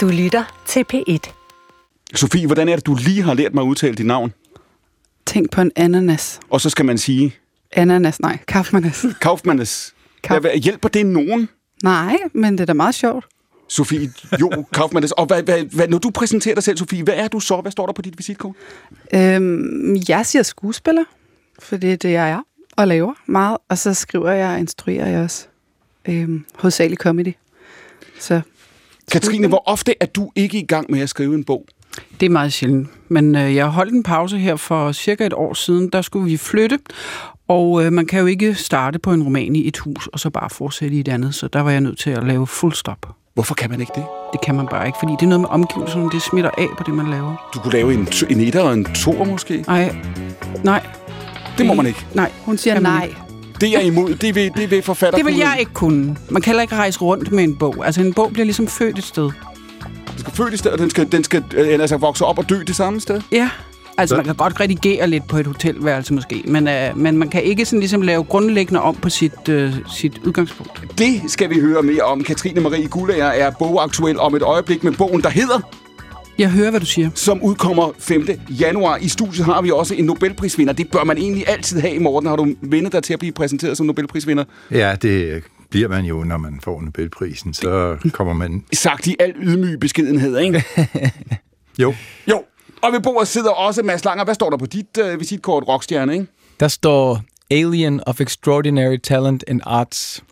Du lytter til P1. Sofie, hvordan er det, du lige har lært mig at udtale dit navn? Tænk på en ananas. Og så skal man sige Ananas, nej, kaffemanas. Kaufmannes. Kauf- Hvad, hvad, hjælper det nogen? nej, men det er da meget sjovt. Sofie, jo, Kaufmannes. Og hvad, hvad, hvad, når du præsenterer dig selv, Sofie, hvad er du så? Hvad står der på dit visitkort? Øhm, jeg siger skuespiller, for det er det, jeg er og laver meget. Og så skriver jeg og instruerer jeg også. Øhm, hovedsageligt comedy. Så Katrine, hvor ofte er du ikke i gang med at skrive en bog? Det er meget sjældent. Men øh, jeg holdt en pause her for cirka et år siden. Der skulle vi flytte, og øh, man kan jo ikke starte på en roman i et hus, og så bare fortsætte i et andet. Så der var jeg nødt til at lave fuld stop. Hvorfor kan man ikke det? Det kan man bare ikke, fordi det er noget med omgivelserne. Det smitter af på det, man laver. Du kunne lave en, to- en etter og en toer måske? Nej, nej. Det må man ikke. Nej, hun siger nej. ikke. Det er jeg imod. Det vil, det vil forfatter det vil jeg ikke kunne. Man kan heller ikke rejse rundt med en bog. Altså, en bog bliver ligesom født et sted. Den skal føde et sted, og den skal, den skal øh, altså, vokse op og dø det samme sted. Ja. Altså, Så- man kan godt redigere lidt på et hotelværelse måske, men, øh, men man kan ikke sådan ligesom lave grundlæggende om på sit, øh, sit udgangspunkt. Det skal vi høre mere om. Katrine Marie Gullager er bogaktuel om et øjeblik med bogen, der hedder, Jeg hører, hvad du siger. som udkommer 5. januar. I studiet har vi også en Nobelprisvinder. Det bør man egentlig altid have i morgen. Har du vendet dig til at blive præsenteret som Nobelprisvinder? Ja, det bliver man jo, når man får Nobelprisen. Så kommer man... Sagt i al ydmyg beskedenhed, ikke? Jo, jo. Og ved bordet sidder også Mads Langer. Hvad står der på dit øh, visitkort, rockstjerne, ikke? Der står Alien of Extraordinary Talent in Arts.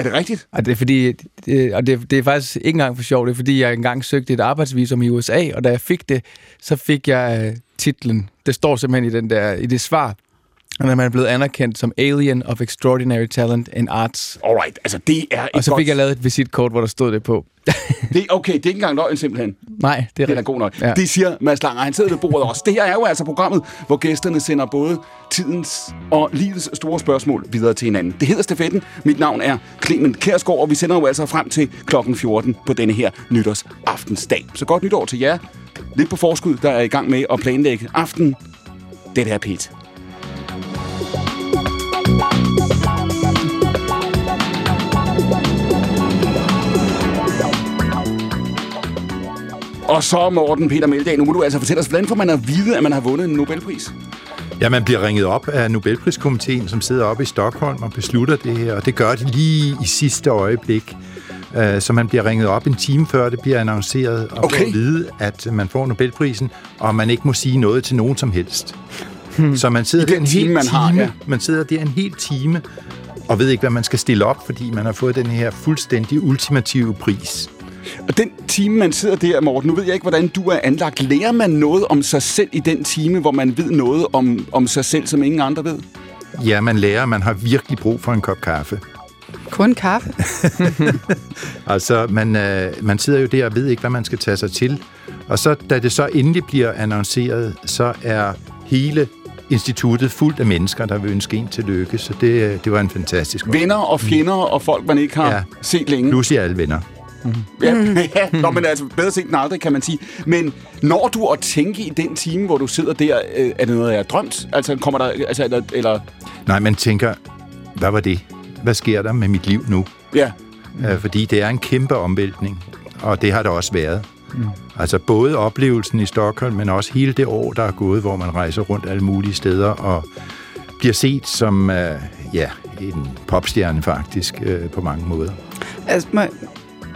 Er det rigtigt? Og det er fordi, det, og det, det er faktisk ikke engang for sjovt, det er fordi, jeg engang søgte et arbejdsvisum i USA, og da jeg fik det, så fik jeg øh, titlen. Det står simpelthen i, den der, i det svar, og man er blevet anerkendt som Alien of Extraordinary Talent in Arts. Alright, altså det er Og så godt... fik jeg lavet et visitkort, hvor der stod det på. Det, okay, det er ikke engang løgn simpelthen. Nej, det er, er rigtigt. god nok. Ja. Det siger Mads Langer. Han sidder ved bordet også. Det her er jo altså programmet, hvor gæsterne sender både tidens og livets store spørgsmål videre til hinanden. Det hedder Stafetten. Mit navn er Clement Kærsgaard, og vi sender jo altså frem til klokken 14 på denne her nytårsaftensdag. Så godt nytår til jer. Lidt på forskud, der er i gang med at planlægge aften. Det er Pete. Og så Morten Peter Meldal, nu må du altså fortælle os, hvordan får man at vide, at man har vundet en Nobelpris? Ja, man bliver ringet op af Nobelpriskomiteen, som sidder oppe i Stockholm og beslutter det her, og det gør de lige i sidste øjeblik. Øh, Så man bliver ringet op en time før det bliver annonceret, og Okay. får at vide, at man får Nobelprisen, og man ikke må sige noget til nogen som helst. Så man sidder Hmm. I der den en time, hel man time, har, ja. man sidder der en hel time, og ved ikke, hvad man skal stille op, fordi man har fået den her fuldstændig ultimative pris. Og den time, man sidder der, Morten, nu ved jeg ikke, hvordan du er anlagt. Lærer man noget om sig selv i den time, hvor man ved noget om, om sig selv, som ingen andre ved? Ja, man lærer, man har virkelig brug for en kop kaffe. Kun kaffe. Altså, man, øh, man sidder jo der og ved ikke, hvad man skal tage sig til. Og så, da det så endelig bliver annonceret, så er hele instituttet fuldt af mennesker, der vil ønske en tillykke. Så det, øh, det var en fantastisk Venner og fjender og folk, man ikke har Ja. set længe. Plus i alle venner. Ja, ja. Nå, men altså, bedre sent end aldrig, kan man sige. Men når du at tænke i den time, hvor du sidder der, øh, er det noget, jeg har drømt? Altså, kommer der, altså, eller, eller Nej, man tænker, hvad var det? Hvad sker der med mit liv nu? ja, Mm. Fordi det er en kæmpe omvæltning, og det har det også været. Mm. Altså både oplevelsen i Stockholm, men også hele det år, der er gået, hvor man rejser rundt alle mulige steder og bliver set som øh, ja, en popstjerne faktisk øh, på mange måder. Altså, må,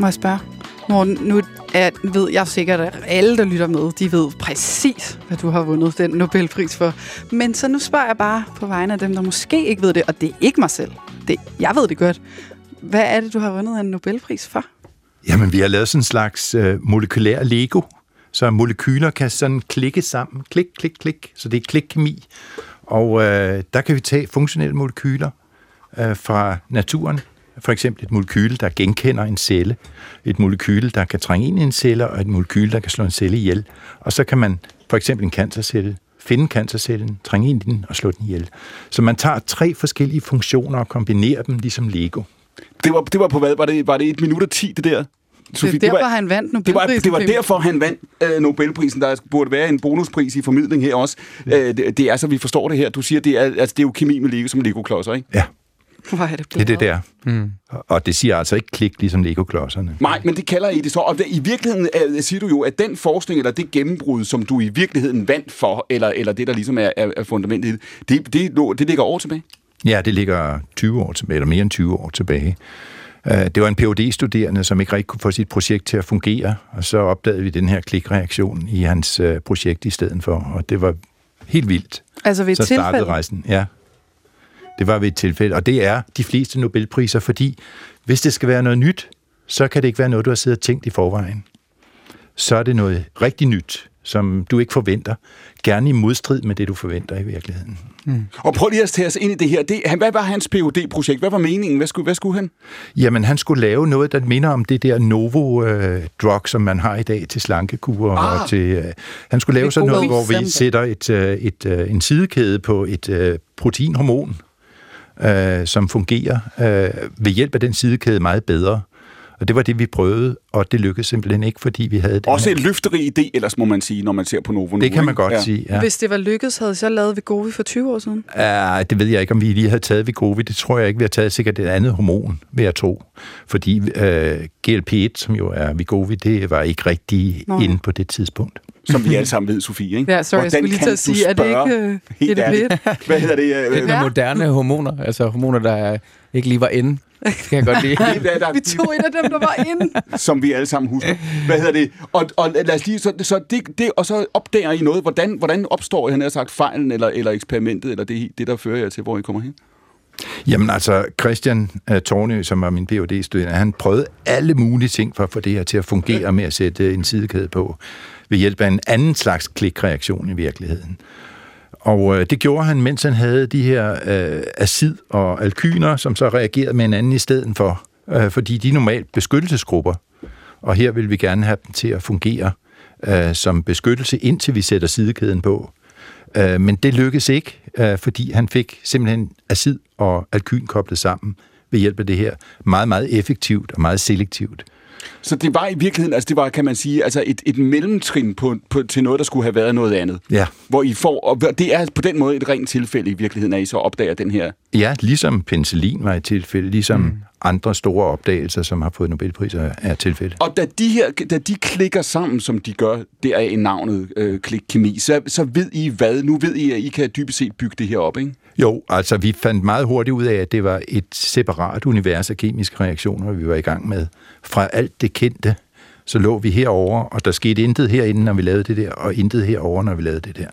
må jeg spørge? Morten, nu er, ved jeg sikkert, at alle, der lytter med, de ved præcis, hvad du har vundet den Nobelpris for. Men så nu spørger jeg bare på vegne af dem, der måske ikke ved det, og det er ikke mig selv. Det, jeg ved det godt. Hvad er det, du har vundet en Nobelpris for? Jamen, vi har lavet sådan en slags øh, molekylær Lego, så molekyler kan sådan klikke sammen. Klik, klik, klik. Så det er klikkemi. Og øh, der kan vi tage funktionelle molekyler øh, fra naturen. For eksempel et molekyle, der genkender en celle. Et molekyle, der kan trænge ind i en celle, og et molekyle, der kan slå en celle ihjel. Og så kan man for eksempel en cancercelle finde cancercellen, trænge ind i den og slå den ihjel. Så man tager tre forskellige funktioner og kombinerer dem ligesom Lego. det var, det var på hvad? Var det, var det et minut og ti, det der? Det er derfor, han vandt det var, Nobelprisen. det var derfor, han vandt øh, Nobelprisen. Der burde være en bonuspris i formidling her også. Øh, det, det er så, vi forstår det her. Du siger, det er, altså, det er jo kemi med Lego som Lego-klodser, ikke? Ja. Hvor er det Det er det der. Mm. Og det siger altså ikke klik, ligesom Lego-klodserne. Nej, men det kalder I det så. Og det- i virkeligheden er, siger du jo, at den forskning, eller det gennembrud, som du i virkeligheden vandt for, eller, eller det, der ligesom er, er, fundamentet i det, det, det, det ligger over tilbage. Ja, det ligger 20 år tilbage, eller mere end 20 år tilbage. Øh, Det var en phd studerende som ikke rigtig kunne få sit projekt til at fungere, og så opdagede vi den her klikreaktion i hans øh, projekt i stedet for, og det var helt vildt. Altså ved et Så startede tilfælde. rejsen, ja. Det var ved et tilfælde, og det er de fleste Nobelpriser, fordi hvis det skal være noget nyt, så kan det ikke være noget, du har siddet og tænkt i forvejen. Så er det noget rigtig nyt, som du ikke forventer. Gerne i modstrid med det, du forventer i virkeligheden. Og prøv lige at tage os ind i det her. Det, han, hvad var hans phd projekt Hvad var meningen? Hvad skulle, hvad skulle han? Jamen, han skulle lave noget, der minder om det der Novo-drug, som man har i dag til slankekurer. Ah. Og til, øh, han skulle lave sådan noget, hvor vi sætter et, øh, et, øh, en sidekæde på et øh, proteinhormon, øh, som fungerer øh, ved hjælp af den sidekæde meget bedre. Og det var det, vi prøvede, og det lykkedes simpelthen ikke, fordi vi havde den Også en løfterig idé, ellers må man sige, når man ser på Novo nu, Det kan man godt ja. sige, ja. Hvis det var lykkedes, havde I så lavet Vegovi for 20 år siden? Ja, det ved jeg ikke, om vi lige havde taget Wegovy. Det tror jeg ikke, vi har taget sikkert et andet hormon, vil jeg tro. Fordi øh, GLP-1, som jo er Wegovy, det var ikke rigtig Nå. inde på det tidspunkt. Som vi alle sammen ved, Sofie. Ikke? Ja, sorry, jeg skulle lige kan til at du sige, er det spørge ikke øh, helt GDP1? ærligt? Hvad hedder det? Lidt med Ja. moderne hormoner, altså hormoner, der ikke lige var inde. Det kan jeg godt lide. Det er Vi tog et af dem, der var inde. som vi alle sammen husker. Hvad hedder det? Og, og lad os lige, så, så det, det, og så opdager I noget. Hvordan, hvordan opstår, han har sagt, fejlen eller, eller eksperimentet, eller det, det, der fører jer til, hvor I kommer hen? Jamen altså, Christian uh, Tornø, som var min phd studerende han prøvede alle mulige ting for at få det her til at fungere med at sætte en sidekæde på, ved hjælp af en anden slags klikreaktion i virkeligheden. Og øh, det gjorde han, mens han havde de her øh, acid og alkyner, som så reagerede med en anden i stedet for, øh, fordi de er normalt beskyttelsesgrupper. Og her vil vi gerne have dem til at fungere øh, som beskyttelse, indtil vi sætter sidekæden på. Øh, men det lykkedes ikke, øh, fordi han fik simpelthen acid og alkyn koblet sammen ved hjælp af det her meget, meget effektivt og meget selektivt. Så det var i virkeligheden, altså det var, kan man sige, altså et, et mellemtrin på, på, til noget, der skulle have været noget andet. Ja. Hvor I får, og det er på den måde et rent tilfælde i virkeligheden, at I så opdager den her. Ja, ligesom penicillin var et tilfælde, ligesom mm. Andre store opdagelser, som har fået Nobelpriser, er tilfælde. Og da de her, da de klikker sammen, som de gør, der er i navnet øh, klikkemi, så, så ved I hvad? Nu ved I, at I kan dybest set bygge det her op, ikke? Jo, altså vi fandt meget hurtigt ud af, at det var et separat univers af kemiske reaktioner, vi var i gang med. Fra alt det kendte, så lå vi herover, og der skete intet herinde, når vi lavede det der, og intet herover, når vi lavede det der.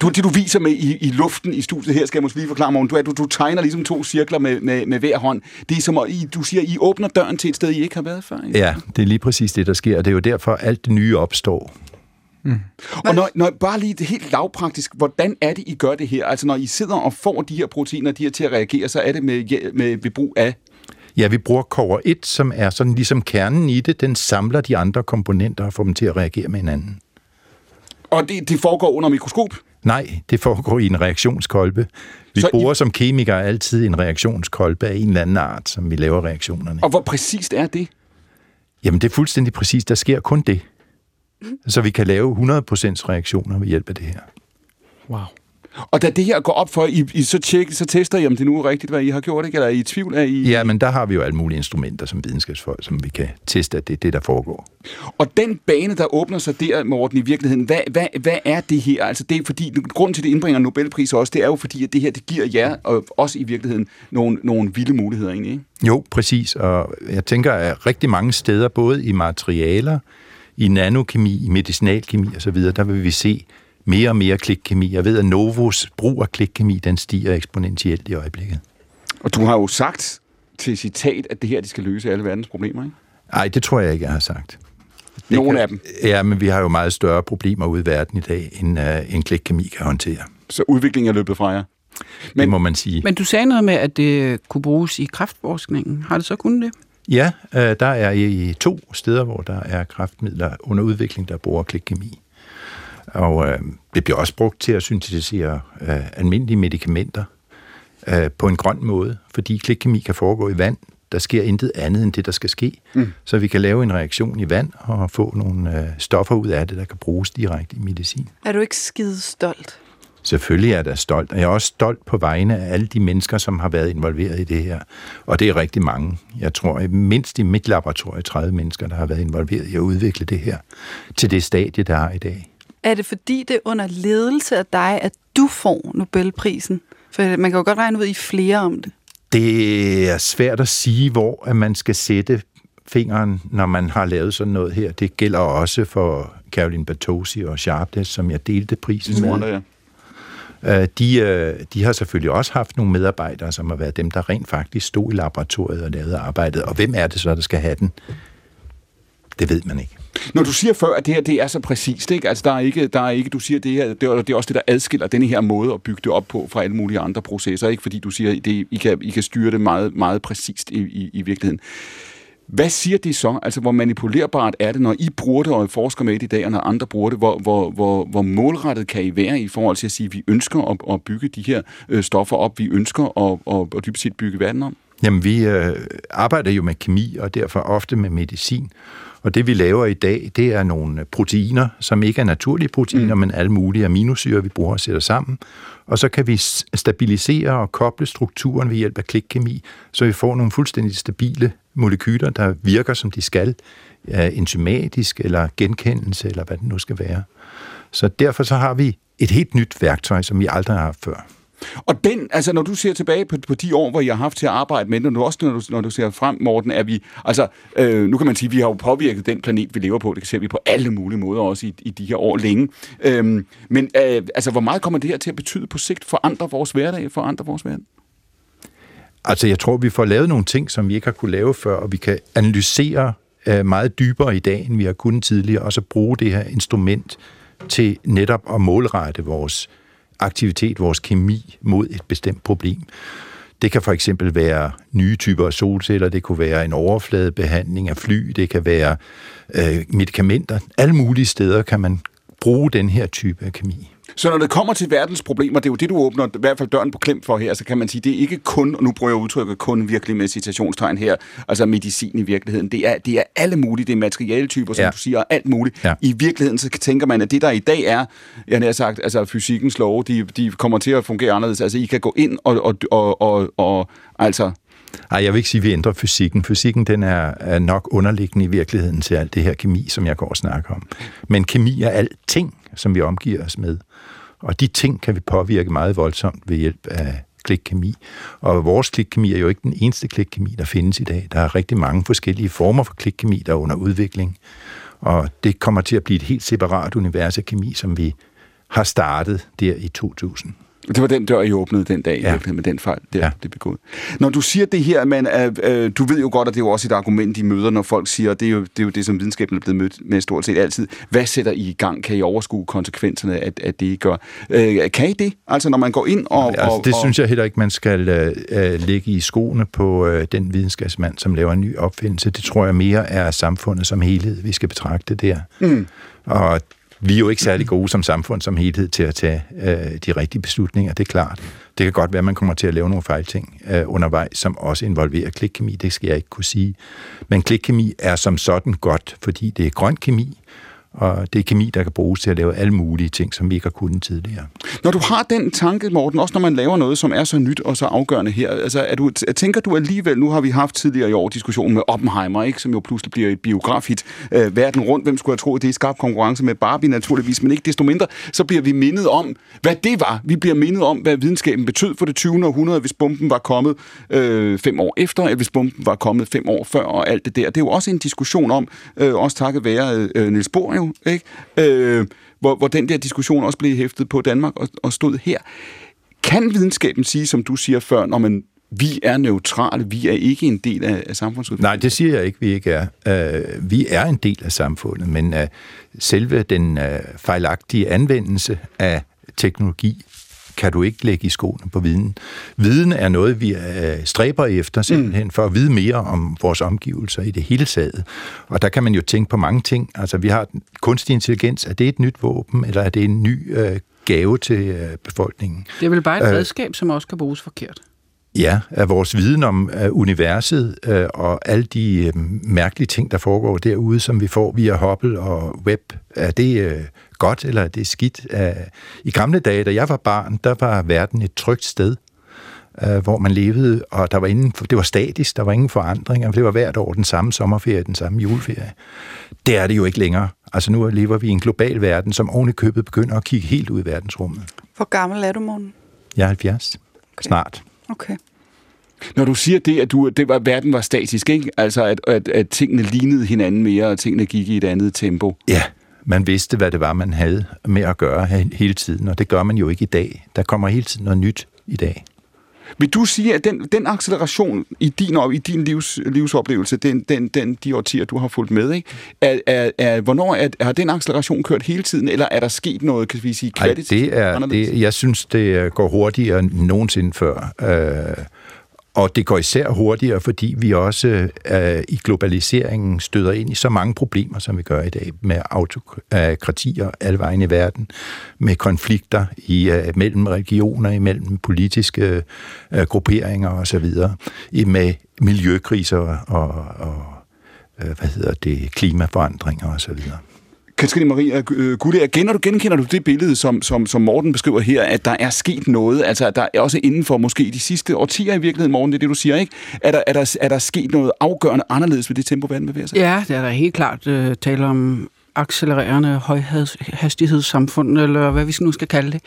Du, det du viser med i, i luften i studiet her, skal jeg måske lige forklare mig, du, er, du, du tegner ligesom to cirkler med, med, med hver hånd. Det er som, at I, du siger, I åbner døren til et sted, I ikke har været før. Ikke? Ja, det er lige præcis det, der sker, og det er jo derfor, alt det nye opstår. Og når, når, bare lige det helt lavpraktisk, hvordan er det, I gør det her? Altså når I sidder og får de her proteiner, de her til at reagere, så er det med, med ved brug af... Ja, vi bruger cover 1, som er sådan ligesom kernen i det. Den samler de andre komponenter og får dem til at reagere med hinanden. Og det, det foregår under mikroskop. Nej, det foregår i en reaktionskolbe. Vi Så så I- bruger som kemikere altid en reaktionskolbe af en eller anden art, som vi laver reaktionerne. Og hvor præcist er det? Jamen, det er fuldstændig præcis. Der sker kun det. Så vi kan lave 100% reaktioner ved hjælp af det her. Wow. Og da det her går op for, I, I så, tjek, så tester I, om det nu er rigtigt, hvad I har gjort, ikke? Eller er I i tvivl af I... Ja, men der har vi jo alle mulige instrumenter som videnskabsfolk, som vi kan teste, at det er det, der foregår. Og den bane, der åbner sig der, Morten, i virkeligheden, hvad, hvad, hvad er det her? Altså det er fordi, grunden til, at det indbringer Nobelpris også, det er jo fordi, at det her, det giver jer, og også i virkeligheden, nogle, nogle vilde muligheder egentlig, ikke? Jo, præcis. Og jeg tænker, at rigtig mange steder, både i materialer, i nanokemi, i medicinalkemi osv., der vil vi se mere og mere klikkemi. Jeg ved, at Novos brug af klikkemi, den stiger eksponentielt i øjeblikket. Og du har jo sagt til citat, at det her, det skal løse alle verdens problemer, ikke? Nej, det tror jeg ikke, jeg har sagt. Det Nogle kan- af dem. Ja, men vi har jo meget større problemer ude i verden i dag, end uh, en klikkemi kan håndtere. Så udviklingen er løbet fra jer. Men, Men- det må man sige. Men du sagde noget med, at det kunne bruges i kraftforskningen. Har det så kun det? Ja, øh, der er i to steder, hvor der er kraftmidler under udvikling, der bruger klikkemi. Og øh, det bliver også brugt til at syntetisere øh, almindelige medicamenter øh, på en grøn måde, fordi klikkemi kan foregå i vand. Der sker intet andet end det, der skal ske. Mm. Så vi kan lave en reaktion i vand og få nogle øh, stoffer ud af det, der kan bruges direkte i medicin. Er du ikke skide stolt? Selvfølgelig er jeg da stolt, og jeg er også stolt på vegne af alle de mennesker, som har været involveret i det her. Og det er rigtig mange. Jeg tror mindst i mit laboratorie 30 mennesker, der har været involveret i at udvikle det her til det stadie, der er i dag. Er det fordi, det er under ledelse af dig, at du får Nobelprisen? For man kan jo godt regne ud i flere om det. Det er svært at sige, hvor at man skal sætte fingeren, når man har lavet sådan noget her. Det gælder også for Caroline Batosi og Sharpness, som jeg delte prisen med. Med. Øh, De, øh, de har selvfølgelig også haft nogle medarbejdere, som har været dem, der rent faktisk stod i laboratoriet og lavede arbejdet. Og hvem er det så, der skal have den? Det ved man ikke. Når du siger før, at det her det er så præcist, ikke? Altså, der er ikke, der er ikke, du siger, det her, det er, det er også det, der adskiller denne her måde at bygge det op på fra alle mulige andre processer, ikke? Fordi du siger, det, I, kan, I kan styre det meget, meget præcist i, i, i virkeligheden. Hvad siger det så? Altså, hvor manipulerbart er det, når I bruger det, og forsker med det i dag, og når andre bruger det? Hvor, hvor, hvor, hvor målrettet kan I være i forhold til at sige, at vi ønsker at, at bygge de her øh, stoffer op, vi ønsker at, at, at dybest set bygge verden om? Jamen, vi øh, arbejder jo med kemi, og derfor ofte med medicin. Og det, vi laver i dag, det er nogle proteiner, som ikke er naturlige proteiner, mm. men alle mulige aminosyre, vi bruger og sætter sammen. Og så kan vi stabilisere og koble strukturen ved hjælp af klikkemi, så vi får nogle fuldstændig stabile molekyler, der virker, som de skal, enzymatisk eller genkendelse, eller hvad det nu skal være. Så derfor så har vi et helt nyt værktøj, som vi aldrig har haft før. Og den, altså når du ser tilbage på, på de år, hvor jeg har haft til at arbejde med den, og også når du, når du ser frem, Morten, er vi, altså øh, nu kan man sige, vi har jo påvirket den planet, vi lever på, det ser vi på alle mulige måder, også i, i de her år længe. Øhm, men øh, altså, hvor meget kommer det her til at betyde på sigt for andre vores hverdag, for andre vores verden? Altså, jeg tror, vi får lavet nogle ting, som vi ikke har kunne lave før, og vi kan analysere øh, meget dybere i dag, end vi har kunnet tidligere, og så bruge det her instrument til netop at målrette vores aktivitet, vores kemi mod et bestemt problem. Det kan for eksempel være nye typer af solceller, det kunne være en overfladebehandling af fly, det kan være øh, medicamenter. Alle mulige steder kan man bruge den her type af kemi. Så når det kommer til verdens problemer, det er jo det, du åbner i hvert fald døren på klem for her, så kan man sige, det er ikke kun, og nu bruger jeg udtrykket kun virkelig med citationstegn her, altså medicin i virkeligheden. Det er, det er alle mulige, det er materialetyper, som ja. Du siger, og alt muligt. Ja. I virkeligheden, så tænker man, at det der i dag er, jeg har sagt, altså fysikkens love, de, de kommer til at fungere anderledes. Altså I kan gå ind og, og, og, og, og altså Ej, jeg vil ikke sige, at vi ændrer fysikken. Fysikken den er, er nok underliggende i virkeligheden til alt det her kemi, som jeg går og snakker om. Men kemi er alting, som vi omgiver os med. Og de ting kan vi påvirke meget voldsomt ved hjælp af klikkemi. Og vores klikkemi er jo ikke den eneste klikkemi, der findes i dag. Der er rigtig mange forskellige former for klikkemi, der er under udvikling. Og det kommer til at blive et helt separat univers af kemi, som vi har startet der i 2000. Det var den dør, I åbnede den dag, ja. Med den fejl, der ja. Er begået. Når du siger det her, men øh, øh, du ved jo godt, at det er jo også et argument, I møder, når folk siger, og det er jo det, er jo det som videnskaben er blevet mødt med stort set altid. Hvad sætter I i gang? Kan I overskue konsekvenserne af, af det, I gør? Øh, kan I det? Altså, når man går ind og... Altså, og, det og, synes jeg heller ikke, man skal øh, øh, lægge i skoene på øh, den videnskabsmand, som laver en ny opfindelse. Det tror jeg mere er samfundet som helhed, vi skal betragte der. Mm. Og vi er jo ikke særlig gode som samfund som helhed til at tage øh, de rigtige beslutninger, det er klart. Det kan godt være, at man kommer til at lave nogle fejlting øh, undervejs, som også involverer klikkemi, det skal jeg ikke kunne sige. Men klikkemi er som sådan godt, fordi det er grøn kemi, og det er kemi, der kan bruges til at lave alle mulige ting, som vi ikke har kunnet tidligere. Når du har den tanke, Morten, også når man laver noget, som er så nyt og så afgørende her, altså, er du, tænker du alligevel, nu har vi haft tidligere i år diskussionen med Oppenheimer, ikke, som jo pludselig bliver et biografhit øh, verden rundt. Hvem skulle have troet, det er skarp konkurrence med Barbie naturligvis, men ikke desto mindre, så bliver vi mindet om, hvad det var. Vi bliver mindet om, hvad videnskaben betød for det 20. århundrede, hvis bomben var kommet øh, fem år efter, eller hvis bomben var kommet fem år før, og alt det der. Det er jo også en diskussion om, øh, også takket være øh, Niels Bohr jo, ikke? Øh, hvor, hvor den der diskussion også blev hæftet på Danmark og, og stod her. Kan videnskaben sige, som du siger før, når man vi er neutrale, vi er ikke en del af, af samfundsudviklingen? Nej, det siger jeg ikke, vi ikke er. Uh, vi er en del af samfundet, men uh, selve den uh, fejlagtige anvendelse af teknologi kan du ikke lægge i skoene på viden. Viden er noget, vi uh, stræber efter simpelthen, for at vide mere om vores omgivelser i det hele taget. Og der kan man jo tænke på mange ting. Altså, vi har kunstig intelligens. Er det et nyt våben, eller er det en ny uh, gave til uh, befolkningen? Det er vel bare et Øh. redskab, som også kan bruges forkert. Ja, af vores viden om uh, universet uh, og alle de uh, mærkelige ting, der foregår derude, som vi får via Hubble og web. Er det uh, godt, eller er det skidt? Uh, I gamle dage, da jeg var barn, der var verden et trygt sted, uh, hvor man levede, og der var ingen, det var statisk, der var ingen forandringer. Det var hvert år den samme sommerferie, den samme juleferie. Det er det jo ikke længere. Altså nu lever vi i en global verden, som oven i købet begynder at kigge helt ud i verdensrummet. Hvor gammel er du, morgen? Jeg er 70. Okay. Snart. Okay. Når du siger det, at du, det var, verden var statisk, ikke? Altså, at, at, at tingene lignede hinanden mere, og tingene gik i et andet tempo. Ja, man vidste, hvad det var, man havde med at gøre hele tiden, og det gør man jo ikke i dag. Der kommer hele tiden noget nyt i dag. Vil du sige, at den, den acceleration i din, i din livs, livsoplevelse, den, den, den, de årtier, du har fulgt med, ikke? Er, er, er, hvornår er, har den acceleration kørt hele tiden, eller er der sket noget, kan vi sige, kvalitativt? det er, det, jeg synes, det går hurtigere end nogensinde før. Øh, og det går især hurtigere, fordi vi også øh, i globaliseringen støder ind i så mange problemer, som vi gør i dag, med autokratier alle vejen i verden, med konflikter i, øh, mellem regioner, imellem politiske øh, grupperinger osv., med miljøkriser og, og øh, hvad hedder det, klimaforandringer osv. Katrine Maria øh, øh Guldager, genkender du, genkender du det billede, som, som, som Morten beskriver her, at der er sket noget, altså at der er også inden for måske de sidste årtier i virkeligheden, Morten, det er det, du siger, ikke? Er der, er der, er der sket noget afgørende anderledes ved det tempo, verden bevæger sig? Ja, det er der helt klart øh, tale om accelererende højhastighedssamfund, eller hvad vi nu skal kalde det.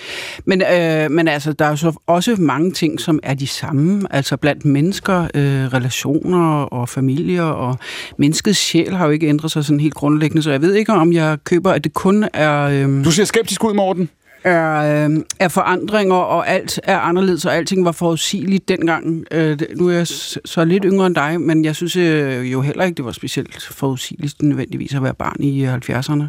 Men, øh, men altså, der er jo så også mange ting, som er de samme, altså blandt mennesker, øh, relationer og familier, og menneskets sjæl har jo ikke ændret sig sådan helt grundlæggende, så jeg ved ikke, om jeg køber, at det kun er... Øh, du ser skeptisk ud, Morten er, øh, er forandringer, og alt er anderledes, og alting var forudsigeligt dengang. Øh, nu er jeg så lidt yngre end dig, men jeg synes øh, jo heller ikke, det var specielt forudsigeligt nødvendigvis at være barn i 70'erne.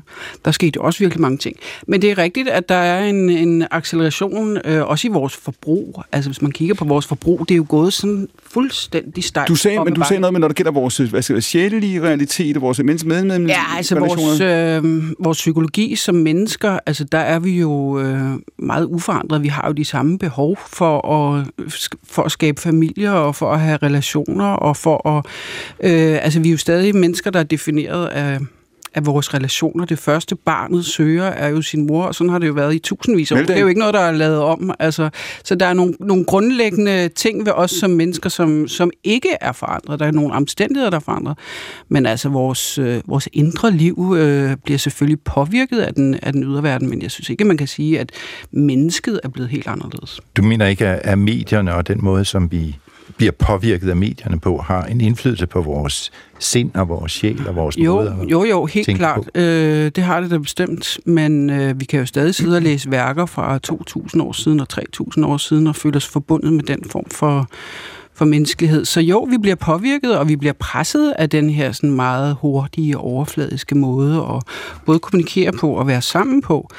Der skete også virkelig mange ting. Men det er rigtigt, at der er en, en acceleration, øh, også i vores forbrug. Altså hvis man kigger på vores forbrug, det er jo gået sådan fuldstændig stejlt. Du sagde, men du sagde noget med, når det gælder vores hvad skal jeg, sjælelige realitet, vores menneske med, med Ja, altså vores, øh, vores psykologi som mennesker, altså der er vi jo øh, Øh, meget uforandret. Vi har jo de samme behov for at, for at skabe familier og for at have relationer og for at... Øh, altså, vi er jo stadig mennesker, der er defineret af af vores relationer. Det første barnet søger er jo sin mor, og sådan har det jo været i tusindvis af år. Det er jo ikke noget, der er lavet om. Altså, så der er nogle, nogle grundlæggende ting ved os som mennesker, som, som ikke er forandret. Der er nogle omstændigheder, der er forandret. Men altså, vores, øh, vores indre liv øh, bliver selvfølgelig påvirket af den, af den ydre verden, men jeg synes ikke, man kan sige, at mennesket er blevet helt anderledes. Du mener ikke, at medierne og den måde, som vi bliver påvirket af medierne på, har en indflydelse på vores sind og vores sjæl og vores jo, måde Jo, jo, helt klart. Øh, det har det da bestemt, men øh, vi kan jo stadig sidde og læse værker fra 2.000 år siden og 3.000 år siden og føle os forbundet med den form for for menneskelighed. Så jo, vi bliver påvirket, og vi bliver presset af den her sådan meget hurtige, overfladiske måde at både kommunikere på og være sammen på.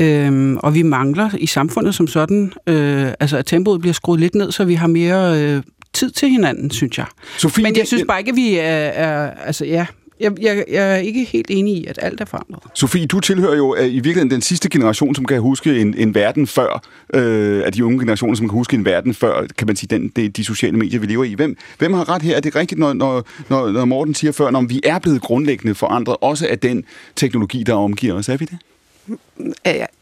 Øhm, og vi mangler i samfundet som sådan, øh, altså at tempoet bliver skruet lidt ned, så vi har mere øh, tid til hinanden, synes jeg. Sofie, Men jeg synes bare ikke, at vi er, er altså ja, jeg, jeg, jeg er ikke helt enig i, at alt er forandret. Sofie, du tilhører jo uh, i virkeligheden den sidste generation, som kan huske en, en verden før, uh, af de unge generationer, som kan huske en verden før, kan man sige, den, de, de sociale medier, vi lever i. Hvem, hvem har ret her? Er det rigtigt, når, når, når, når Morten siger før, når vi er blevet grundlæggende forandret, også af den teknologi, der omgiver os? Er vi det?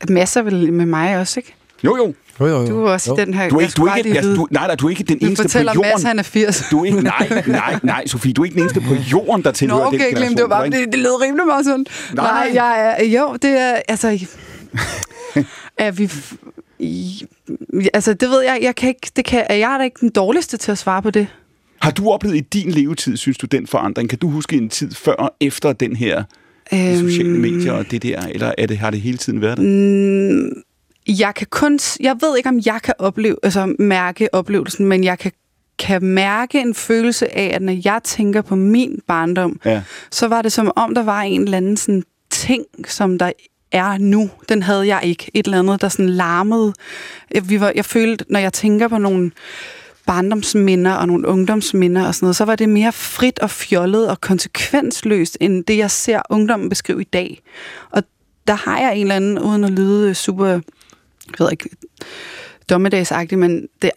Masser vel med mig også, ikke? Jo, jo. Jo, jo, jo. Du er også jo. i den her... Du er ikke, du er ikke, altså, du, nej, nej, du er ikke den du eneste på jorden. Du fortæller han er 80. Du er ikke, nej, nej, nej, Sofie, du er ikke den eneste på jorden, der tilhører Nå, okay, den generation. det var bare, det, det lød rimelig meget sådan. Nej, nej, jeg er, jo, det er, altså... er vi... I, altså, det ved jeg, jeg kan ikke, det kan, jeg er da ikke den dårligste til at svare på det. Har du oplevet i din levetid, synes du, den forandring? Kan du huske en tid før og efter den her øhm, sociale medier og det der, eller er det, har det hele tiden været der? Mm, jeg kan kun, jeg ved ikke, om jeg kan opleve, altså mærke oplevelsen, men jeg kan kan mærke en følelse af, at når jeg tænker på min barndom, ja. så var det som om, der var en eller anden sådan ting, som der er nu. Den havde jeg ikke. Et eller andet, der sådan larmede. Vi var, jeg følte, når jeg tænker på nogle barndomsminder og nogle ungdomsminder og sådan noget, så var det mere frit og fjollet og konsekvensløst, end det, jeg ser ungdommen beskrive i dag. Og der har jeg en eller anden, uden at lyde super, jeg ved ikke, dommedagsagtig, men det,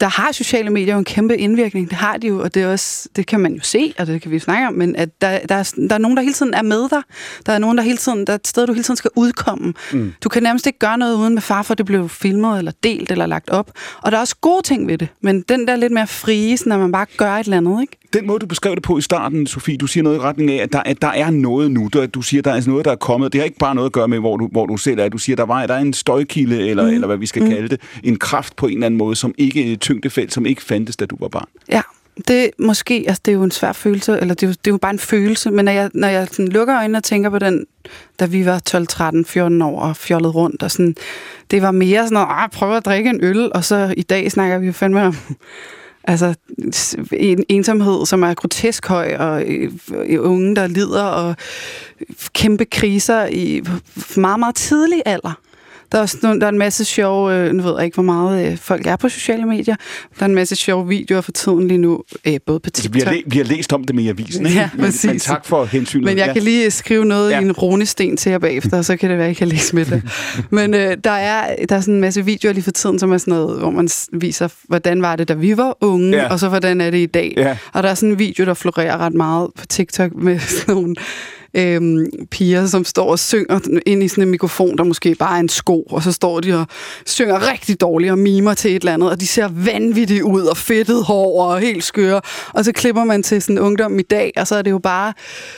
der har sociale medier jo en kæmpe indvirkning. Det har de jo, og det, er også, det kan man jo se, og det kan vi snakke om, men at der, der, er, der er nogen, der hele tiden er med dig. Der er nogen, der hele tiden, der er et sted, du hele tiden skal udkomme. Mm. Du kan nærmest ikke gøre noget uden med far, for det blev filmet, eller delt, eller lagt op. Og der er også gode ting ved det, men den der lidt mere frie, sådan at man bare gør et eller andet, ikke? Den måde, du beskrev det på i starten, Sofie, du siger noget i retning af, at der, at der er noget nu. Du, du siger, der er noget, der er kommet. Det har ikke bare noget at gøre med, hvor du, hvor du selv er. Du siger, der, var, der er en støjkilde, eller, mm. eller hvad vi skal mm. kalde det. En kraft på en eller anden måde, som ikke tyngdefelt, som ikke fandtes, da du var barn. Ja, det måske, altså det er jo en svær følelse, eller det er jo, det er jo bare en følelse, men når jeg, når jeg sådan lukker øjnene og tænker på den, da vi var 12, 13, 14 år og fjollede rundt, og sådan, det var mere sådan noget, ah, prøv at drikke en øl, og så i dag snakker vi jo fandme om altså, en ensomhed, som er grotesk høj, og øh, øh, unge, der lider, og kæmpe kriser i meget, meget tidlig alder. Der er, også, der er en masse sjove, øh, nu ved jeg ikke, hvor meget øh, folk er på sociale medier. Der er en masse sjove videoer for tiden lige nu, øh, både på TikTok. Vi har, læ- vi har læst om det med i avisen, ikke? Ja, præcis. Men, men tak for hensynet. Men jeg ja. kan lige skrive noget Ja. i en runesten til jer bagefter, og så kan det være, at I kan læse med det. Men øh, der, er, der er sådan en masse videoer lige for tiden, som er sådan noget, hvor man viser, hvordan var det, da vi var unge, ja. og så hvordan er det i dag. Ja. Og der er sådan en video, der florerer ret meget på TikTok med sådan nogle øhm, piger, som står og synger ind i sådan en mikrofon, der måske bare er en sko, og så står de og synger rigtig dårligt og mimer til et eller andet, og de ser vanvittigt ud, og fedtet hår og helt skøre. Og så klipper man til sådan ungdom i dag, og så er det jo bare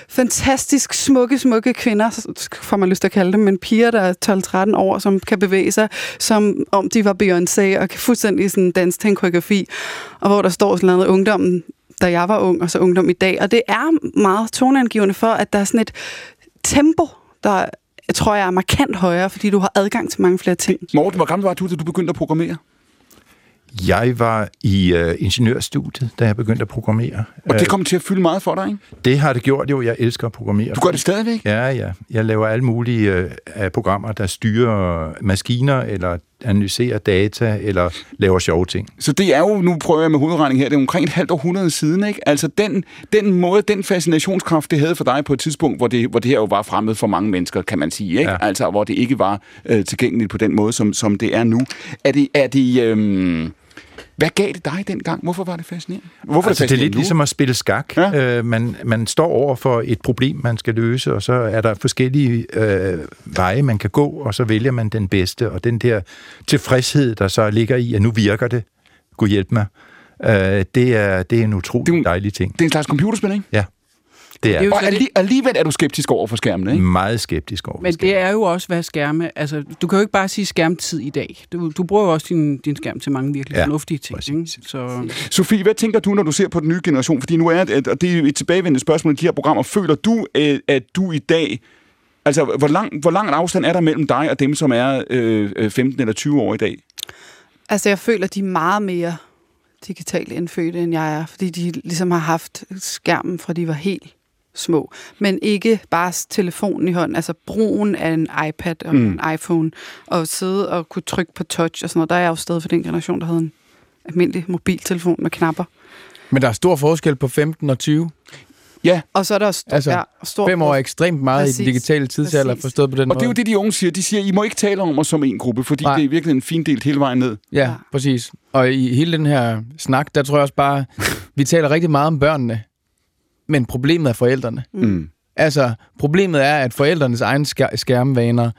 fantastisk smukke, smukke kvinder, får man lyst til at kalde dem, men piger, der er 12-13 år, som kan bevæge sig, som om de var Beyoncé, og kan fuldstændig sådan danse til en koreografi, og hvor der står sådan noget ungdommen, da jeg var ung, og så ungdom i dag. Og det er meget toneangivende for, at der er sådan et tempo, der jeg tror jeg er markant højere, fordi du har adgang til mange flere ting. Morten, hvor gammel var du, da du begyndte at programmere? Jeg var i øh, ingeniørstudiet, da jeg begyndte at programmere. Og det Øh, kom til at fylde meget for dig, ikke? det har det gjort jo. Jeg elsker at programmere. Du gør det stadigvæk? Ja, ja. Jeg laver alle mulige øh, programmer, der styrer maskiner, eller analyserer data, eller laver sjove ting. Så det er jo, nu prøver jeg med hovedregning her, det er omkring et halvt århundrede siden, ikke? Altså den, den måde, den fascinationskraft, det havde for dig på et tidspunkt, hvor det, hvor det her jo var fremmed for mange mennesker, kan man sige, ikke? Ja. Altså hvor det ikke var øh, tilgængeligt på den måde, som, som det er nu. Er det, er det øhm, hvad gav det dig dengang? Hvorfor var det fascinerende? Hvorfor Altså, det er fascinerende lidt nu? ligesom at spille skak. Ja. Øh, man, man står over for et problem, man skal løse, og så er der forskellige øh, veje, man kan gå, og så vælger man den bedste. Og den der tilfredshed, der så ligger i, at nu virker det, Gud hjælp mig, øh, det, er, det er en utrolig Det er dejlig ting. Det er en slags computerspil, ikke? Ja, det er, Det er Og alli- alligevel er du skeptisk over for skærmene, ikke? meget skeptisk over. Men det er jo også, hvad skærme... Altså, du kan jo ikke bare sige skærmtid i dag. Du, du bruger jo også din, din skærm til mange virkelig Ja, fornuftige ting. præcis. Ikke? Så, Sofie, hvad tænker du, når du ser på den nye generation? Fordi nu er det, og det er et tilbagevendende spørgsmål i de her programmer. Føler du, øh, at du i dag... Altså, hvor lang, hvor lang en afstand er der mellem dig og dem, som er øh, øh, 15 eller 20 år i dag? Altså, jeg føler, de er meget mere digitalt indfødte, end jeg er, fordi de ligesom har haft skærmen, fra de var helt små. Men ikke bare telefonen i hånden, altså brugen af en iPad og Mm. en iPhone, og sidde og kunne trykke på touch og sådan noget. Der er jeg jo stadig for den generation, der havde en almindelig mobiltelefon med knapper. Men der er stor forskel på 15 og 20. Ja, Og så er der også st- Altså, ja, stor Fem år er ekstremt meget Præcis. i den digitale tidsalder, Præcis. forstået på den og det er jo måde. det, de unge siger. De siger, I må ikke tale om os som en gruppe, fordi Nej. det er virkelig en fin del hele vejen ned. Ja, Ja. præcis. Og i hele den her snak, der tror jeg også bare, vi taler rigtig meget om børnene, men problemet er forældrene. Mm. Altså, problemet er, at forældrenes egen skær- skærmvaner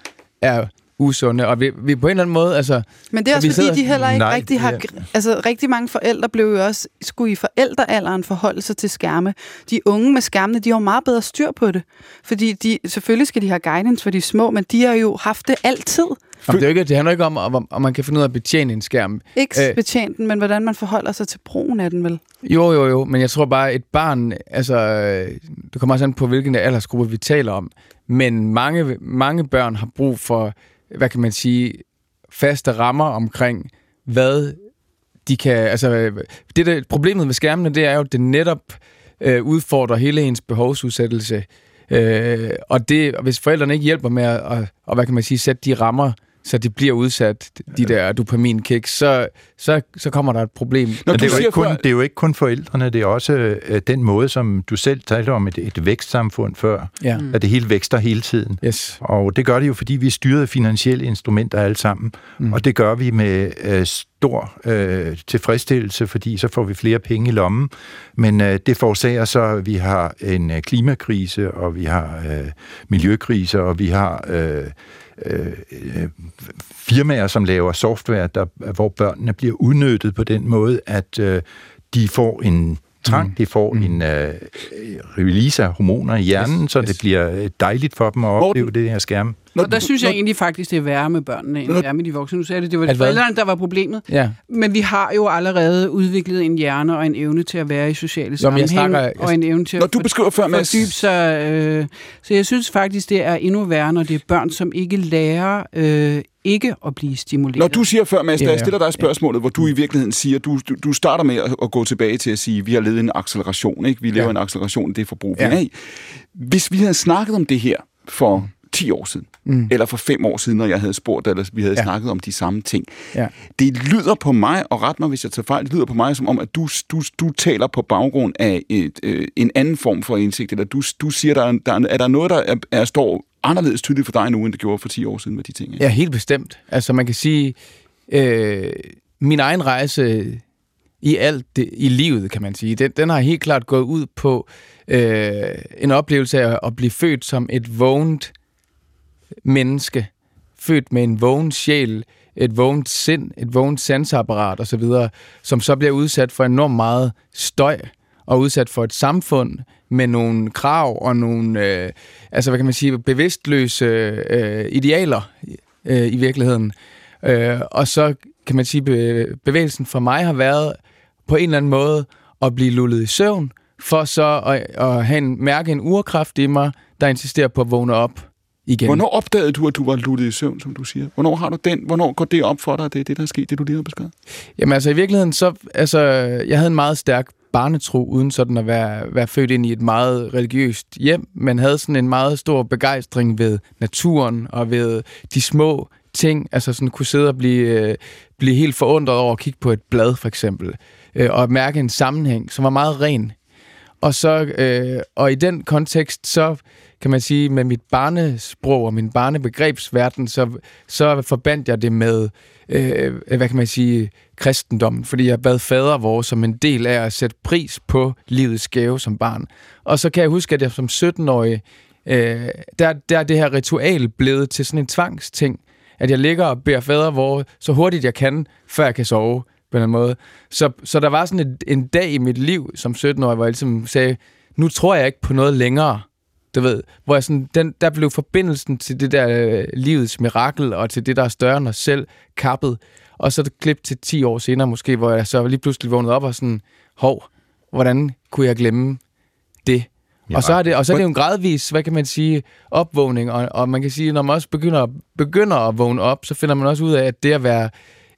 er usunde, og vi, vi på en eller anden måde, altså, Men det er Og også vi fordi, sidder- de heller ikke Nej, rigtig har... Altså, rigtig mange forældre blev jo også, skulle i forældrealderen forholde sig til skærme. De unge med skærmene, de har jo meget bedre styr på det. Fordi de, selvfølgelig skal de have guidance for de små, men de har jo haft det altid. Om det, er ikke, det handler ikke om, om, om man kan finde ud af at betjene en skærm. Ikke Øh. betjent den, men hvordan man forholder sig til brugen af den, vel? Jo, jo, jo, men jeg tror bare, et barn, altså, øh, det kommer også an på, hvilken aldersgruppe vi taler om, men mange, mange børn har brug for, hvad kan man sige, faste rammer omkring, hvad de kan, altså, øh, det der, problemet med skærmene, det er jo, at det netop øh, udfordrer hele ens behovsudsættelse, øh, og det, hvis forældrene ikke hjælper med at, og, og, hvad kan man sige, sætte de rammer, så de bliver udsat, de der dopaminkiks, så, så, så kommer der et problem. Du det, er jo ikke kun, det er jo ikke kun forældrene, det er også øh, den måde, som du selv talte om, et, et vækstsamfund før, Ja. at det hele vækster hele tiden. Yes. Og det gør det jo, fordi vi er styret af finansielle instrumenter alle sammen. Mm. Og det gør vi med øh, stor øh, tilfredsstillelse, fordi så får vi flere penge i lommen. Men øh, det forårsager så, at vi har en øh, klimakrise, og vi har øh, miljøkrise, og vi har øh, øh, firmaer, som laver software, der, hvor børnene bliver udnyttet på den måde, at øh, de får en trang, mm. de får mm. en øh, release af hormoner i hjernen, yes, så yes. det bliver dejligt for dem at opleve Morten, det her skærm. Når, og der synes jeg egentlig faktisk, det er værre med børnene, end det er med de voksne. Nu sagde det, det var de forældrene, der var problemet. Ja. Men vi har jo allerede udviklet en hjerne og en evne til at være i sociale sammenhæng, snakker, jeg... og en evne til når at du beskriver før, med fordybe sig. Øh, så jeg synes faktisk, det er endnu værre, når det er børn, som ikke lærer øh, ikke at blive stimuleret. Når du siger før, Mads, ja, jeg stiller dig spørgsmålet, ja. hvor du i virkeligheden siger, du, du, du starter med at, at gå tilbage til at sige, vi har levet en acceleration, ikke? Vi lever ja. en acceleration, det er forbrug, vi ja. Hvis vi havde snakket om det her for 10 år siden, mm. eller for 5 år siden, når jeg havde spurgt, eller vi havde ja. snakket om de samme ting. Ja. Det lyder på mig, og ret mig, hvis jeg tager fejl, det lyder på mig som om, at du, du, du taler på baggrund af et, øh, en anden form for indsigt, eller du, du siger, der, der er der noget, der er, er, står anderledes tydeligt for dig nu, end det gjorde for 10 år siden med de ting? Ikke? Ja, helt bestemt. Altså man kan sige, øh, min egen rejse i alt det, i livet, kan man sige, den, den har helt klart gået ud på øh, en oplevelse af at blive født som et vågent menneske, født med en vågen sjæl, et vågent sind, et vågent sansapparat osv., som så bliver udsat for enormt meget støj og udsat for et samfund med nogle krav og nogle, øh, altså hvad kan man sige, bevidstløse øh, idealer øh, i virkeligheden. Øh, og så kan man sige, bevægelsen for mig har været på en eller anden måde at blive lullet i søvn, for så at, at have en, mærke en urkraft i mig, der insisterer på at vågne op igen. Hvornår opdagede du, at du var luttet i søvn, som du siger? Hvornår har du den? Hvornår går det op for dig, at det er det, der er sket, det du lige har beskrevet? Jamen altså i virkeligheden, så, altså, jeg havde en meget stærk barnetro, uden sådan at være, være født ind i et meget religiøst hjem, men havde sådan en meget stor begejstring ved naturen og ved de små ting, altså sådan kunne sidde og blive, øh, blive helt forundret over at kigge på et blad, for eksempel, øh, og mærke en sammenhæng, som var meget ren. Og, så, øh, og i den kontekst, så kan man sige, med mit barnesprog og min barnebegrebsverden, så, så forbandt jeg det med, øh, hvad kan man sige, kristendommen, fordi jeg bad fader vores som en del af at sætte pris på livets gave som barn. Og så kan jeg huske, at jeg som 17-årig, øh, der, der er det her ritual blevet til sådan en tvangsting, at jeg ligger og beder fader vores så hurtigt jeg kan, før jeg kan sove på en måde. Så, så der var sådan en, en dag i mit liv som 17-årig, hvor jeg ligesom sagde, nu tror jeg ikke på noget længere du ved, hvor jeg sådan, den, der blev forbindelsen til det der øh, livets mirakel, og til det, der er større end os selv, kappet. Og så det klip til 10 år senere måske, hvor jeg så lige pludselig vågnede op og sådan, hov, hvordan kunne jeg glemme det? Ja. Og så er det, og så er det jo en gradvis, hvad kan man sige, opvågning, og, og man kan sige, når man også begynder, begynder at vågne op, så finder man også ud af, at det at være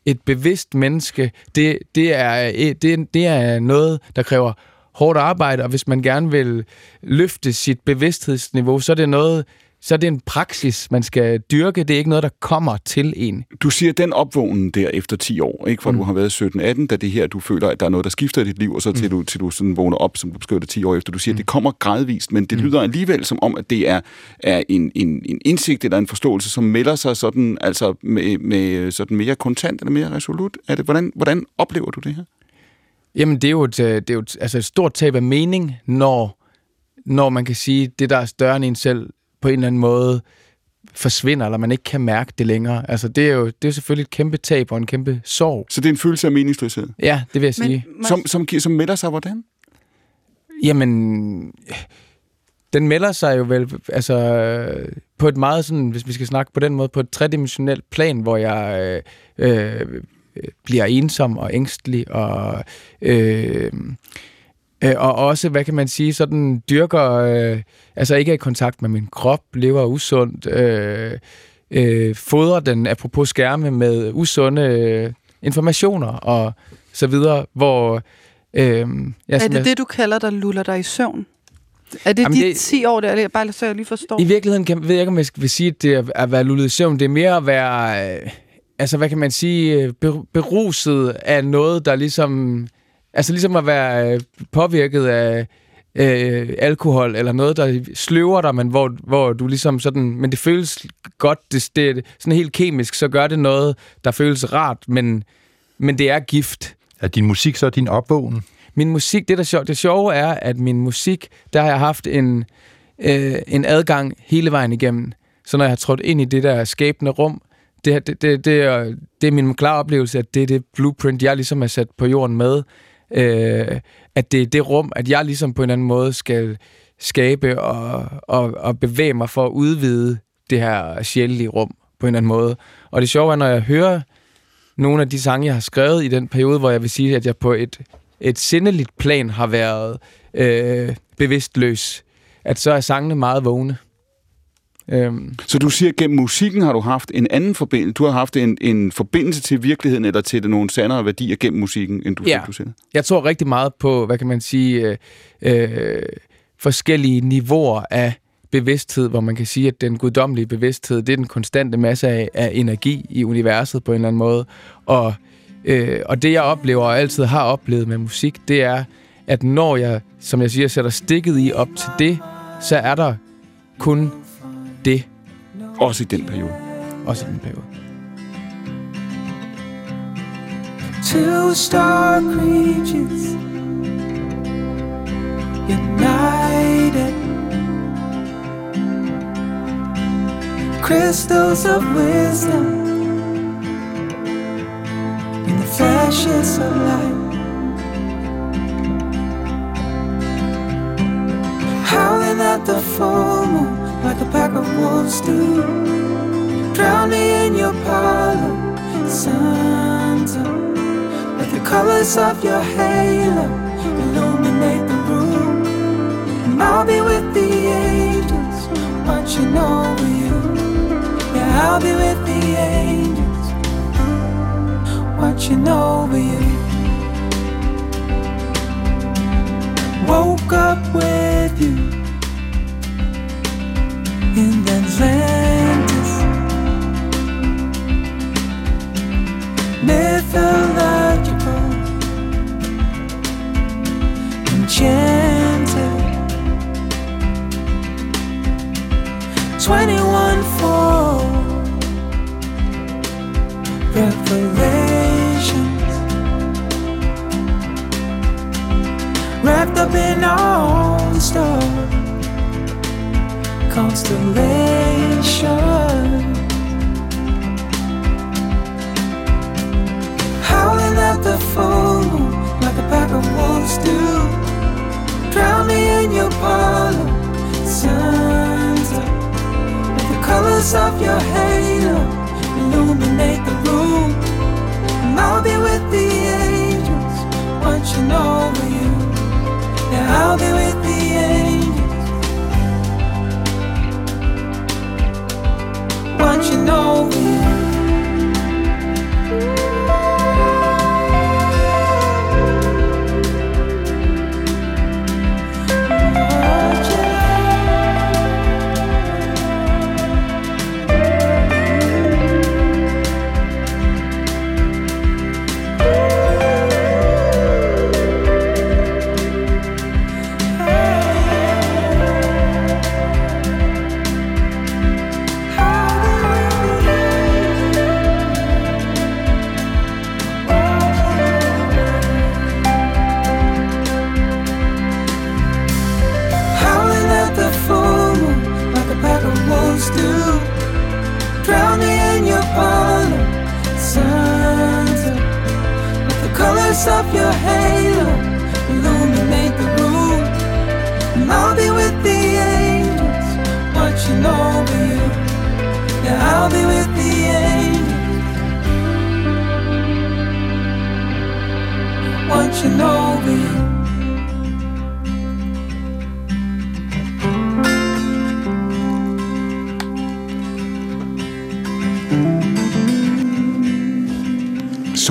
et bevidst menneske, det, det, er, det, det er noget, der kræver hårdt arbejde, og hvis man gerne vil løfte sit bevidsthedsniveau, så er det noget, så er det en praksis, man skal dyrke. Det er ikke noget, der kommer til en. Du siger, den opvågnen der efter 10 år, ikke? for mm. du har været 17-18, da det her, du føler, at der er noget, der skifter i dit liv, og så til, mm. du, til du sådan vågner op, som du beskriver det 10 år efter. Du siger, mm. at det kommer gradvist, men det mm. lyder alligevel som om, at det er, er en, en, en indsigt eller en forståelse, som melder sig sådan, altså med, med sådan mere kontant eller mere resolut. Er det, hvordan, hvordan oplever du det her? Jamen, det er jo et, øh, det er jo et, altså et stort tab af mening, når, når man kan sige, at det, der er større end en selv, på en eller anden måde forsvinder, eller man ikke kan mærke det længere. Altså, det er jo det er selvfølgelig et kæmpe tab og en kæmpe sorg. Så det er en følelse af meningsløshed? Ja, det vil jeg sige. Men, som, som, som melder sig hvordan? Jamen, den melder sig jo vel altså, på et meget sådan, hvis vi skal snakke på den måde, på et tredimensionelt plan, hvor jeg øh, øh, bliver ensom og ængstelig, og, øh, øh, og også, hvad kan man sige, sådan dyrker, øh, altså ikke er i kontakt med min krop, lever usundt, øh, øh, fodrer den, apropos skærme, med usunde øh, informationer og så videre, hvor... Øh, ja, er det jeg, det, du kalder, der luller dig i søvn? Er det Jamen de det, 10 år der? Bare så jeg lige forstår. I virkeligheden kan, ved jeg ikke, om jeg vil sige, at det er at være lullet i søvn. Det er mere at være... Øh, altså hvad kan man sige, øh, beruset af noget, der ligesom, altså ligesom at være øh, påvirket af øh, alkohol, eller noget, der sløver dig, men hvor, hvor du ligesom sådan, men det føles godt, det, det sådan helt kemisk, så gør det noget, der føles rart, men, men det er gift. Er din musik så din opvågen? Min musik, det der sjov, det sjove er, at min musik, der har jeg haft en, øh, en adgang hele vejen igennem. Så når jeg har trådt ind i det der skabende rum, det, det, det, det, er, det er min klare oplevelse, at det er det blueprint, jeg ligesom er sat på jorden med. Øh, at det er det rum, at jeg ligesom på en anden måde skal skabe og, og, og bevæge mig for at udvide det her sjælelige rum på en eller anden måde. Og det sjove er, når jeg hører nogle af de sange, jeg har skrevet i den periode, hvor jeg vil sige, at jeg på et, et sindeligt plan har været øh, bevidstløs, at så er sangene meget vågne. Øhm. Så du siger, at gennem musikken har du haft en anden forbindelse? Du har haft en, en forbindelse til virkeligheden, eller til nogle sandere værdier gennem musikken, end du, ja. du siger? Jeg tror rigtig meget på, hvad kan man sige, øh, øh, forskellige niveauer af bevidsthed, hvor man kan sige, at den guddommelige bevidsthed, det er den konstante masse af, af energi i universet på en eller anden måde. Og, øh, og det, jeg oplever og altid har oplevet med musik, det er, at når jeg, som jeg siger, sætter stikket i op til det, så er der kun det. Også i den periode. Også i den periode. Two star creatures united crystals of wisdom in the flashes of light. Howling at the full moon like a pack of wolves do. Drown me in your parlor, Santa. Let the colors of your halo illuminate the room. And I'll be with the angels, watching over you. Yeah, I'll be with the angels, watching over you. Woke up with you in Atlantis. Mythological, enchanted. 21 fold revelations wrapped up in all the stars constellation. Howling at the full moon like a pack of wolves do. Drown me in your parlor, Santa. Let the colors of your halo illuminate the room. And I'll be with the angels, watching over you. Yeah, I'll be with you know. me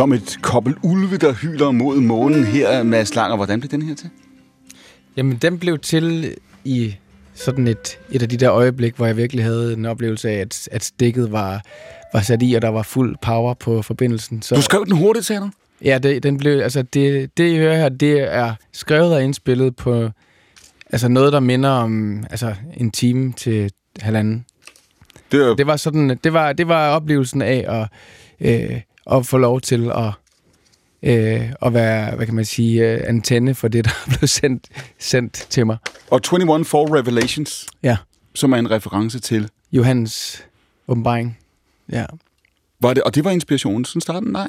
Som et kobbel ulve, der hyler mod månen her, Mads Langer. Hvordan blev den her til? Jamen, den blev til i sådan et, et af de der øjeblik, hvor jeg virkelig havde en oplevelse af, at, at stikket var, var sat i, og der var fuld power på forbindelsen. Så, Du skrev den hurtigt, sagde du? Ja, det, den blev, altså det, det, I hører her, det er skrevet og indspillet på altså noget, der minder om altså en time til halvanden. Det, er, Det var sådan, det var, det var oplevelsen af at, øh, at få lov til at øh, at være, hvad kan man sige, øh, antenne for det, der er blevet sendt, sendt til mig. Og 21 for Revelations, Ja, som er en reference til. Johannes åbenbaring. Ja. Var det, og det var inspirationen, sådan startede den? Nej.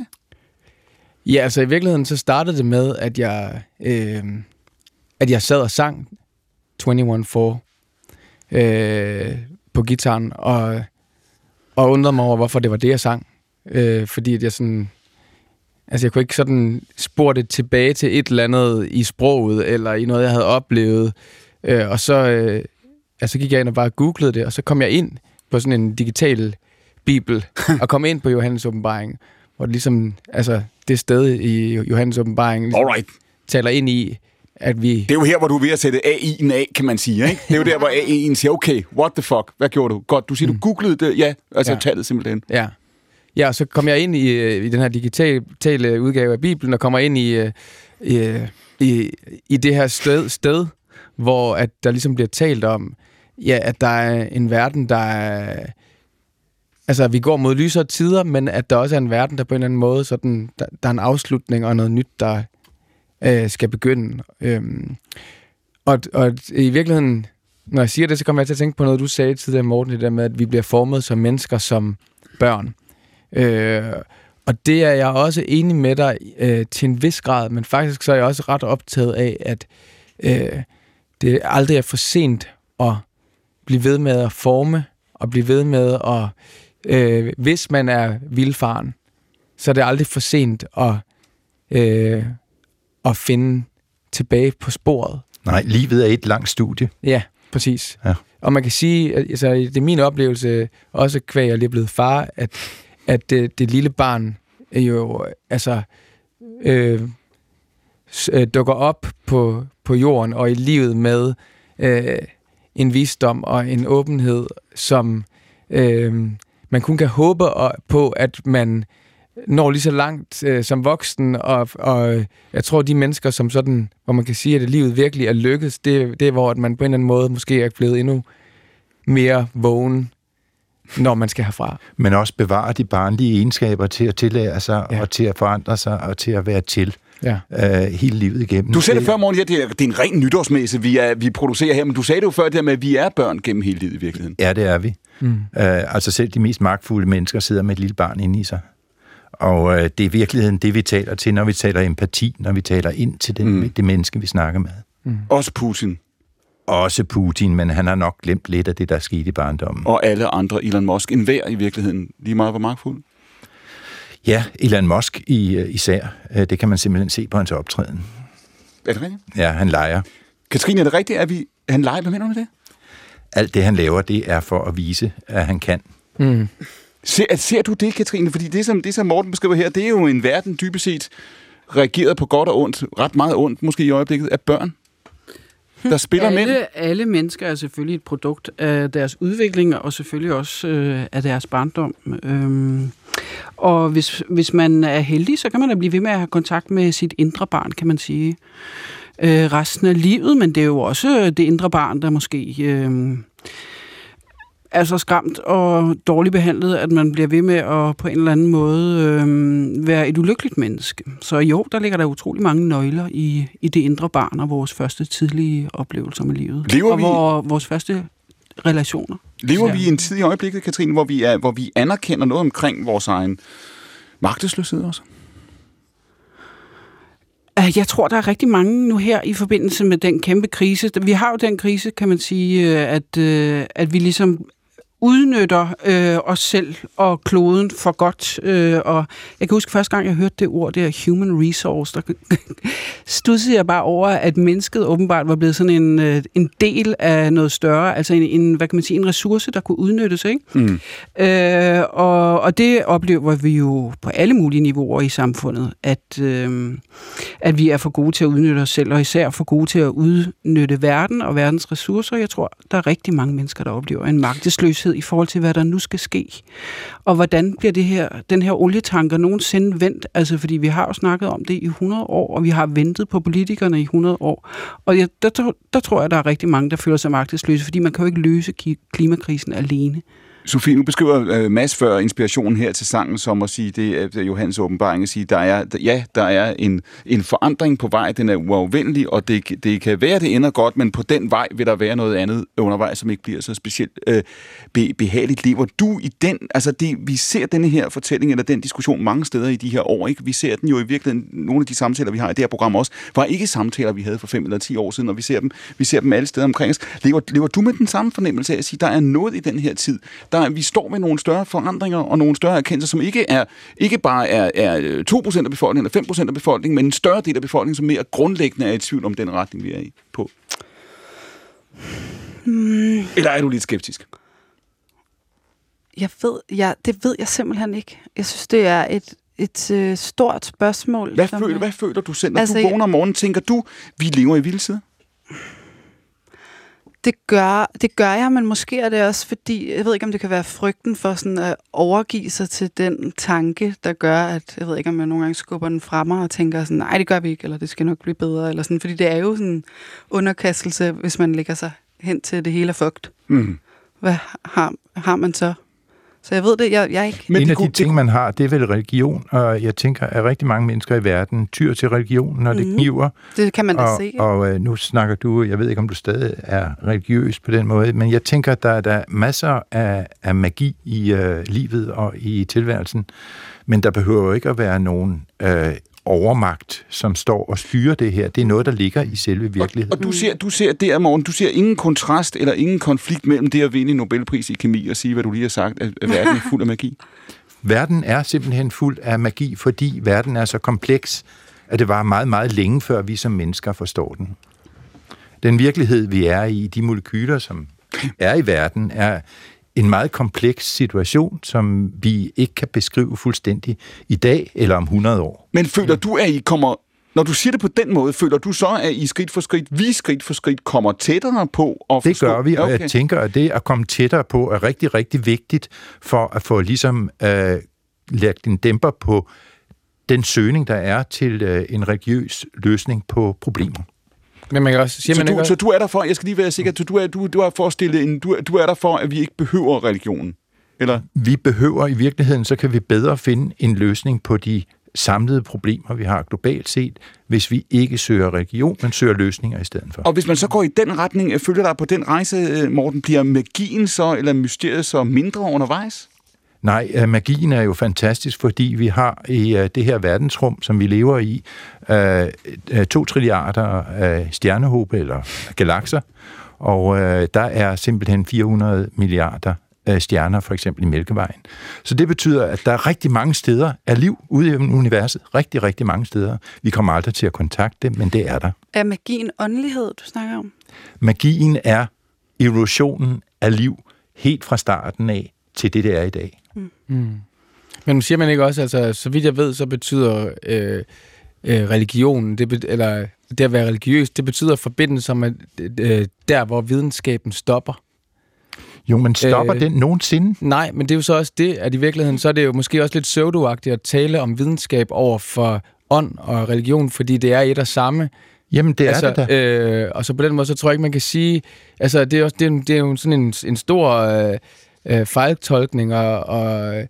Ja, altså i virkeligheden så startede det med, at jeg, øh, at jeg sad og sang 21 øh, på gitaren, og, og undrede mig over, hvorfor det var det, jeg sang. Øh, fordi at jeg sådan... Altså, jeg kunne ikke sådan spore det tilbage til et eller andet i sproget, eller i noget, jeg havde oplevet. Øh, og så, øh, altså, gik jeg ind og bare googlede det, og så kom jeg ind på sådan en digital bibel, og kom ind på Johannes åbenbaring, hvor det ligesom, altså, det sted i Johannes åbenbaring ligesom Alright. taler ind i, at vi... Det er jo her, hvor du er ved at sætte AI'en af, kan man sige. Ikke? Det er jo der, hvor AI'en siger, okay, what the fuck, hvad gjorde du? Godt, du siger, du googlede det. Ja, altså. Ja. tallet simpelthen. Ja. Ja, og så kom jeg ind i, øh, i den her digitale udgave af Bibelen, og kommer ind i, øh, i, øh, i, i det her sted, sted, hvor at der ligesom bliver talt om, ja, at der er en verden, der er... Altså, vi går mod lysere tider, men at der også er en verden, der på en eller anden måde, sådan, der, der er en afslutning og noget nyt, der øh, skal begynde. Øhm, og, og i virkeligheden, når jeg siger det, så kommer jeg til at tænke på noget, du sagde tidligere, Morten, det der med, at vi bliver formet som mennesker, som børn. Øh, og det er jeg også enig med dig øh, til en vis grad, men faktisk så er jeg også ret optaget af, at øh, det aldrig er for sent at blive ved med at forme, og blive ved med at, øh, hvis man er vildfaren, så er det aldrig for sent at, øh, at finde tilbage på sporet. Nej, livet er et langt studie. Ja, præcis. Ja. Og man kan sige, at altså, det er min oplevelse, også kvæg jeg lige er blevet far, at, at det, det lille barn er jo altså øh, øh, dukker op på, på jorden og i livet med øh, en visdom og en åbenhed, som øh, man kun kan håbe på, at man når lige så langt øh, som voksen, og, og jeg tror, de mennesker, som sådan, hvor man kan sige, at livet virkelig er lykkedes, det, det er, hvor at man på en eller anden måde måske er blevet endnu mere vågen, når man skal herfra. Men også bevare de barnlige egenskaber til at tillære sig, Ja. ja. og til at forandre sig, og til at være til Ja. øh, hele livet igennem. Du sagde det før, morgen, her, det er, det er en ren nytårsmesse, vi, er, vi producerer her, men du sagde det jo før, det her med, at vi er børn gennem hele livet i virkeligheden. Ja, det er vi. Mm. Øh, altså selv de mest magtfulde mennesker sidder med et lille barn inde i sig. Og øh, det er i virkeligheden det, vi taler til, når vi taler empati, når vi taler ind til den, Mm. mm. det menneske, vi snakker med. Også Putin Også Putin, men han har nok glemt lidt af det, der skete i barndommen. og alle andre, Elon Musk, en hver i virkeligheden, lige meget hvor magtfuld. Ja, Elon Musk i, øh, især, øh, det kan man simpelthen se på hans optræden. Er det rigtigt? Ja, han leger. Katrine, er det rigtigt, at vi, han leger? Hvad mener du med det? Alt det, han laver, det er for at vise, at han kan. Mm. Ser, ser du det, Katrine? Fordi det som, det, som Morten beskriver her, det er jo en verden dybest set reageret på godt og ondt, ret meget ondt måske i øjeblikket, af børn, der spiller mænd. alle, alle mennesker er selvfølgelig et produkt af deres udvikling, og selvfølgelig også øh, af deres barndom. Øhm, og hvis, hvis man er heldig, så kan man da blive ved med at have kontakt med sit indre barn, kan man sige. Øh, resten af livet, men det er jo også det indre barn, der måske øh, er så skræmt og dårligt behandlet, at man bliver ved med at på en eller anden måde øh, være et ulykkeligt menneske. Så jo, der ligger der utrolig mange nøgler i, i det indre barn og vores første tidlige oplevelser med livet. Lever og vi- hvor, vores første relationer. Lever vi i en tid i øjeblikket, Katrine, hvor vi, er, hvor vi anerkender noget omkring vores egen magtesløshed også? Jeg tror, der er rigtig mange nu her i forbindelse med den kæmpe krise. Vi har jo den krise, kan man sige, øh, at, øh, at vi ligesom udnytter øh, os selv og kloden for godt. Øh, og jeg kan huske første gang, jeg hørte det ord der, human resource, der studsede jeg bare over, at mennesket åbenbart var blevet sådan en, øh, en del af noget større, altså en, en, hvad kan man sige, en ressource, der kunne udnyttes, ikke? Mm. Øh, og, og det oplever vi jo på alle mulige niveauer i samfundet, at, øh, at vi er for gode til at udnytte os selv, og især for gode til at udnytte verden og verdens ressourcer. Jeg tror, der er rigtig mange mennesker, der oplever en magtesløshed i forhold til, hvad der nu skal ske. Og hvordan bliver det her, den her olietanker nogensinde vendt? Altså, fordi vi har jo snakket om det i 100 år, og vi har ventet på politikerne i 100 år. Og jeg, der, tror- der tror jeg, der er rigtig mange, der føler sig magtesløse, fordi man kan jo ikke løse klimakrisen alene. Sofie, nu beskriver uh, Mads før inspirationen her til sangen som at sige, det er øh, Johannes åbenbaring at sige, der er, ja, der er en, en forandring på vej, den er uafvendelig, og det, det kan være, det ender godt, men på den vej vil der være noget andet undervejs, som ikke bliver så specielt øh, be, behageligt. Lever du i den, altså det, vi ser denne her fortælling, eller den diskussion mange steder i de her år, ikke? vi ser den jo i virkeligheden, nogle af de samtaler, vi har i det her program også, var ikke samtaler, vi havde for fem eller ti år siden, og vi ser dem, vi ser dem alle steder omkring os. Lever, lever du med den samme fornemmelse af at sige, der er noget i den her tid, der, vi står med nogle større forandringer og nogle større erkendelser, som ikke er ikke bare er, er 2% af befolkningen eller 5% af befolkningen, men en større del af befolkningen, som mere grundlæggende er i tvivl om den retning, vi er i på. Hmm. Eller er du lidt skeptisk? Jeg ved, ja, det ved jeg simpelthen ikke. Jeg synes, det er et, et øh, stort spørgsmål. Hvad, føler, hvad føler du selv, når Altså, du vågner om morgenen? Tænker du, vi lever i vildtid? Det gør, det gør jeg, men måske er det også fordi, jeg ved ikke, om det kan være frygten for sådan at overgive sig til den tanke, der gør, at jeg ved ikke, om jeg nogle gange skubber den fra mig og tænker sådan, nej, det gør vi ikke, eller det skal nok blive bedre, eller sådan, fordi det er jo sådan underkastelse, hvis man lægger sig hen til det hele er fugt. Mm. Hvad har, har man så? Så jeg ved det, jeg, jeg er ikke... Men en det af de ting, man har, det er vel religion, og jeg tænker, at rigtig mange mennesker i verden tyr til religion, når det Mhm. kniver. Det kan man da og, se. Og øh, nu snakker du, jeg ved ikke, om du stadig er religiøs på den måde, men jeg tænker, at der er der masser af, af magi i øh, livet og i tilværelsen, men der behøver jo ikke at være nogen øh, overmagt, som står og styrer det her. Det er noget, der ligger i selve virkeligheden. Og du ser, du ser der, morgen, du ser ingen kontrast eller ingen konflikt mellem det at vinde en Nobelpris i kemi og sige, hvad du lige har sagt, at at verden er fuld af magi. Verden er simpelthen fuld af magi, fordi verden er så kompleks, at det var meget, meget længe, før vi som mennesker forstår den. Den virkelighed, vi er i, de molekyler, som er i verden, er en meget kompleks situation, som vi ikke kan beskrive fuldstændig i dag eller om 100 år. Men føler du, at I kommer... Når du siger det på den måde, føler du så, at I skridt for skridt, vi skridt for skridt, kommer tættere på at Det forstå? gør vi, og okay. jeg tænker, at det at komme tættere på er rigtig, rigtig vigtigt for at få ligesom øh, lagt en dæmper på den søgning, der er til øh, en religiøs løsning på problemer. Men man kan også, siger Så man ikke du, også, så du er der for, jeg skal lige være sikker, så du er, du, du er for at stille en, du, er- du er der for, at vi ikke behøver religionen? Eller? Vi behøver i virkeligheden, så kan vi bedre finde en løsning på de samlede problemer, vi har globalt set, hvis vi ikke søger religion, men søger løsninger i stedet for. Og hvis man så går i den retning, følger dig på den rejse, øh, Morten, bliver magien så, eller mysteriet så mindre undervejs? Nej, øh, magien er jo fantastisk, fordi vi har i øh, det her verdensrum, som vi lever i, øh, to trilliarder af stjernehobe eller galakser, og der er simpelthen 400 milliarder stjerner, for eksempel i Mælkevejen. Så det betyder, at der er rigtig mange steder af liv ude i universet. Rigtig, rigtig mange steder. Vi kommer aldrig til at kontakte dem, men det er der. Er magien åndelighed, du snakker om? Magien er evolutionen af liv helt fra starten af til det, det er i dag. Mm. Men siger man ikke også, altså, så vidt jeg ved, så betyder øh, øh, religion, det bet, eller det at være religiøs, det betyder forbindelse med øh, der, hvor videnskaben stopper. Jo, men stopper Øh, øh, den nogensinde? Nej, men det er jo så også det, at i virkeligheden, så er det jo måske også lidt pseudoagtigt at tale om videnskab over for ånd og religion, fordi det er et og samme. Jamen, det er altså, det da. Øh, og så på den måde, så tror jeg ikke, man kan sige... Altså, det er, også, det er, det er jo sådan en, en stor øh, øh, fejltolkning, og, og øh,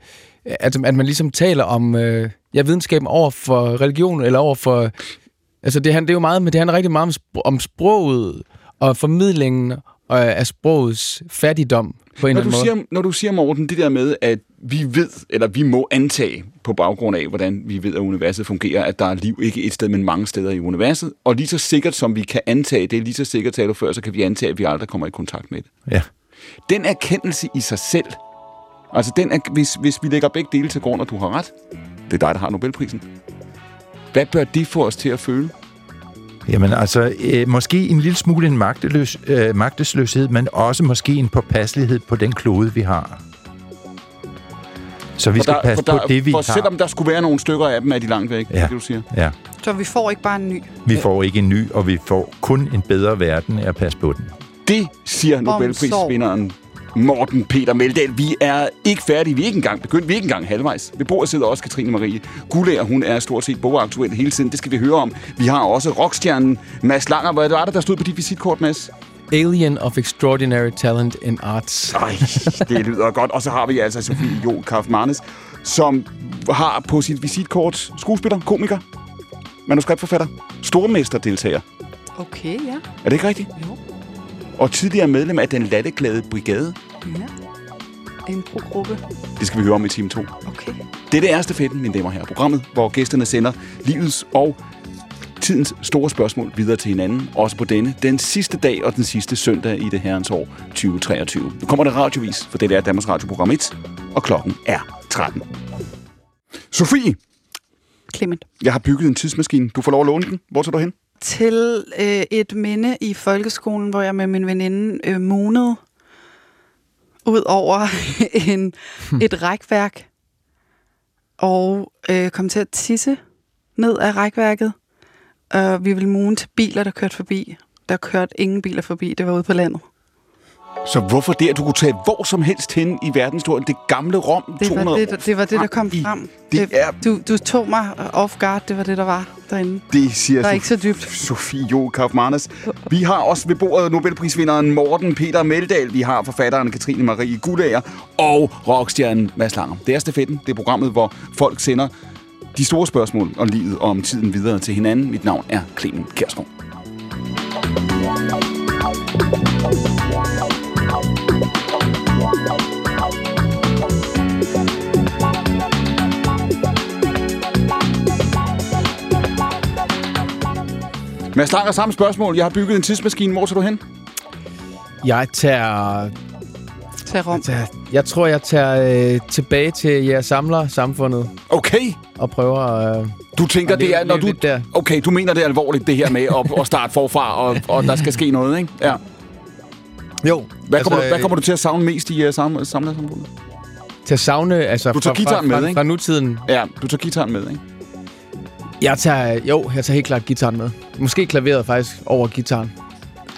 at, at man ligesom taler om øh, ja, videnskaben over for religion, eller over for... Altså, det, han- det er jo meget, men det handler rigtig meget om, spr- om sproget og formidlingen øh, af sprogets fattigdom på en Når eller du, anden måde. siger, når du siger, Morten, det der med, at vi ved, eller vi må antage på baggrund af, hvordan vi ved, at universet fungerer, at der er liv ikke et sted, men mange steder i universet. Og lige så sikkert som vi kan antage det, lige så sikkert taler du før, så kan vi antage, at vi aldrig kommer i kontakt med det. Ja. Den erkendelse i sig selv, altså den er, hvis, hvis vi lægger begge dele til grund, og du har ret, det er dig, der har Nobelprisen. Hvad bør det få os til at føle? Jamen altså, øh, måske en lille smule en magteløs, øh, magtesløshed, men også måske en påpasselighed på den klode, vi har. Så vi For skal der, passe der, på det, vi for har. selvom der skulle være nogle stykker af dem, er de langt væk, Ja. det du siger. Ja, Så vi får ikke bare en ny. vi får ikke en ny, og vi får kun en bedre verden af at passe på den. Det siger Nobelprisvinderen Morten Peter Meldal. Vi er ikke færdige. Vi er ikke engang begyndt. Vi er ikke engang halvvejs. Ved bordet sidder også Katrine Marie Gullager. Hun er stort set bogaktuel hele tiden. Det skal vi høre om. Vi har også rockstjernen Mads Langer. Hvad var det, der stod på dit visitkort, Mads? Alien of Extraordinary Talent in Arts. Ej, det lyder godt. Og så har vi altså Sofie Jo Kaufmannes, som har på sit visitkort skuespiller, komiker, manuskriptforfatter, stormesterdeltager. Okay, ja. Er det ikke rigtigt? Jo. Og tidligere medlem af den latteglade brigade. Ja. En gruppe. Det skal vi høre om i time 2. Okay. Dette er Stafetten, mine damer og herrer. Programmet, hvor gæsterne sender livets og tidens store spørgsmål videre til hinanden. Også på denne, den sidste dag og den sidste søndag i det herrens år 2023. Nu kommer det radiovis, for det er Danmarks Radio Program 1, og klokken er 13. Sofie, Clement. jeg har bygget en tidsmaskine. Du får lov at låne den. Hvor tager du hen? Til øh, et minde i folkeskolen, hvor jeg med min veninde øh, monede ud over en, et rækværk og øh, kom til at tisse ned af rækværket. Og vi ville mune til biler, der kørte forbi. Der kørte ingen biler forbi. Det var ude på landet. Så hvorfor det, at du kunne tage hvor som helst hen i verdenshistorien? Det gamle Rom, Det 200 var det, år det, var det, der kom i- frem. Det er, Du, du tog mig off guard. Det var det, der var derinde. det siger Der er ikke så dybt. Sofie Jo Kaufmannes. Vi har også ved bordet Nobelprisvinderen Morten Peter Meldal. Vi har forfatteren Katrine Marie Gullager og rockstjernen Mads Langer. Det er Stafetten. Det er programmet, hvor folk sender de store spørgsmål om livet og om tiden videre til hinanden. Mit navn er Clemen Kjærsgaard. Mads Langer, samme spørgsmål. Jeg har bygget en tidsmaskine. Hvor tager du hen? Jeg tager, Til Rom. tager jeg tror, jeg tager øh, tilbage til jeres samler samfundet Okay. og prøver øh, Du tænker, at det er, når du... der. Okay, du mener, det er alvorligt, det her med at, at starte forfra, og, og der skal ske noget, ikke? Ja. Jo. Hvad, altså, kommer, du, hvad øh, kommer du til at savne mest i uh, sam, samlersamfundet? Til at savne, altså Du tager fra, guitaren fra, med, fra, ikke? fra nutiden. Ja, du tager gitaren med, ikke? Jeg tager, jo, jeg tager helt klart gitaren med. Måske klaveret faktisk over gitaren.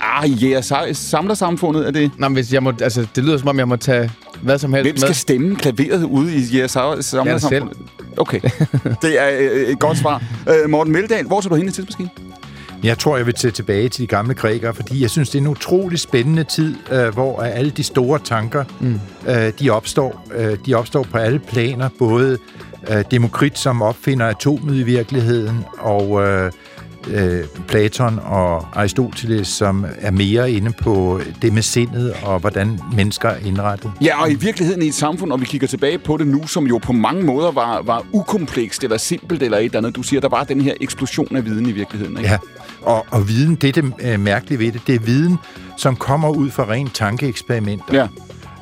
Ah, ja, yeah, samlersamfundet er det... Nå, men hvis jeg må, altså, det lyder som om, jeg må tage hvad som helst Hvem skal med. stemme klaveret ude i jeres samlersamfundet? selv. Okay, det er øh, et godt svar. Øh, Morten Meldal, hvor tager du hen i tidsmaskinen? Jeg tror, jeg vil tage tilbage til de gamle grækere, fordi jeg synes, det er en utrolig spændende tid, øh, hvor alle de store tanker, mm. øh, de, opstår, øh, de opstår på alle planer. Både øh, Demokrit, som opfinder atomet i virkeligheden, og øh, øh, Platon og Aristoteles, som er mere inde på det med sindet og hvordan mennesker er indrettet. Ja, og i virkeligheden i et samfund, og vi kigger tilbage på det nu, som jo på mange måder var, var ukomplekst eller simpelt eller et eller andet. Du siger, der var den her eksplosion af viden i virkeligheden, ikke? Ja, og, og viden, det er det øh, mærkelige ved det, det er viden, som kommer ud fra rent tankeeksperimenter. Ja.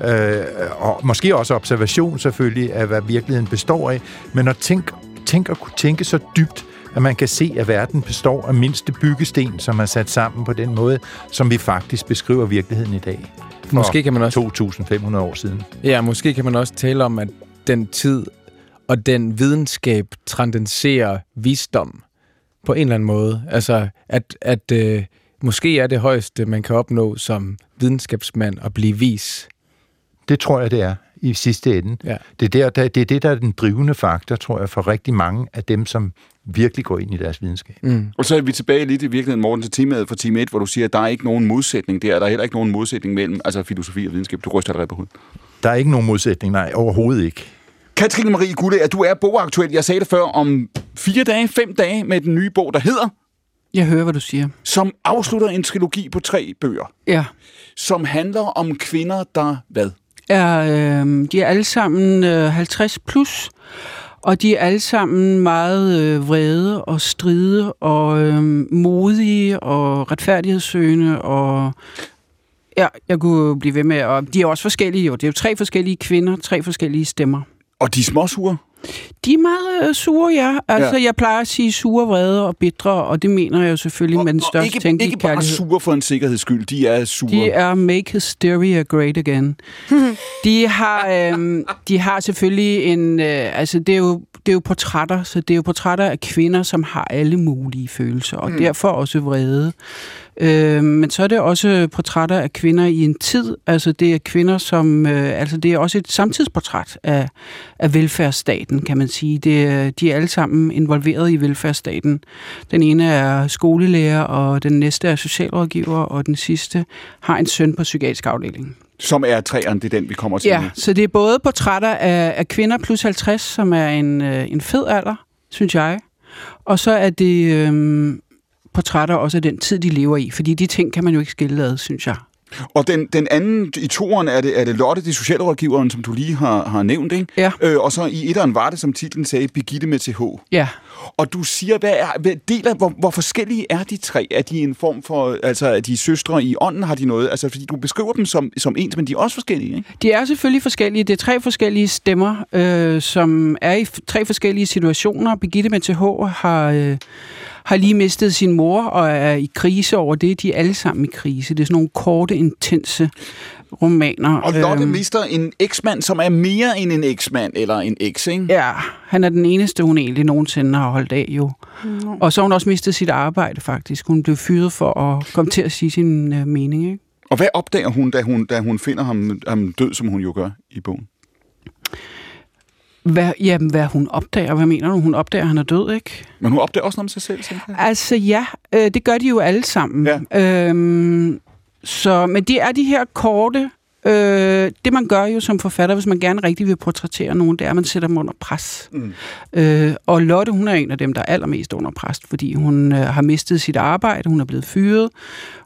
Øh, og måske også observation selvfølgelig af, hvad virkeligheden består af, men at tænke, tænke at kunne tænke så dybt, at man kan se, at verden består af mindste byggesten, som er sat sammen på den måde, som vi faktisk beskriver virkeligheden i dag. For Måske kan man også 2.500 år siden. Ja, måske kan man også tale om, at den tid og den videnskab transcenderer visdom på en eller anden måde. Altså, at, at øh, måske er det højeste, man kan opnå som videnskabsmand at blive vis. Det tror jeg, det er i sidste ende. Ja. Det, er der, der, det er det, der er den drivende faktor, tror jeg, for rigtig mange af dem, som virkelig går ind i deres videnskab. Mm. Og så er vi tilbage lidt i virkeligheden, Morten, til temaet fra time 1, hvor du siger, at der er ikke nogen modsætning der. Der er heller ikke nogen modsætning mellem altså filosofi og videnskab. Du ryster allerede på hovedet. Der er ikke nogen modsætning, nej, overhovedet ikke. Katrine Marie Gulle, at du er bogaktuel. Jeg sagde det før om fire dage, fem dage med den nye bog, der hedder, Jeg hører, hvad du siger. som afslutter en trilogi på tre bøger, Ja. som handler om kvinder, der hvad? Er, øh, de er alle sammen øh, 50 plus, og de er alle sammen meget øh, vrede og stride og øh, modige og retfærdighedssøgende og ja, jeg kunne blive ved med, og de er også forskellige jo. Det er jo tre forskellige kvinder, tre forskellige stemmer. Og de småsure. De er meget øh, sure, ja. Altså, ja. jeg plejer at sige sure, vrede og bitre, og det mener jeg jo selvfølgelig Og, med den største ikke, tænkelige ikke bare kærlighed. sure for en sikkerheds skyld, de er sure. De er Make Hysteria Great Again. de har, øhm, de har selvfølgelig en... Øh, altså, det er jo det er jo portrætter, så det er jo portrætter af kvinder, som har alle mulige følelser, og mm. derfor også vrede. Øh, men så er det også portrætter af kvinder i en tid, altså det er kvinder, som, øh, altså det er også et samtidsportræt af, af velfærdsstaten, kan man sige. Det, er- de er alle sammen involveret i velfærdsstaten. Den ene er skolelærer, og den næste er socialrådgiver, og den sidste har en søn på psykiatrisk afdeling. Som er træerne, det er den, vi kommer til Ja, nu. så det er både portrætter af, af kvinder plus 50, som er en, øh, en fed alder, synes jeg. Og så er det øh, portrætter også af den tid, de lever i. Fordi de ting kan man jo ikke skille ad, synes jeg. Og den, den anden, i toeren er det, er det Lotte, det socialrådgiveren, som du lige har, har nævnt, ikke? Ja. Øh, og så i etteren var det, som titlen sagde, Begitte med TH. Ja. Og du siger, hvad er, hvad deler, hvor, hvor forskellige er de tre? Er de en form for, altså er de søstre i ånden, har de noget? Altså, fordi du beskriver dem som, som ens, men de er også forskellige, ikke? De er selvfølgelig forskellige. Det er tre forskellige stemmer, øh, som er i tre forskellige situationer. Birgitte med TH har, øh, har lige mistet sin mor og er i krise over det. De er alle sammen i krise. Det er sådan nogle korte, intense romaner. Og Lotte Øhm, mister en eksmand, som er mere end en eksmand, eller en eks, ikke? Ja, han er den eneste, hun egentlig nogensinde har holdt af jo. Mm. Og så har hun også mistet sit arbejde faktisk. Hun blev fyret for at komme til at sige sin øh, mening. Ikke? Og hvad opdager hun, da hun, da hun finder ham, ham død, som hun jo gør i bogen? Hvad, jamen, hvad hun opdager, hvad mener du? Hun opdager, at han er død, ikke? Men hun opdager også noget om sig selv, tænker jeg. Altså ja, øh, det gør de jo alle sammen. Ja. Øhm, så, men det er de her korte... Øh, det man gør jo som forfatter, hvis man gerne rigtig vil portrættere nogen, det er, at man sætter dem under pres. Mm. Øh, og Lotte, hun er en af dem, der er allermest under pres, fordi hun øh, har mistet sit arbejde, hun er blevet fyret,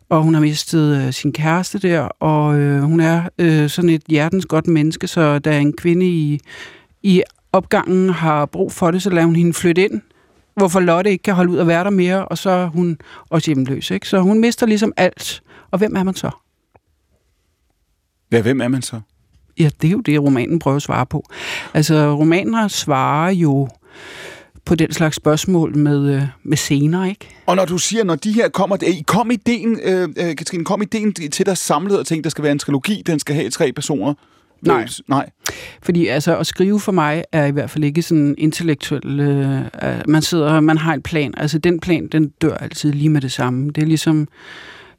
og hun har mistet øh, sin kæreste der, og øh, hun er øh, sådan et hjertens godt menneske, så da en kvinde i, i opgangen har brug for det, så lader hun hende flytte ind, hvorfor Lotte ikke kan holde ud at være der mere, og så er hun også hjemløs. Ikke? Så hun mister ligesom alt. Og hvem er man så? Ja, hvem er man så? Ja, det er jo det, romanen prøver at svare på. Altså, romanen svarer jo på den slags spørgsmål med, øh, med scener, ikke? Og når du siger, når de her kommer... øh, Kom ideen, øh, øh, Katrine, kom ideen til dig samlet og tænkte, der skal være en trilogi, den skal have tre personer? Nej. Nej. Fordi altså, at skrive for mig er i hvert fald ikke sådan intellektuel... Øh, man sidder man har en plan. Altså, den plan, den dør altid lige med det samme. Det er ligesom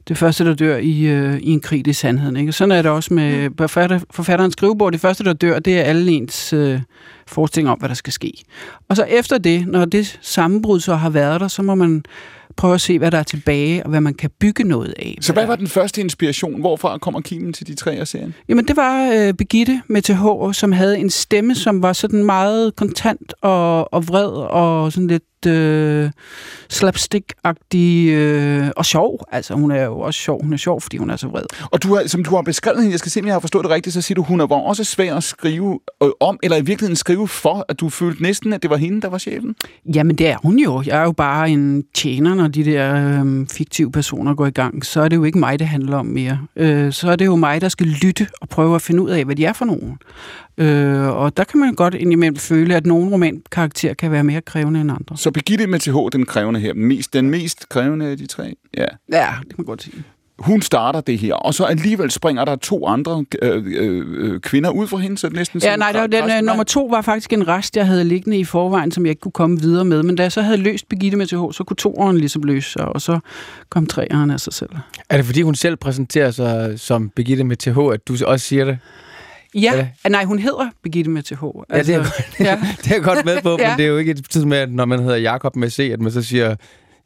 det første, der dør i, øh, i en krig, det er sandheden. Ikke? Og sådan er det også med forfatter, forfatterens skrivebord. Det første, der dør, det er alle ens øh, forestillinger om, hvad der skal ske. Og så efter det, når det sammenbrud så har været der, så må man prøve at se, hvad der er tilbage, og hvad man kan bygge noget af. Så hvad var den første inspiration? Hvorfra kommer kimen til de tre af serien? Jamen, det var øh, Begitte med TH, som havde en stemme, som var sådan meget kontant og, og vred og sådan lidt øh, slapstick-agtig øh, og sjov. Altså, hun er jo også sjov. Hun er sjov, fordi hun er så vred. Og du har, som du har beskrevet hende, jeg skal se, om jeg har forstået det rigtigt, så siger du, hun var også svær at skrive øh, om, eller i virkeligheden skrive for, at du følte næsten, at det var hende, der var chefen? Jamen, det er hun jo. Jeg er jo bare en tjener, når de der øh, fiktive personer går i gang. Så er det jo ikke mig, det handler om mere. Øh, så er det jo mig, der skal lytte og prøve at finde ud af, hvad de er for nogen. Øh, og der kan man godt indimellem føle, at nogle romankarakterer kan være mere krævende end andre. Så Birgitte med TH, den krævende her, mest, den mest krævende af de tre, ja. Ja, det kan man godt sige. Hun starter det her, og så alligevel springer der to andre øh, øh, øh, kvinder ud fra hende, så det næsten Ja, nej, der, var den, resten øh, nummer to var faktisk en rest, jeg havde liggende i forvejen, som jeg ikke kunne komme videre med. Men da jeg så havde løst Birgitte med TH, så kunne toeren ligesom løse sig, og så kom treeren af sig selv. Er det fordi, hun selv præsenterer sig som Birgitte med TH, at du også siger det? Ja, ja. nej, hun hedder Birgitte med TH. Ja, det er, ja. det er jeg godt med på, Ja. men det er jo ikke et tid med, at når man hedder Jakob med C, at man så siger,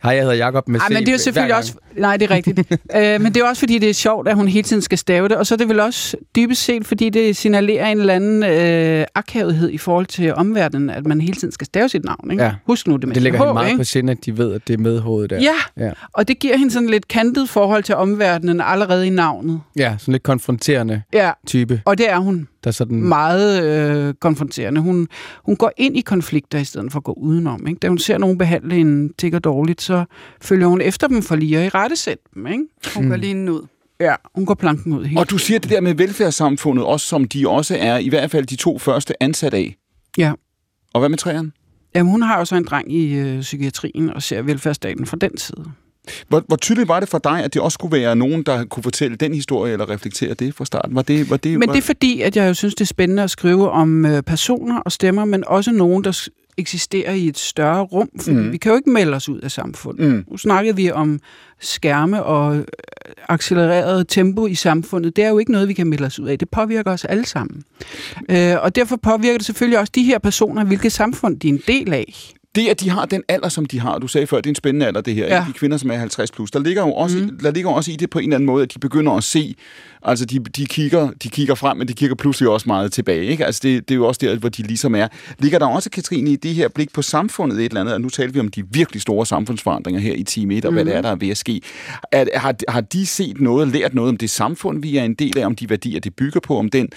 hej, jeg hedder Jakob med. Ej, men det er jo selvfølgelig også... Nej, det er rigtigt. øh, men det er også, fordi det er sjovt, at hun hele tiden skal stave det. Og så er det vel også dybest set, fordi det signalerer en eller anden øh, akavethed i forhold til omverdenen, at man hele tiden skal stave sit navn. Ikke? Ja. Husk nu det med Det ligger hende meget ikke? på sinde, at de ved, at det er med hovedet der. Ja, Ja. og det giver hende sådan lidt kantet forhold til omverdenen allerede i navnet. ja, sådan lidt konfronterende Ja, type, og det er hun der sådan... meget øh, konfronterende. Hun, hun går ind i konflikter i stedet for at gå udenom. Ikke? Da hun ser nogen behandle en tigger dårligt, så følger hun efter dem for lige at i rette sætte dem. Ikke? Hun går lige ud. Ja, hun går planken ud helt. Og du siger det der med velfærdssamfundet, også som de også er, i hvert fald de to første ansat af. Ja. Og hvad med træerne? Jamen, hun har jo så en dreng i øh, psykiatrien og ser velfærdsstaten fra den side. Hvor, hvor tydeligt var det for dig, at det også kunne være nogen, der kunne fortælle den historie, eller reflektere det fra starten? Var det, var det, Men var... det er fordi, at jeg jo synes, det er spændende at skrive om øh, personer og stemmer, men også nogen, der eksisterer i et større rum, for mm. vi kan jo ikke melde os ud af samfundet. Mm. Nu snakkede vi om skærme og øh, accelereret tempo i samfundet. Det er jo ikke noget, vi kan melde os ud af. Det påvirker os alle sammen. Øh, og derfor påvirker det selvfølgelig også de her personer, hvilket samfund de er en del af. Det, at de har den alder, som de har, du sagde før, det er en spændende alder, det her, Ja. de kvinder, som er 50 plus, der ligger jo også, mm. der ligger også i det på en eller anden måde, at de begynder at se, altså de, de, kigger, de kigger frem, men de kigger pludselig også meget tilbage, ikke? Altså det, det er jo også der, hvor de ligesom er. Ligger der også, Katrine, i det her blik på samfundet et eller andet, og nu taler vi om de virkelig store samfundsforandringer her i time 1, og mm. hvad det er, der er ved at ske. Er, har, har de set noget, lært noget om det samfund, vi er en del af, om de værdier, det bygger på, om den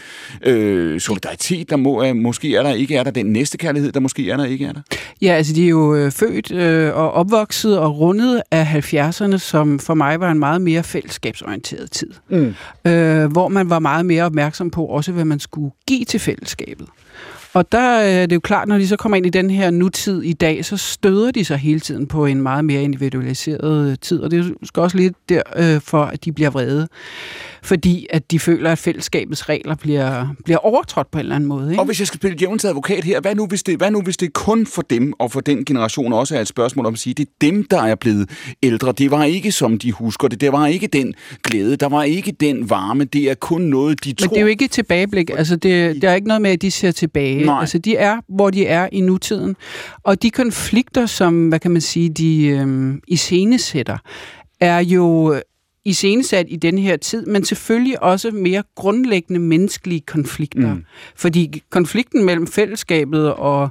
øh, solidaritet, der må, måske er der, ikke er der, den næste kærlighed, der måske er der, ikke er der? Ja, altså de er jo øh, født øh, og opvokset og rundet af 70'erne, som for mig var en meget mere fællesskabsorienteret tid. Mm. Øh, hvor man var meget mere opmærksom på også, hvad man skulle give til fællesskabet. Og der øh, er det jo klart, når de så kommer ind i den her nutid i dag, så støder de sig hele tiden på en meget mere individualiseret øh, tid. Og det er måske også lidt derfor, øh, for, at de bliver vrede. Fordi at de føler, at fællesskabets regler bliver, bliver overtrådt på en eller anden måde. Ikke? Og hvis jeg skal spille djævelens advokat her, hvad nu, hvis det, hvad nu hvis det kun for dem og for den generation også er et spørgsmål om at sige, det er dem, der er blevet ældre. Det var ikke som de husker det. Det var ikke den glæde. Der var ikke den varme. Det er kun noget, de Men tror. det er jo ikke et tilbageblik. Altså, det, der er ikke noget med, at de ser tilbage. Nej. Altså, de er, hvor de er i nutiden. Og de konflikter, som, hvad kan man sige, de øhm, iscenesætter, er jo iscenesat i den her tid, men selvfølgelig også mere grundlæggende menneskelige konflikter. Mm. Fordi konflikten mellem fællesskabet og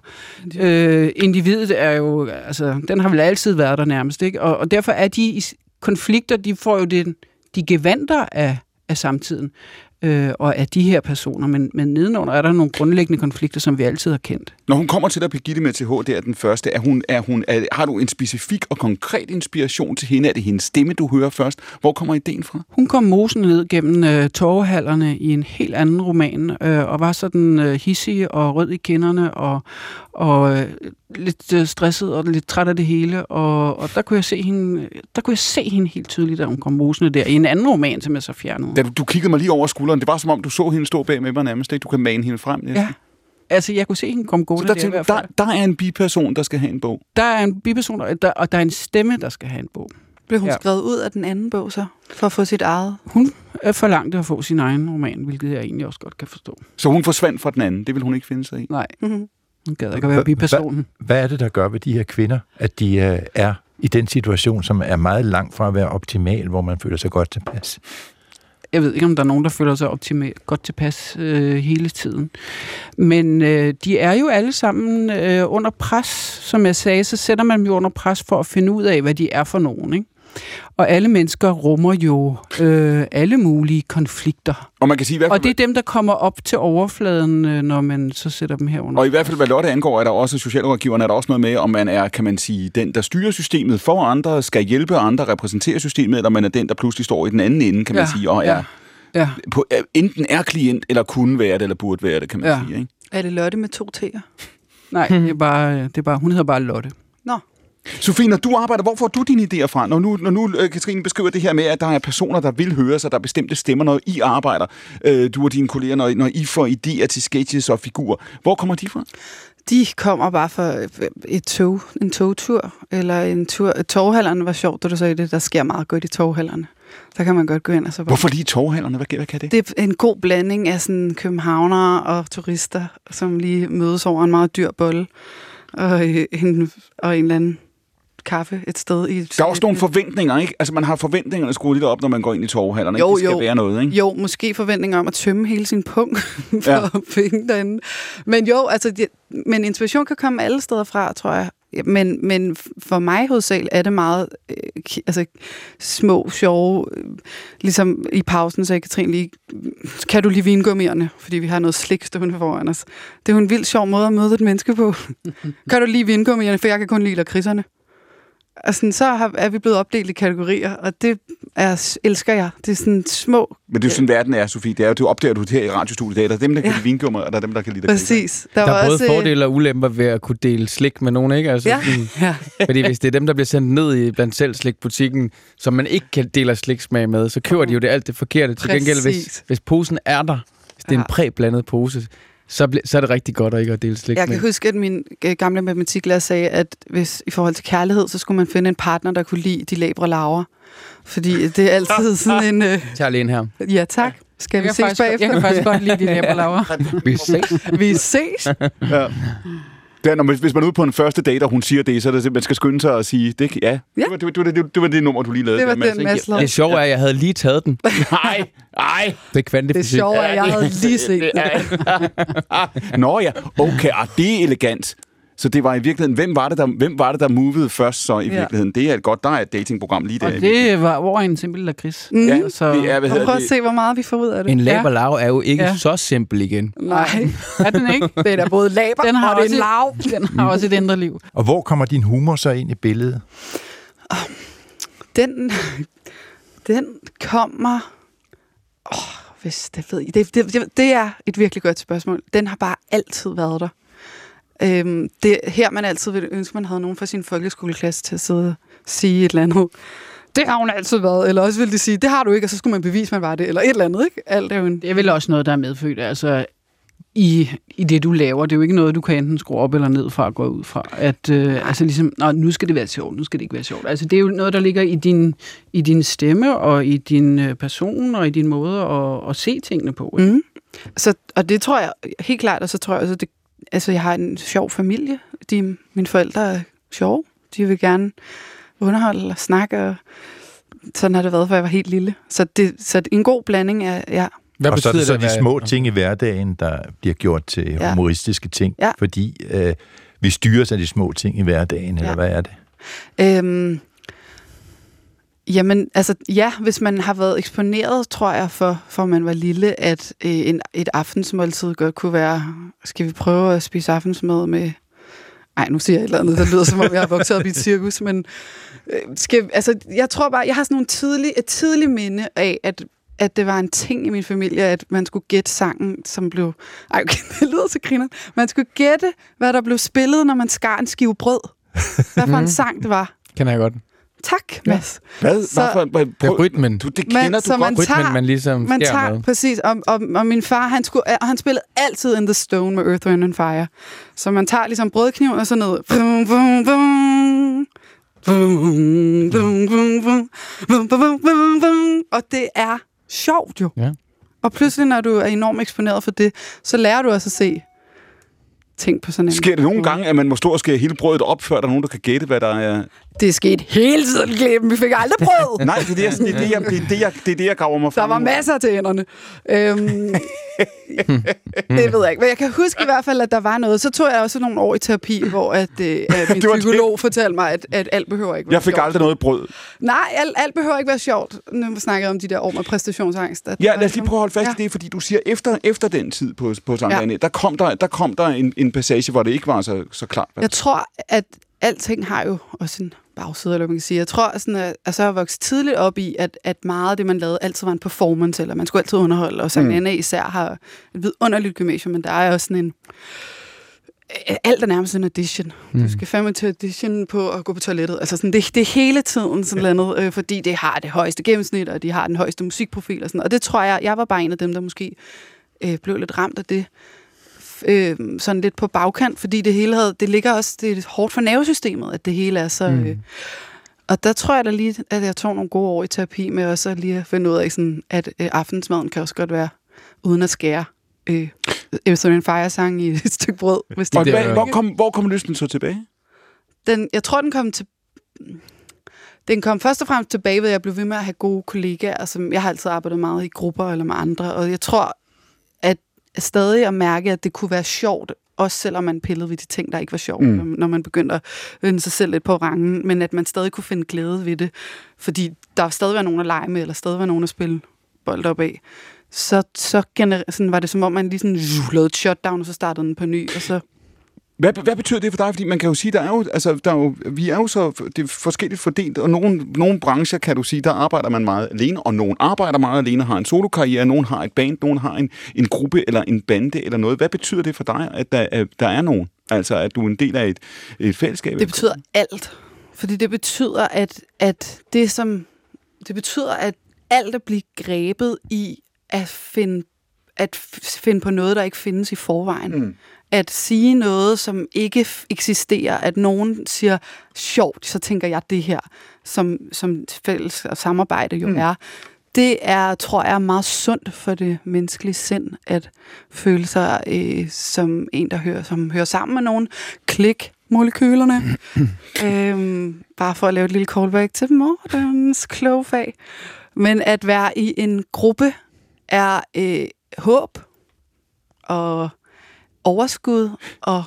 øh, individet er jo, altså, den har vel altid været der nærmest, ikke? Og, og derfor er de konflikter, de får jo den, de gevanter af, af samtiden øh, og af de her personer, men, men nedenunder er der nogle grundlæggende konflikter, som vi altid har kendt. Når hun kommer til dig, Birgitte med TH, det er den første. Er hun, er hun, er, har du en specifik og konkret inspiration til hende? Er det hendes stemme, du hører først? Hvor kommer ideen fra? Hun kom mosen ned gennem øh, torvehallerne i en helt anden roman, øh, og var sådan øh, hissig og rød i kinderne, og, og øh, lidt øh, stresset og lidt træt af det hele. Og, og der, kunne jeg se hende, der kunne jeg se hende helt tydeligt, da hun kom mosende der, i en anden roman, som jeg så fjernede. Da du, du kiggede mig lige over skulderen, det var som om, du så hende stå bag med mig nærmest. Ikke? Du kan mane hende frem. næsten. Ja. Altså, jeg kunne se hende komme gående der, der, der, der er en biperson, der skal have en bog. Der er en biperson, og der, og der er en stemme, der skal have en bog. Blev hun Ja. skrevet ud af den anden bog så, for at få sit eget? Hun er forlangt at få sin egen roman, hvilket jeg egentlig også godt kan forstå. Så hun forsvandt fra den anden. Det vil hun ikke finde sig i. Nej, Mm-hmm. Hun gad ikke at være bipersonen. Hvad er det, der gør ved de her kvinder, at de øh, er i den situation, som er meget langt fra at være optimal, hvor man føler sig godt tilpas? Jeg ved ikke, om der er nogen, der føler sig optimal, godt tilpas øh, hele tiden. Men øh, de er jo alle sammen øh, under pres. Som jeg sagde, så sætter man dem jo under pres for at finde ud af, hvad de er for nogen. Ikke? Og alle mennesker rummer jo øh, alle mulige konflikter. Og man kan sige, i hvert fald, Og det er dem, der kommer op til overfladen, øh, når man så sætter dem herunder. Og i hvert fald, hvad Lotte angår, er der også socialrådgiverne, er der også noget med, om man er, kan man sige, den, der styrer systemet for andre, skal hjælpe andre, repræsentere systemet, eller man er den, der pludselig står i den anden ende, kan man Ja, sige, og er, ja. Ja, på, er, enten er klient, eller kunne være det, eller burde være det, kan man Ja. sige. Ikke? Er det Lotte med to T'er? nej, det er bare, det er bare, hun hedder bare Lotte. Nå, Sofie, når du arbejder, hvor får du dine idéer fra? Når nu, når nu øh, Katrine beskriver det her med, at der er personer, der vil høre sig, der er bestemte stemmer, når I arbejder, øh, du og dine kolleger, når, når I får idéer til sketches og figurer. Hvor kommer de fra? de kommer bare for et tog, en togtur, eller en tur. Toghallerne var sjovt, da du sagde det. Der sker meget godt i toghallerne. Der kan man godt gå ind og så bare... Hvorfor lige torvhallerne? Hvad, hvad kan det? Det er en god blanding af sådan københavnere og turister, som lige mødes over en meget dyr bolle og øh, en, og en eller anden kaffe et sted. I et, Der er også nogle forventninger, ikke? Altså, man har forventningerne skruet lidt op, når man går ind i torvhallerne. Jo, ikke? Det skal jo. være noget, ikke? Jo, måske forventninger om at tømme hele sin punkt for Ja. finde derinde. Men jo, altså, det, men inspiration kan komme alle steder fra, tror jeg. Men, men for mig hovedsageligt er det meget øh, altså, små, sjove, øh, ligesom i pausen sagde Katrin lige, kan du lige vingummierne, fordi vi har noget slik stående foran os. Det er jo en vild sjov måde at møde et menneske på. kan du lige vingummierne, for jeg kan kun lide lakridserne. Altså, så har, er vi blevet opdelt i kategorier, og det er, elsker jeg. Det er sådan små Men det er jo sådan, verden er, Sofie. Det er jo, du opdager du her i radiostudiet i dag. Der er dem, der kan Ja. lide vingummer, og der er dem, der kan lide? Præcis. Der var er både også, øh, fordele og ulemper ved at kunne dele slik med nogen, ikke? Altså, Ja, sådan- ja. Fordi hvis det er dem, der bliver sendt ned i blandt selv slikbutikken, som man ikke kan dele sliksmag med, så køber de jo det alt det forkerte. Til gengæld, hvis, Præcis. hvis posen er der, hvis det er en Ja. præblandet pose, så, ble, så er det rigtig godt at ikke at dele slik Jeg kan med. huske, at min øh, gamle matematiklærer sagde, at hvis i forhold til kærlighed, så skulle man finde en partner, der kunne lide de labre laver. Fordi det er altid sådan en... Øh, Tag lige en her. ja, tak. Skal Jeg vi kan, ses faktisk, godt- jeg bagefter? kan faktisk godt lide de der laver. Vi ses. Vi ses. Ja. Det er, når hvis man er ude på en første date, og hun siger det, så er det, man skal skynde sig og sige, det, ja, Ja. Det, var, det, var, det, det, det var det nummer, du lige lavede. Det var der, den? Mads. Det sjove er, at jeg havde lige taget den. Nej, nej. Det er Det kvantefysik. sjove er, at jeg havde lige set Det den. Nå ja, okay, og det er elegant. Så det var i virkeligheden, hvem var det, der, hvem var det, der movede først så i Ja. virkeligheden? Det er et godt, der er et datingprogram lige der. Og det var over en simpel lakrids. Mm. ja, så- det er, hvad prøv at det? se, hvor meget vi får ud af det. En Ja. laberlav er jo ikke Ja. så simpel igen. Nej, Er den ikke? det er da både laber Den har, og også, er lav. den har også et indre liv. Og hvor kommer din humor så ind i billedet? Den, den kommer... Oh, hvis det ved I. Det, det, det, det er et virkelig godt spørgsmål. Den har bare altid været der. Øhm, det her, man altid ville ønske, man havde nogen fra sin folkeskoleklasse til at sidde og sige et eller andet. Det har hun altid været. Eller også ville de sige, det har du ikke, og så skulle man bevise, man var det. Eller et eller andet, ikke? Alt er jo en... Det er vel også noget, der er medfødt. Altså, i, i det, du laver. Det er jo ikke noget, du kan enten skrue op eller ned fra at gå ud fra. At, øh, altså ligesom, Nå, nu skal det være sjovt, nu skal det ikke være sjovt. Altså, det er jo noget, der ligger i din, i din stemme, og i din øh, person, og i din måde at, at se tingene på. Ikke? Mm. Så, og det tror jeg helt klart, og så tror jeg også, det, altså, jeg har en sjov familie. De, mine forældre er sjove. De vil gerne underholde og snakke, og sådan har det været, fra jeg var helt lille. Så det, så det er en god blanding af, ja, Hvad og så er det så at de små ting i hverdagen, der bliver gjort til Ja. humoristiske ting. Ja. Fordi øh, vi styres af de små ting i hverdagen, eller Ja. hvad er det? Øhm, jamen, altså, ja, hvis man har været eksponeret, tror jeg, for, for man var lille, at øh, en, et aftensmåltid godt kunne være, skal vi prøve at spise aftensmad med... Ej, nu siger jeg et eller andet, der lyder som om, jeg har vokset op i et cirkus, men øh, skal, altså, jeg tror bare, jeg har sådan nogle tidlig, et tidligt minde af, at at det var en ting i min familie, at man skulle gætte sangen, som blev... Ej, okay, det lyder så griner. Man skulle gætte, hvad der blev spillet, når man skar en skive brød. Hvad for en sang det var. Kender jeg godt. Tak, Mads. Hvad? Så- Hvorfor? Hvad- Det er prøv- rytmen. Du, det Men- kender så du man godt. tager- Rytmen, man ligesom Man tager, med. præcis, og, og, og min far, han, skulle, og han spillede altid In The Stone med Earth, Wind and Fire. Så man tager ligesom brødkniven og så vum, vum, vum, vum. Og det er sjovt jo. Ja. Og pludselig, når du er enormt eksponeret for det, så lærer du også at se ting på sådan en Sker det nogle måde. gange, at man må stå og skære hele brødet op, før der er nogen, der kan gætte, hvad der er... Det er sket hele tiden, Clemen. Vi fik aldrig brød. Nej, det er det, jeg, det, er det, jeg, det, er det, jeg, det, er det, jeg graver mig Der frem var masser til enderne. Øhm, det ved jeg ikke. Men jeg kan huske i hvert fald, at der var noget. Så tog jeg også nogle år i terapi, hvor at, øh, at min var det. psykolog fortalte mig, at, at alt behøver ikke være Jeg fik sjovt. aldrig noget brød. Nej, alt, alt behøver ikke være sjovt. Nu snakker jeg om de der år med præstationsangst. At Ja, lad os lige prøve at holde fast Ja. i det, fordi du siger, efter, efter den tid på, på Sankt ja. der kom der, der, kom der en, en passage, hvor det ikke var så, så klart. Jeg tror, at alting har jo også en bagside, eller man kan sige. Jeg tror, sådan, at, at så har jeg vokset tidligt op i, at, at meget af det, man lavede, altid var en performance, eller man skulle altid underholde. Og Sankt mm. Anna især har et vidunderligt gymnasium, men der er også sådan en... øh, Alt er nærmest en audition. Mm. Du skal fandme til audition på at gå på toilettet. Altså sådan, det, det er hele tiden sådan noget, øh, fordi det har det højeste gennemsnit, og de har den højeste musikprofil og sådan Og det tror jeg, jeg var bare en af dem, der måske øh, blev lidt ramt af det øh, sådan lidt på bagkant, fordi det hele havde, det ligger også, det er hårdt for nervesystemet, at det hele er så... Øh, og der tror jeg da lige, at jeg tog nogle gode år i terapi med også lige at finde ud af, sådan, at øh, aftensmaden kan også godt være uden at skære øh, Earth and Fire sang i et stykke brød. Hvis det Og hvad, hvor, kom, hvor kom lysten så tilbage? den, jeg tror, den kom til... Den kom først og fremmest tilbage ved, at jeg blev ved med at have gode kollegaer. Som jeg har altid arbejdet meget i grupper eller med andre. Og jeg tror, at stadig at mærke, at det kunne være sjovt, også selvom man pillede ved de ting, der ikke var sjovt, mm. når, man begyndte at vende sig selv lidt på rangen, men at man stadig kunne finde glæde ved det, fordi der stadig var nogen at lege med, eller stadig var nogen at spille bold op af. Så, så gener- sådan var det som om, man lige sådan, lavede et shutdown, og så startede den på ny, og så Hvad, hvad betyder det for dig? Fordi man kan jo sige, der er jo, altså, der er jo, vi er jo så det er forskelligt fordelt, og nogle, nogle brancher kan du sige, der arbejder man meget alene, og nogen arbejder meget alene, har en solokarriere, nogen har et band, nogen har en, en gruppe eller en bande eller noget. Hvad betyder det for dig, at der, der er nogen? Altså, at du er en del af et, et fællesskab? Det betyder alt. Fordi det betyder, at, at det som... Det betyder, at alt at blive grebet i at finde at finde på noget, der ikke findes i forvejen. Mm. At sige noget, som ikke eksisterer. At nogen siger, sjovt, så tænker jeg det her, som, som fælles og samarbejde jo mm. er. Det er, tror jeg, meget sundt for det menneskelige sind, at føle sig øh, som en, der hører, som hører sammen med nogen. Klik molekylerne. øhm, bare for at lave et lille callback til morgens kloge fag. Men at være i en gruppe er øh, håb og overskud og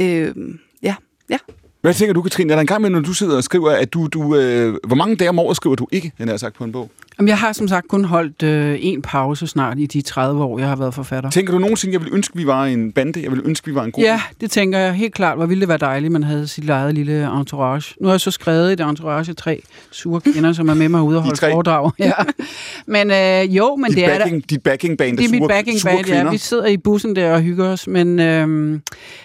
øh, ja, ja. Hvad tænker du, Katrine? Er der en gang med, når du sidder og skriver, at du... du øh, hvor mange dage om året skriver du ikke, han har sagt, på en bog? Jamen, jeg har som sagt kun holdt øh, en pause snart i de 30 år, jeg har været forfatter. Tænker du nogensinde, jeg vil ønske, vi var en bande? Jeg vil ønske, vi var en gruppe? Ja, det tænker jeg helt klart. Hvor ville det være dejligt, man havde sit eget lille entourage. Nu har jeg så skrevet et entourage af tre sure kvinder, som er med mig ude og holde foredrag. Ja. Men øh, jo, men dit det er da... backing, dit backing band Det er mit sure, backing sure band, ja. kvinder. Vi sidder i bussen der og hygger os. Men, øhm,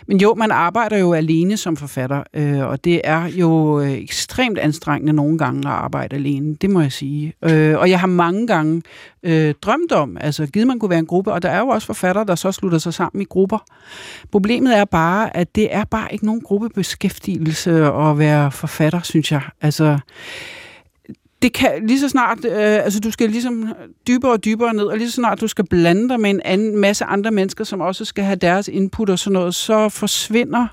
men jo, man arbejder jo alene som forfatter, øh, Øh, og det er jo øh, ekstremt anstrengende nogle gange at arbejde alene, det må jeg sige. Øh, og jeg har mange gange øh, drømt om, altså givet man kunne være en gruppe, og der er jo også forfattere, der så slutter sig sammen i grupper. Problemet er bare, at det er bare ikke nogen gruppebeskæftigelse at være forfatter, synes jeg. Altså, det kan lige så snart, øh, altså du skal ligesom dybere og dybere ned, og lige så snart du skal blande dig med en anden masse andre mennesker, som også skal have deres input og sådan noget, så forsvinder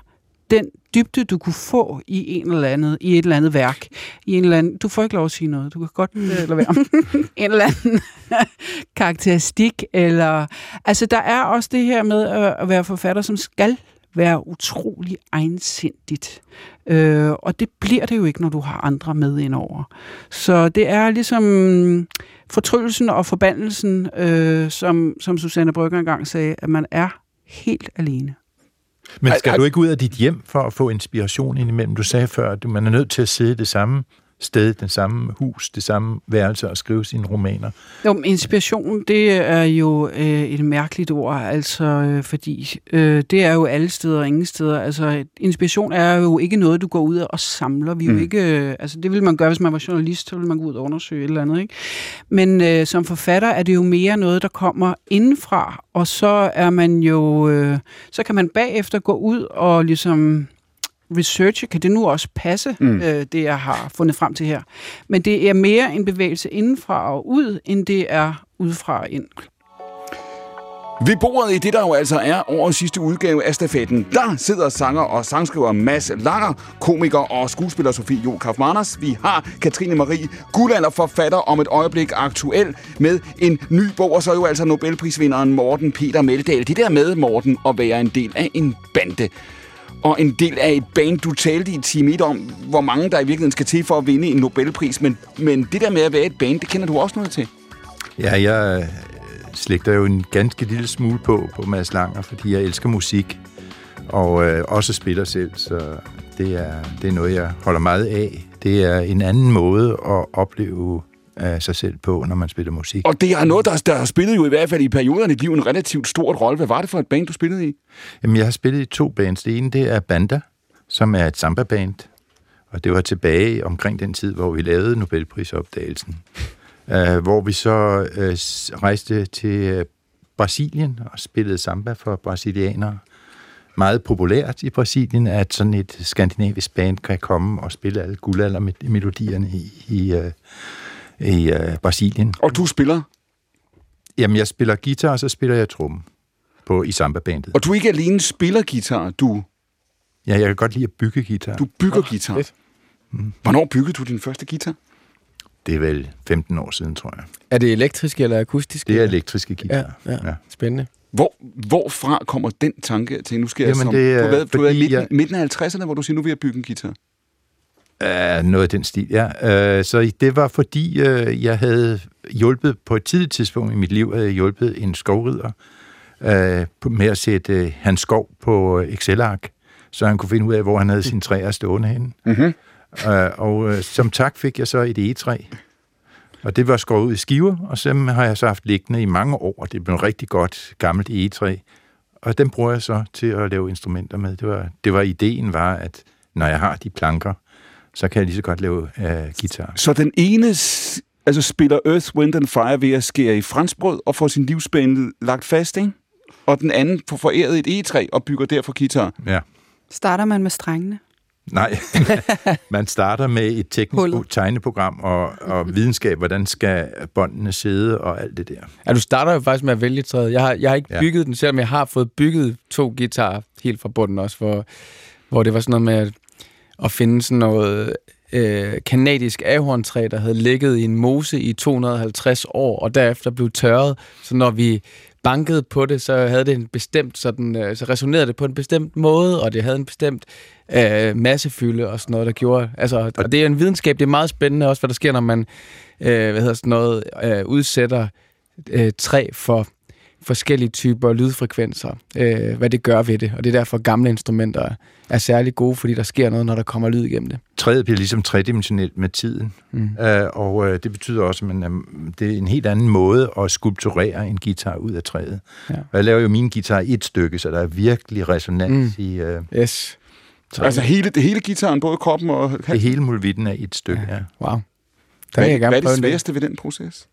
den dybde, du kunne få i en eller andet, i et eller andet værk. I en eller anden, du får ikke lov at sige noget, du kan godt øh, lade være. en eller anden karakteristik, eller... Altså, der er også det her med at, at være forfatter, som skal være utrolig egensindigt. Øh, og det bliver det jo ikke, når du har andre med indover. Så det er ligesom fortryllelsen og forbandelsen, øh, som, som Susanne Brygger engang sagde, at man er helt alene. Men skal du ikke ud af dit hjem for at få inspiration indimellem? Du sagde før, at man er nødt til at sidde det samme sted, det samme hus, det samme værelse og skrive sine romaner. Jo, men inspiration, det er jo øh, et mærkeligt ord, altså, øh, fordi øh, det er jo alle steder og ingen steder. Altså, inspiration er jo ikke noget, du går ud og samler. Vi er jo Mm. ikke, øh, altså, det ville man gøre, hvis man var journalist, så ville man gå ud og undersøge et eller andet, ikke? Men øh, som forfatter er det jo mere noget, der kommer indenfra, og så er man jo, øh, så kan man bagefter gå ud og ligesom researche, kan det nu også passe, Mm. øh, det jeg har fundet frem til her. Men det er mere en bevægelse indenfra og ud, end det er udefra og ind. Ved bordet i det, der jo altså er årets sidste udgave af stafetten, der sidder sanger og sangskriver Mads Langer, komiker og skuespiller Sofie Jo Kaufmanners. Vi har Katrine Marie Guldalder, forfatter om et øjeblik aktuel med en ny bog, og så jo altså Nobelprisvinderen Morten Peter Meldal. Det der med, Morten, at være en del af en bande og en del af et band. Du talte i time 1 om, hvor mange der i virkeligheden skal til for at vinde en Nobelpris, men, men det der med at være et band, det kender du også noget til. Ja, jeg øh, slægter jo en ganske lille smule på på Mads Langer, fordi jeg elsker musik, og øh, også spiller selv, så det er, det er noget, jeg holder meget af. Det er en anden måde at opleve af sig selv på, når man spiller musik. Og det er noget, der, der har spillet jo i hvert fald i perioder af dit liv en relativt stort rolle. Hvad var det for et band, du spillede i? Jamen, jeg har spillet i to bands. Det ene, det er Banda, som er et samba-band. Og det var tilbage omkring den tid, hvor vi lavede Nobelprisopdagelsen. Uh, hvor vi så uh, rejste til uh, Brasilien og spillede samba for brasilianere. Meget populært i Brasilien, at sådan et skandinavisk band kan komme og spille alle guldaldermelodierne i, i, i uh, Brasilien. Og du spiller. Jamen, jeg spiller guitar, og så spiller jeg tromme på, i samba-bandet. Og du ikke alene spiller guitar, du, Ja, jeg kan godt lide at bygge guitar. du bygger oh, guitar. fedt. Hvornår byggede du din første guitar? Det er vel 15 år siden, tror jeg. Er det elektrisk eller akustisk? Det er elektriske Ja, guitar. ja, Ja. spændende. Hvor, hvorfra kommer den tanke til, nu skal jeg Jamen, som... det er du har været, du har været midten, jeg- midten af 50'erne, hvor du siger, nu vil jeg bygge en guitar. Uh, noget af den stil, ja. Uh, så det var fordi, uh, jeg havde hjulpet på et tidligt tidspunkt i mit liv, havde jeg hjulpet en skovrider uh, på- med at sætte uh, hans skov på Excel-ark, så han kunne finde ud af, hvor han havde sine træer stående henne. Mm-hmm. Uh, og uh, som tak fik jeg så et egetræ. Og det var skåret ud i skiver, og så har jeg så haft liggende i mange år. Det blev et rigtig godt gammelt egetræ. Og den bruger jeg så til at lave instrumenter med. Det var, det var ideen var, at når jeg har de planker, så kan jeg lige så godt lave uh, guitar. Så den ene altså spiller Earth, Wind and Fire ved at skære i franskbrød og få sin livsbane lagt fast, ikke? Og den anden får foræret et egetræ og bygger derfor guitar. Ja. Starter man med strengene? Nej, man starter med et teknisk Hullet. tegneprogram og, og videnskab, hvordan skal båndene sidde og alt det der. Ja, du starter jo faktisk med at vælge træet. Jeg har, jeg har ikke ja. bygget den, selvom jeg har fået bygget to guitarer helt fra bunden også, hvor, hvor det var sådan noget med at, at finde sådan noget øh, kanadisk ahorntræ, der havde ligget i en mose i 250 år, og derefter blev tørret. Så når vi bankede på det, så havde det en bestemt sådan, øh, så resonerede det på en bestemt måde, og det havde en bestemt øh, massefylde og sådan noget, der gjorde. Altså, og det er en videnskab, det er meget spændende også, hvad der sker, når man øh, hvad hedder sådan noget, øh, udsætter øh, træ for forskellige typer lydfrekvenser, øh, hvad det gør ved det. Og det er derfor, gamle instrumenter er særlig gode, fordi der sker noget, når der kommer lyd igennem det. Træet bliver ligesom tredimensionelt med tiden, Mm. øh, og øh, det betyder også, at man, er- det er en helt anden måde at skulpturere en guitar ud af træet. Ja. Og jeg laver jo min guitar i et stykke, så der er virkelig resonans mm. i øh, Yes. Altså hele, det hele gitaren, både kroppen og... det hele mulvitten er et stykke. Ja. Wow. Der Hvad, jeg hvad gerne er prøve det sværeste ved den proces?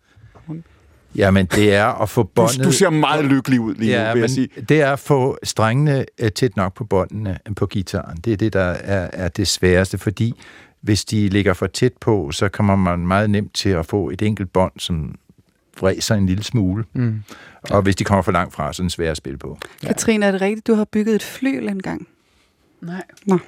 Jamen, det er at få båndet... du ser meget lykkelig ud lige nu, ja, vil jeg men sige. det er at få strengene øh, tæt nok på båndene på gitaren. Det er det, der er, er det sværeste, fordi hvis de ligger for tæt på, så kommer man meget nemt til at få et enkelt bånd, som vræser en lille smule. Mm. Og hvis de kommer for langt fra, så er den svær at spille på. Ja. Katrine, er det rigtigt, du har bygget et flyl engang? Nej. Nå.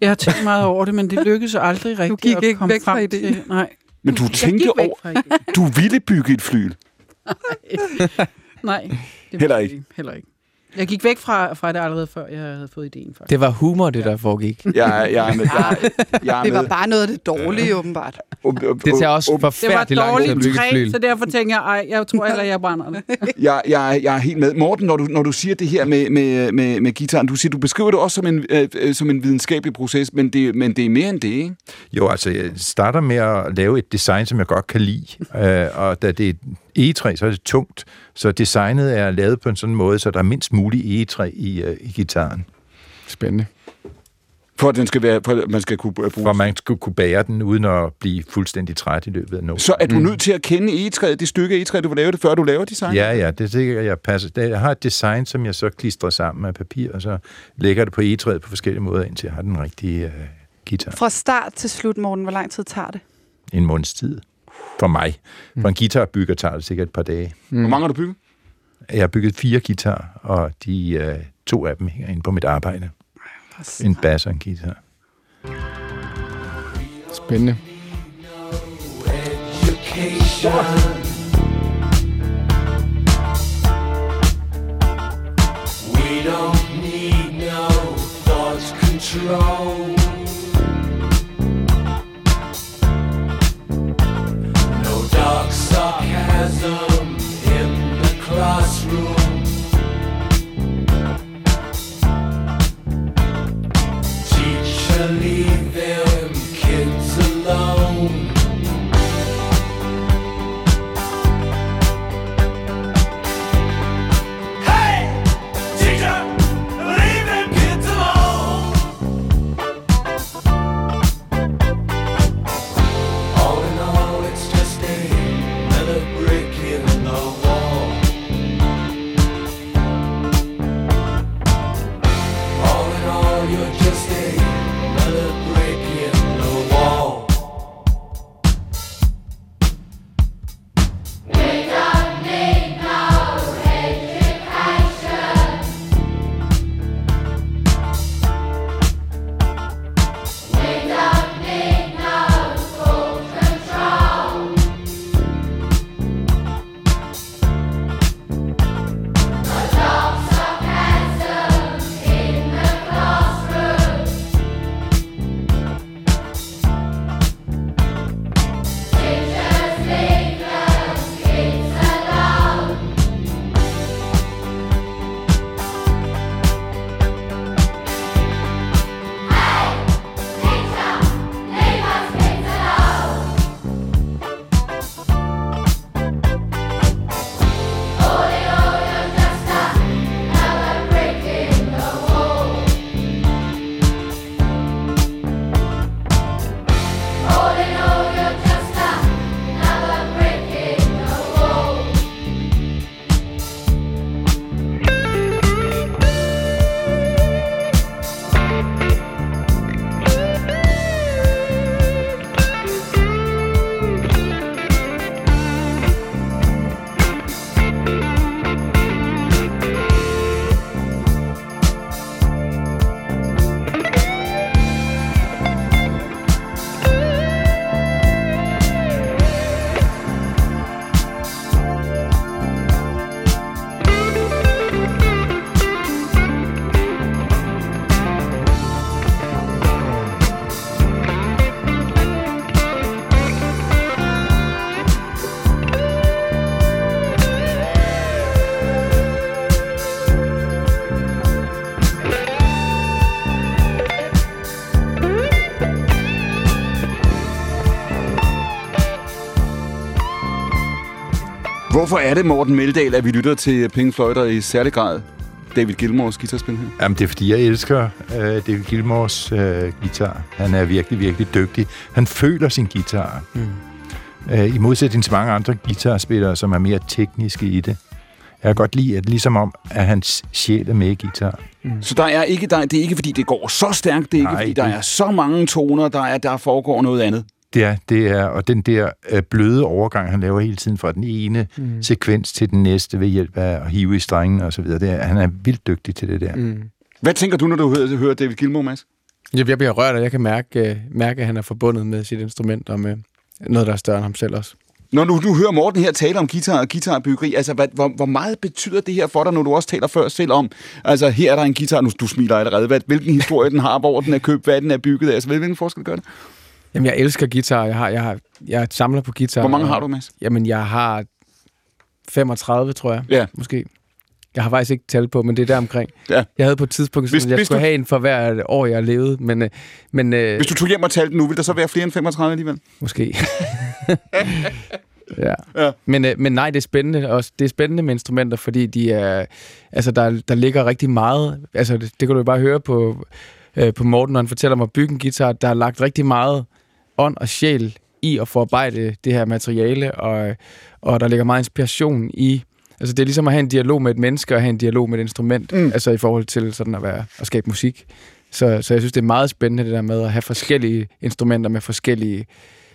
Jeg har tænkt meget over det, men det lykkedes aldrig rigtigt gik at ikke komme væk fra frem ideen. til. Nej. Men du tænkte over... Du ville bygge et flyl. Nej. Det Heller ikke. Heller ikke. Jeg gik væk fra, fra det allerede før, jeg havde fået ideen faktisk. Det var humor, det der foregik. Jeg, er- jeg er med. Jeg, jeg er Det var med. bare noget af det dårlige, åbenbart. Um, um, Det tager også um, Det var forfærdeligt lang tid at dårligt bygge flyl. så derfor tænker jeg, ej, jeg tror heller, jeg brænder det. Jeg, jeg, jeg er helt med. Morten, når du, når du siger det her med, med, med, med gitaren, du siger, du beskriver det også som en, øh, øh, som en videnskabelig proces, men det, men det er mere end det, ikke? Jo, altså, jeg starter med at lave et design, som jeg godt kan lide. øh, og da det er et egetræ, så er det tungt. Så designet er lavet på en sådan måde, så der er mindst muligt egetræ i, øh, i gitaren. Spændende. For at, den skal være, for at man skal kunne bruge For man skulle kunne bære den, uden at blive fuldstændig træt i løbet af noget. Så er du mm. nødt til at kende egetræet, det stykke egetræ, du vil lave det, før du laver design? Ja, ja, det er sikkert, jeg passer. Det- Jeg har et design, som jeg så klistrer sammen med papir, og så lægger det på egetræet på forskellige måder, indtil jeg har den rigtige øh, guitar. Fra start til slut, Morten, hvor lang tid tager det? En måneds tid. For mig. For en guitarbygger tager det sikkert et par dage. Hvor mange har du bygget? Jeg har bygget fire guitarer, og de øh, to af dem hænger inde på mit arbejde. En bass og en guitar. Spændende. We don't need no thought control. Sarcasm in the classroom. Hvorfor er det, Morten Meldal, at vi lytter til Pink Floyd og i særlig grad David Gilmores guitarspil her? Jamen, det er fordi, jeg elsker uh, David Gilmores uh, guitar. Han er virkelig, virkelig dygtig. Han føler sin guitar. Mm. Uh, I modsætning til mange andre guitarspillere, som er mere tekniske i det. Jeg kan godt lide, at ligesom om, at hans sjæl er med i guitar. Mm. Så der er ikke, der, det er ikke, fordi det går så stærkt. Det er ikke, Nej, fordi der det- er så mange toner, der, er, der foregår noget andet. Det er, det er, og den der øh, bløde overgang, han laver hele tiden fra den ene mm. sekvens til den næste ved hjælp af at hive i strengen og så videre. Det er, han er vildt dygtig til det der. Mm. Hvad tænker du, når du hører, hører David Gilmore, Mads? Jeg, jeg bliver rørt, og jeg kan mærke, øh, mærke, at han er forbundet med sit instrument og med noget, der er større end ham selv også. Når du, du hører Morten her tale om guitar og guitarbyggeri, altså hvad, hvor, hvor meget betyder det her for dig, når du også taler før selv om, altså her er der en guitar, nu du smiler allerede, hvad, hvilken historie den har, hvor den er købt, hvad den er bygget af, altså hvilken forskel gør det? Jamen, jeg elsker guitar. Jeg, har, jeg, har, jeg er samler på guitar. Hvor mange har du, Mads? Jamen, jeg har 35, tror jeg. Ja. Måske. Jeg har faktisk ikke tal på, men det er der omkring. Ja. Jeg havde på et tidspunkt, Hvis- hvis, jeg hvis skulle du- have en for hver år, jeg levede, men, øh, men øh, Hvis du tog hjem og talte nu, vil der så være flere end 35 alligevel? måske. ja. Ja. Men, øh, men nej, det er spændende også. Det er spændende med instrumenter, fordi de er, altså der, der ligger rigtig meget. Altså det, det kan du jo bare høre på, øh, på Morten, når han fortæller mig at bygge en guitar. Der er lagt rigtig meget ånd og sjæl i at forarbejde det her materiale, og, og der ligger meget inspiration i Altså det er ligesom at have en dialog med et menneske og have en dialog med et instrument, Mm. altså i forhold til sådan at, være, at skabe musik. Så, så jeg synes, det er meget spændende det der med at have forskellige instrumenter med forskellige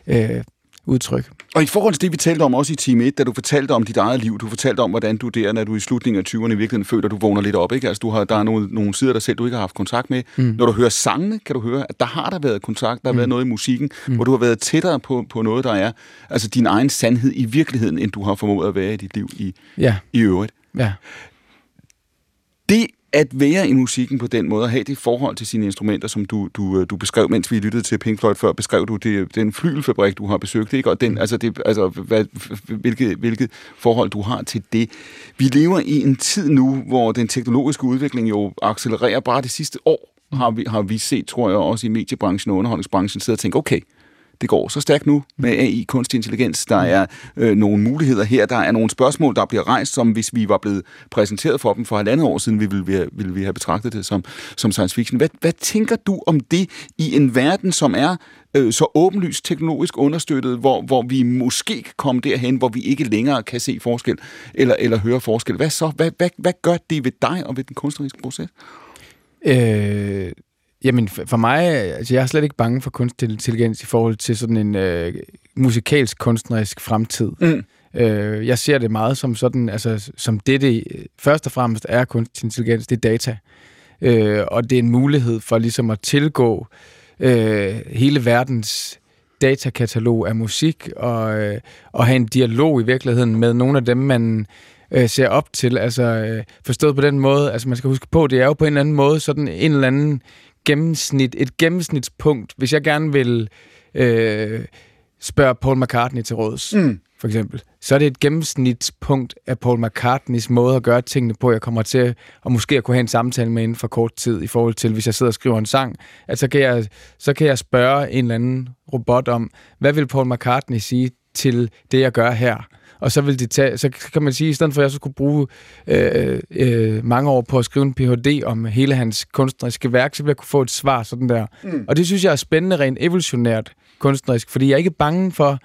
øh, udtryk. Og i forhold til det, vi talte om også i time 1, da du fortalte om dit eget liv, du fortalte om, hvordan du der, når du i slutningen af 20'erne i virkeligheden føler, at du vågner lidt op, ikke? Altså, du har, der er nogle, nogle sider dig selv, du ikke har haft kontakt med. Mm. Når du hører sangene, kan du høre, at der har der været kontakt, der har mm. været noget i musikken, mm. hvor du har været tættere på, på noget, der er altså din egen sandhed i virkeligheden, end du har formået at være i dit liv i, Ja, i øvrigt. ja. Det at være i musikken på den måde, og have det forhold til sine instrumenter, som du, du, øh, du beskrev, mens vi lyttede til Pink Floyd før, beskrev du det, den flygelfabrik, du har besøgt, ikke? og den, altså det, altså, hvad, hvilket, hvilket forhold du har til det. Vi lever i en tid nu, hvor den teknologiske udvikling jo accelererer bare det sidste år, har vi, har vi set, tror jeg, også i mediebranchen og underholdningsbranchen, sidder og tænker, okay, det går så stærkt nu med AI, kunstig intelligens. Der er øh, nogle muligheder her. Der er nogle spørgsmål, der bliver rejst, som hvis vi var blevet præsenteret for dem for halvandet år siden, vi ville, vi, ville vi have betragtet det som, som science fiction. Hvad, hvad tænker du om det i en verden, som er øh, så åbenlyst teknologisk understøttet, hvor, hvor vi måske kan komme derhen, hvor vi ikke længere kan se forskel eller, eller høre forskel? Hvad så? Hvad, hvad, hvad gør det ved dig og ved den kunstneriske proces? Øh, jamen, for mig, altså jeg er slet ikke bange for kunstig intelligens i forhold til sådan en øh, musikalsk, kunstnerisk fremtid. Mm. Øh, jeg ser det meget som sådan, altså som det, det først og fremmest er kunstig intelligens, det er data. Øh, og det er en mulighed for ligesom at tilgå øh, hele verdens datakatalog af musik og, øh, og have en dialog i virkeligheden med nogle af dem, man øh, ser op til. Altså øh, forstået på den måde, altså man skal huske på, det er jo på en eller anden måde sådan en eller anden gennemsnit, et gennemsnitspunkt. Hvis jeg gerne vil øh, spørge Paul McCartney til råds, Mm. for eksempel, så er det et gennemsnitspunkt af Paul McCartneys måde at gøre tingene på, jeg kommer til at måske at kunne have en samtale med inden for kort tid, i forhold til, hvis jeg sidder og skriver en sang, at så kan jeg, så kan jeg spørge en eller anden robot om, hvad vil Paul McCartney sige til det, jeg gør her? Og så vil det tage, så kan man sige, i stedet for at jeg så skulle bruge øh, øh, mange år på at skrive en Ph.D. om hele hans kunstneriske værk, så vil jeg kunne få et svar sådan der. Mm. Og det synes jeg er spændende rent evolutionært kunstnerisk, fordi jeg er ikke bange for,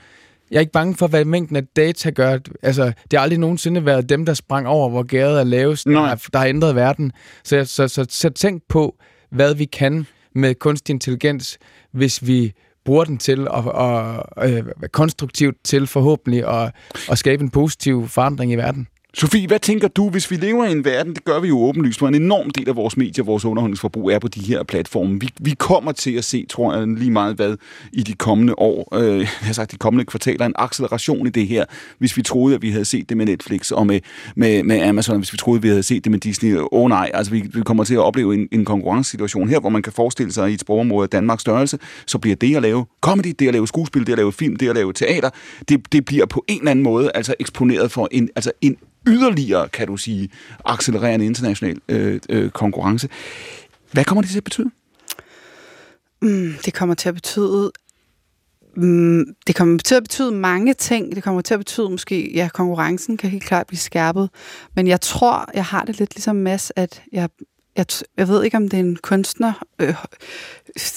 jeg er ikke bange for, hvad mængden af data gør. Altså, det har aldrig nogensinde været dem, der sprang over, hvor gæret er lavest, der har, der har ændret verden. Så, så, så, så tænk på, hvad vi kan med kunstig intelligens, hvis vi bruger den til at, og, øh, konstruktivt til forhåbentlig at, at skabe en positiv forandring i verden. Sofie, hvad tænker du, hvis vi lever i en verden, det gør vi jo åbenlyst, hvor en enorm del af vores medier, vores underholdningsforbrug er på de her platforme. Vi, vi kommer til at se, tror jeg, lige meget hvad i de kommende år, øh, jeg har sagt de kommende kvartaler, en acceleration i det her, hvis vi troede, at vi havde set det med Netflix og med, med, med Amazon, hvis vi troede, at vi havde set det med Disney. Åh oh, nej, altså vi, vi kommer til at opleve en, en konkurrencesituation her, hvor man kan forestille sig i et sprogområde af Danmarks størrelse, så bliver det at lave comedy, det at lave skuespil, det at lave film, det at lave teater, det, det bliver på en eller anden måde altså eksponeret for en, altså en yderligere, kan du sige, accelererende international øh, øh, konkurrence. Hvad kommer det til at betyde? Mm, det kommer til at betyde Mm, det kommer til at betyde mange ting. Det kommer til at betyde måske, ja, konkurrencen kan helt klart blive skærpet. Men jeg tror, jeg har det lidt ligesom Mads, at jeg, jeg, jeg ved ikke, om det er en kunstner. Øh,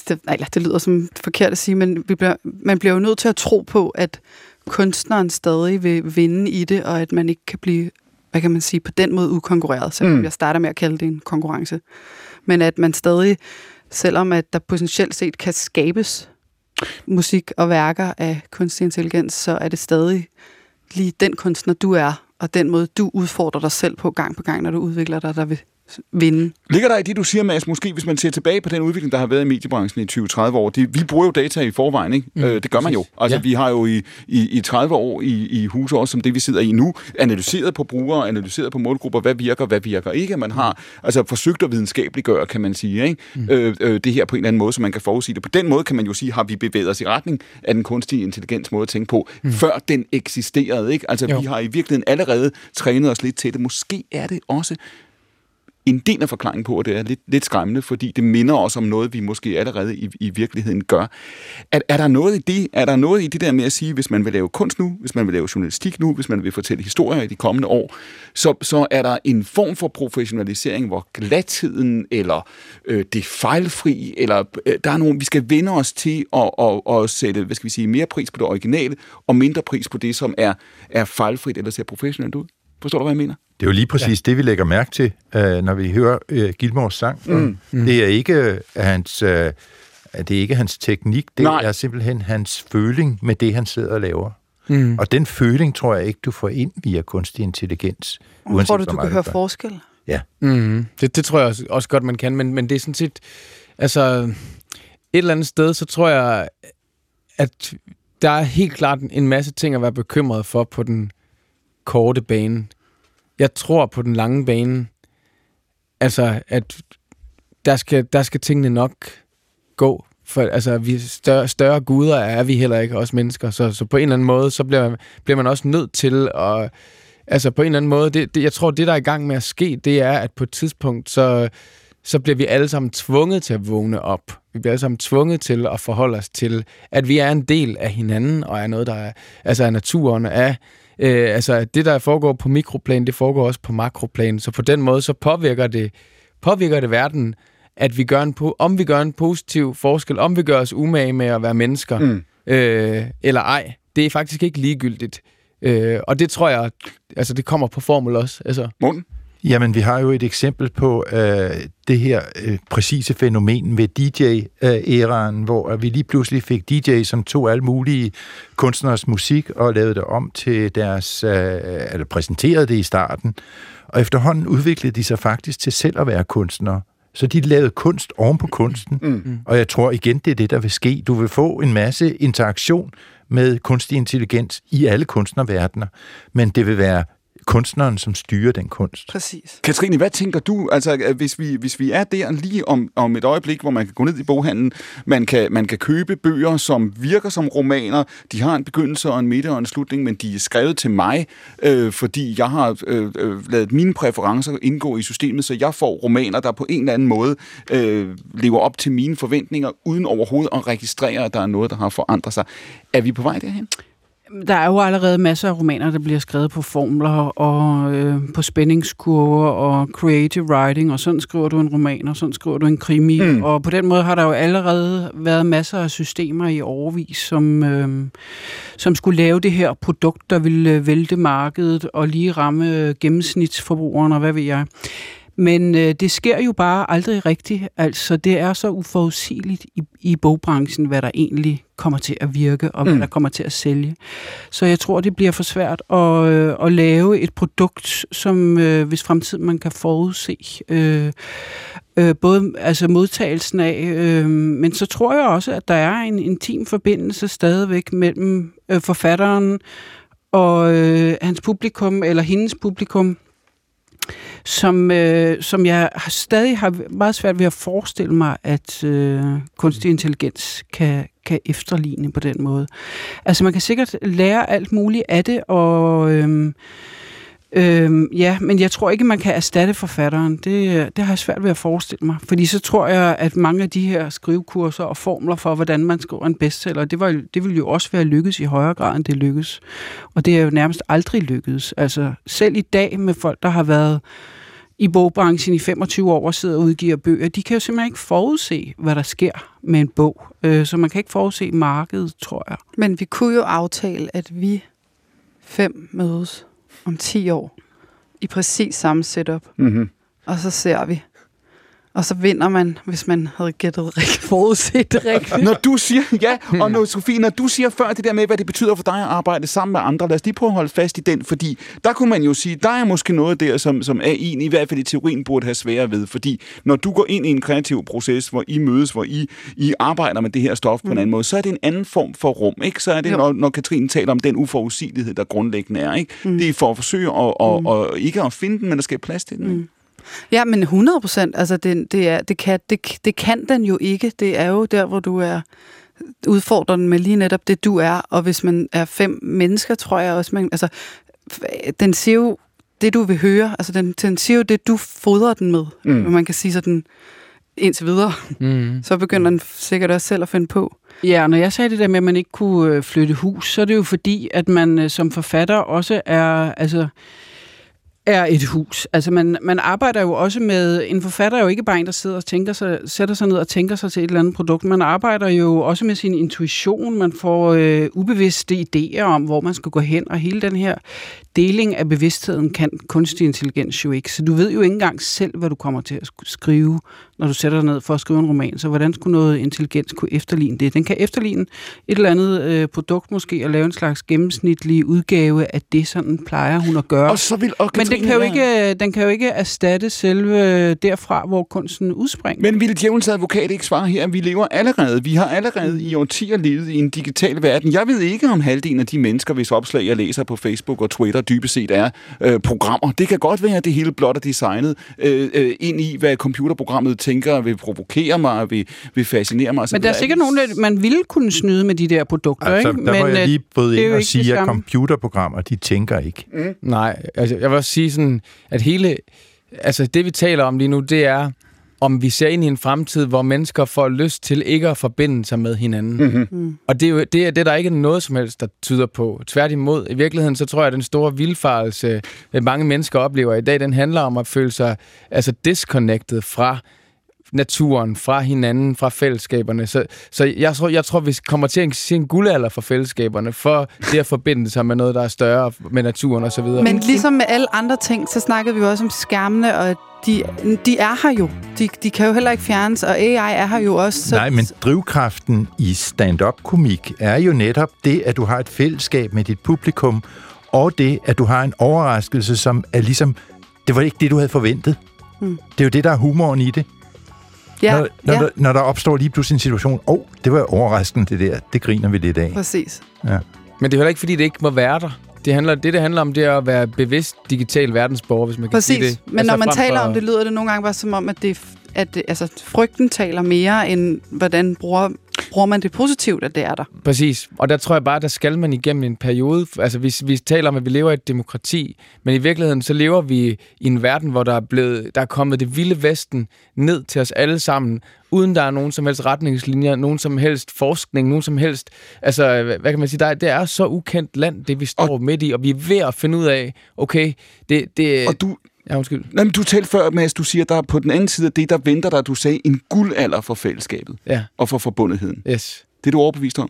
det, eller det lyder som forkert at sige, men vi bliver, man bliver jo nødt til at tro på, at kunstneren stadig vil vinde i det, og at man ikke kan blive, hvad kan man sige, på den måde ukonkurreret, selvom mm. jeg starter med at kalde det en konkurrence. Men at man stadig, selvom at der potentielt set kan skabes musik og værker af kunstig intelligens, så er det stadig lige den kunstner, du er, og den måde, du udfordrer dig selv på gang på gang, når du udvikler dig, der vil vinde. Ligger der i det, du siger, Mads, måske hvis man ser tilbage på den udvikling, der har været i mediebranchen i 20-30 år, det, vi bruger jo data i forvejen, ikke? Mm, øh, det gør man jo. Altså, ja. vi har jo i, i, i 30 år i, i huse, også som det, vi sidder i nu, analyseret på brugere, analyseret på målgrupper, hvad virker, hvad virker ikke. Man har altså forsøgt at videnskabeliggøre, kan man sige, ikke? Mm. Øh, øh, det her på en eller anden måde, så man kan forudsige det. På den måde kan man jo sige, har vi bevæget os i retning af den kunstige intelligens måde at tænke på, mm. før den eksisterede, ikke? Altså, jo. vi har i virkeligheden allerede trænet os lidt til det. Måske er det også en del af forklaringen på, og det er lidt, lidt skræmmende, fordi det minder os om noget, vi måske allerede i, i virkeligheden gør. Er, er, der noget i det, er der noget i det der med at sige, hvis man vil lave kunst nu, hvis man vil lave journalistik nu, hvis man vil fortælle historier i de kommende år, så, så er der en form for professionalisering, hvor glatheden eller øh, det fejlfri, eller øh, der er nogen, vi skal vende os til at, at, at sætte, hvad skal vi sige, mere pris på det originale, og mindre pris på det, som er, er fejlfrit eller ser professionelt ud. Forstår du, hvad jeg mener? Det er jo lige præcis ja. det, vi lægger mærke til, uh, når vi hører uh, Gilmores sang. Mm. Mm. Det er ikke uh, hans... Uh, det er ikke hans teknik, det Nej. er simpelthen hans føling med det, han sidder og laver. Mm. Og den føling tror jeg ikke, du får ind via kunstig intelligens. Uanset, tror du, du kan høre forskel? Ja. Mm. Det, det tror jeg også, også godt, man kan, men, men det er sådan set... Altså, et eller andet sted, så tror jeg, at der er helt klart en masse ting at være bekymret for på den korte bane. Jeg tror på den lange bane, altså at der skal, der skal tingene nok gå. For altså, vi større, større guder er vi heller ikke, os mennesker. Så, så på en eller anden måde, så bliver, bliver man også nødt til at... Altså på en eller anden måde, det, det, jeg tror, det der er i gang med at ske, det er, at på et tidspunkt, så, så bliver vi alle sammen tvunget til at vågne op. Vi bliver alle sammen tvunget til at forholde os til, at vi er en del af hinanden, og er noget, der er, altså er naturen, af Øh, altså, det, der foregår på mikroplan, det foregår også på makroplan. Så på den måde, så påvirker det, påvirker det verden, at vi gør en, om vi gør en positiv forskel, om vi gør os umage med at være mennesker, mm. øh, eller ej. Det er faktisk ikke ligegyldigt. Øh, og det tror jeg, altså det kommer på formel også. Altså. Morten? Jamen, vi har jo et eksempel på øh, det her øh, præcise fænomen ved DJ-æraen, øh, hvor vi lige pludselig fik DJ, som tog alle mulige kunstners musik og lavede det om til deres, øh, eller præsenterede det i starten. Og efterhånden udviklede de sig faktisk til selv at være kunstnere. Så de lavede kunst oven på kunsten. Mm. Og jeg tror igen, det er det, der vil ske. Du vil få en masse interaktion med kunstig intelligens i alle kunstnerverdener, men det vil være kunstneren, som styrer den kunst. Præcis. Katrine, hvad tænker du, altså hvis vi, hvis vi er der lige om, om et øjeblik, hvor man kan gå ned i boghandlen, man kan, man kan købe bøger, som virker som romaner, de har en begyndelse og en midte og en slutning, men de er skrevet til mig, øh, fordi jeg har øh, øh, lavet mine præferencer indgå i systemet, så jeg får romaner, der på en eller anden måde øh, lever op til mine forventninger, uden overhovedet at registrere, at der er noget, der har forandret sig. Er vi på vej derhen? Der er jo allerede masser af romaner, der bliver skrevet på formler og øh, på spændingskurver og creative writing, og sådan skriver du en roman, og sådan skriver du en krimi. Mm. Og på den måde har der jo allerede været masser af systemer i overvis, som, øh, som skulle lave det her produkt, der ville vælte markedet og lige ramme gennemsnitsforbrugeren, og hvad ved jeg. Men øh, det sker jo bare aldrig rigtigt. Altså, det er så uforudsigeligt i, i bogbranchen, hvad der egentlig kommer til at virke, og hvad mm. der kommer til at sælge. Så jeg tror, det bliver for svært at, øh, at lave et produkt, som øh, hvis fremtiden man kan forudse. Øh, øh, både altså modtagelsen af, øh, men så tror jeg også, at der er en intim forbindelse stadigvæk mellem øh, forfatteren og øh, hans publikum, eller hendes publikum, som, øh, som jeg stadig har meget svært ved at forestille mig, at øh, kunstig intelligens kan, kan efterligne på den måde. Altså man kan sikkert lære alt muligt af det, og... Øh, Øhm, ja, men jeg tror ikke, man kan erstatte forfatteren. Det, øh, det har jeg svært ved at forestille mig. Fordi så tror jeg, at mange af de her skrivekurser og formler for, hvordan man skriver en bestseller, det, var, det ville jo også være lykkes i højere grad, end det lykkes. Og det er jo nærmest aldrig lykkedes. Altså selv i dag med folk, der har været i bogbranchen i 25 år og sidder og udgiver bøger, de kan jo simpelthen ikke forudse, hvad der sker med en bog. Øh, så man kan ikke forudse markedet, tror jeg. Men vi kunne jo aftale, at vi fem mødes om 10 år i præcis samme setup. Mm-hmm. Og så ser vi. Og så vinder man, hvis man havde gættet rigtigt, forudset det rigtigt. Når du siger, ja, og når, Sofie, når du siger før det der med, hvad det betyder for dig at arbejde sammen med andre, lad os lige prøve at holde fast i den, fordi der kunne man jo sige, der er måske noget der, som, som er en, i hvert fald i teorien, burde have svære ved, fordi når du går ind i en kreativ proces, hvor I mødes, hvor I, I arbejder med det her stof på mm. en anden måde, så er det en anden form for rum, ikke? Så er det, når, når Katrine taler om den uforudsigelighed, der grundlæggende er, ikke? Mm. Det er for at forsøge at, og, mm. og, ikke at finde den, men at skabe plads til den, ikke? Mm. Ja, men 100 procent. Altså, det, det, er, det, kan, det, det kan den jo ikke. Det er jo der, hvor du er udfordrende med lige netop det, du er. Og hvis man er fem mennesker, tror jeg også, man... Altså, den siger jo det, du vil høre. Altså, den, den siger jo det, du fodrer den med. Mm. Man kan sige sådan indtil videre. Mm. Så begynder den sikkert også selv at finde på. Ja, når jeg sagde det der med, at man ikke kunne øh, flytte hus, så er det jo fordi, at man øh, som forfatter også er... Altså, er et hus. Altså man, man arbejder jo også med, en forfatter er jo ikke bare en, der sidder og tænker sig, sætter sig ned og tænker sig til et eller andet produkt. Man arbejder jo også med sin intuition. Man får øh, ubevidste idéer om, hvor man skal gå hen, og hele den her deling af bevidstheden kan kunstig intelligens jo ikke. Så du ved jo ikke engang selv, hvad du kommer til at skrive, når du sætter dig ned for at skrive en roman. Så hvordan skulle noget intelligens kunne efterligne det? Den kan efterligne et eller andet øh, produkt måske, og lave en slags gennemsnitlig udgave af det, sådan plejer hun at gøre. Og så vil, og Men den kan, jo ikke, den kan jo ikke erstatte selve derfra, hvor kunsten udspringer. Men ville djævelens advokat ikke svare her, at vi lever allerede, vi har allerede i årtier levet i en digital verden. Jeg ved ikke om halvdelen af de mennesker, hvis opslag jeg læser på Facebook og Twitter, dybest set er øh, programmer. Det kan godt være, at det hele blot er designet øh, øh, ind i, hvad computerprogrammet tænker, vil provokere mig, vil, vil fascinere mig. Men der er sikkert nogen, der man ville kunne snyde med de der produkter, altså, ikke? Der Men, må jeg øh, lige bryde det er ind jo og sige, det at computerprogrammer, de tænker ikke. Mm. Nej, altså jeg vil også sige sådan, at hele, altså det vi taler om lige nu, det er, om vi ser ind i en fremtid, hvor mennesker får lyst til ikke at forbinde sig med hinanden. Mm-hmm. Mm. Og det er jo det, er det, der ikke er noget som helst, der tyder på. Tværtimod, i virkeligheden, så tror jeg, at den store vildfarelse, øh, mange mennesker oplever i dag, den handler om at føle sig altså disconnected fra naturen, fra hinanden, fra fællesskaberne. Så, så jeg, tror, jeg tror, vi kommer til at se en guldalder for fællesskaberne, for det at forbinde sig med noget, der er større, med naturen osv. Men ligesom med alle andre ting, så snakkede vi jo også om skærmene, og de, de er her jo. De, de kan jo heller ikke fjernes, og AI er her jo også. Så Nej, men drivkraften i stand-up-komik er jo netop det, at du har et fællesskab med dit publikum, og det, at du har en overraskelse, som er ligesom, det var ikke det, du havde forventet. Hmm. Det er jo det, der er humoren i det. Ja, når, når, ja, der, når der opstår lige pludselig en situation, åh, oh, det var overraskende det der, det griner vi lidt af. præcis. Ja. Men det er heller ikke, fordi det ikke må være der. Det, handler, det, det handler om, det er at være bevidst digital verdensborger, hvis man kan sige Præcis. det. Men når man taler for- om det, lyder det nogle gange bare som om, at, det, at det, altså, frygten taler mere, end hvordan bruger, bruger man det positivt, at det er der. Præcis. Og der tror jeg bare, der skal man igennem en periode. Altså, vi, vi taler om, at vi lever i et demokrati, men i virkeligheden så lever vi i en verden, hvor der er, blevet, der er kommet det vilde vesten ned til os alle sammen, uden der er nogen som helst retningslinjer, nogen som helst forskning, nogen som helst... Altså, hvad kan man sige? Der, er- det er så ukendt land, det vi står og, midt i, og vi er ved at finde ud af, okay, det... det Og du, ja, undskyld. nej, men du talte før, Mads, du siger, der er på den anden side af det, der venter dig, du sagde, en guldalder for fællesskabet Ja, og for forbundetheden. yes. Det er du overbevist om?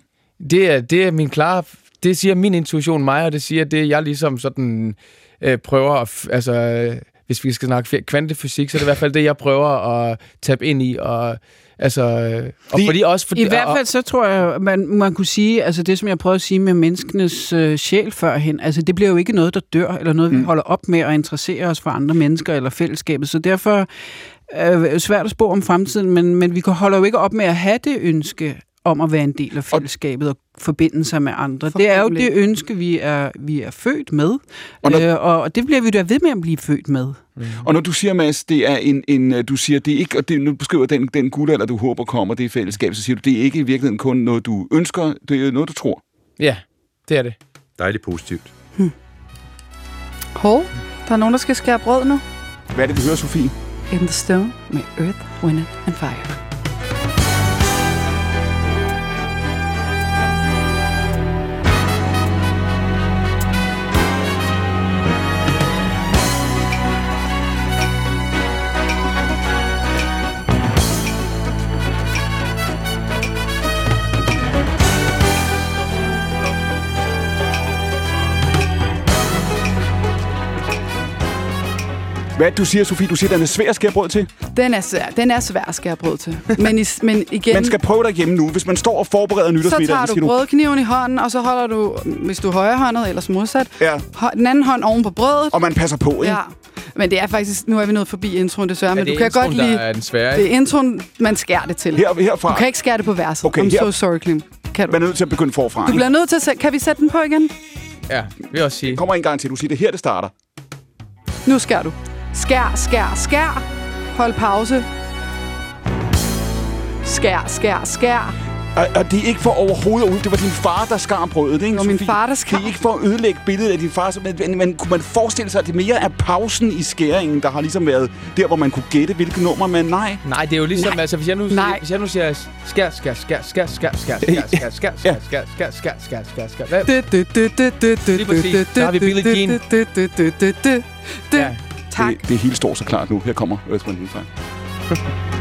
Det er, det er min klare... Det siger min intuition mig, og det siger det, jeg ligesom sådan øh, prøver at... Altså, øh, hvis vi skal snakke kvantefysik, så er det i hvert fald det, jeg prøver at tabe ind i. Og, altså, øh, og Lige- fordi også fordi, I hvert fald så tror jeg, man, man kunne sige, altså det som jeg prøvede at sige med menneskenes øh, sjæl førhen, altså det bliver jo ikke noget, der dør, eller noget, vi Mm. holder op med at interessere os for andre mennesker eller fællesskabet. Så derfor er jo svært at spå om fremtiden, men, men vi kan- holder jo ikke op med at have det ønske om at være en del af fællesskabet og forbinde sig med andre. Det er jo det ønske, vi er, vi er født med, Og og, når- øh, og det bliver vi da ved med at blive født med. Og når du siger, Mads, det er en, en øh, du siger, det er ikke, og det, nu beskriver den, den guldalder, du håber kommer, det er fællesskab, så siger du, det er ikke i virkeligheden kun noget, du ønsker, det er noget, du tror. Ja, det er det. Dejligt positivt. Hov, Der er nogen, der skal skære brød nu. Hvad er det, vi hører, Sofie? In the Stone med Earth, Wind and Fire. Hvad det, du siger, Sofie? Du siger, den er svær at skære brød til. Den er svær, den er svær at skære brød til. Men, i, men igen, Man skal prøve derhjemme nu. Hvis man står og forbereder nytårsmiddag, tager så siger du du... brødkniven i hånden, og så holder du, hvis du er højrehåndet, ellers modsat, Ja. den anden hånd oven på brødet. Og man passer på, ikke? Ja. Men det er faktisk, nu er vi nået forbi introen desværre, Er men det du kan introen, godt der lide, er den svære, det er introen, man skærer det til. Her, herfra. Du kan ikke skære det på verset. Okay, I'm her- so sorry, Klim. Kan du? Man er nødt til at begynde forfra. Du ikke? bliver nødt til at sætte, kan vi sætte den på igen? Ja, vil jeg også sige. kommer en gang til. Du siger, det er her, det starter. Nu skærer du. Skær, skær, skær. Hold pause. Skær, skær, skær. Og, og det er ikke for overhovedet ud. Det var din far, der skar brødet, ikke, Det var min far, der skar. Det er ikke for at ødelægge billedet af din far. så- Men, men, kunne man forestille sig, at det mere er pausen i skæringen, der har ligesom været der, hvor man kunne gætte, hvilket nummer man... Nej. Nej, det er jo ligesom, altså hvis jeg nu, Nej. hvis jeg nu siger skær, skær, skær, skær, skær, skær, skær, skær, skær, skær, skær, skær, skær, skær, skær, skær, hvad? Lige præcis. Der har vi Billie Jean. Ja. Tak. Det, det hele står så klart nu. Her kommer Earth, Wind Fire.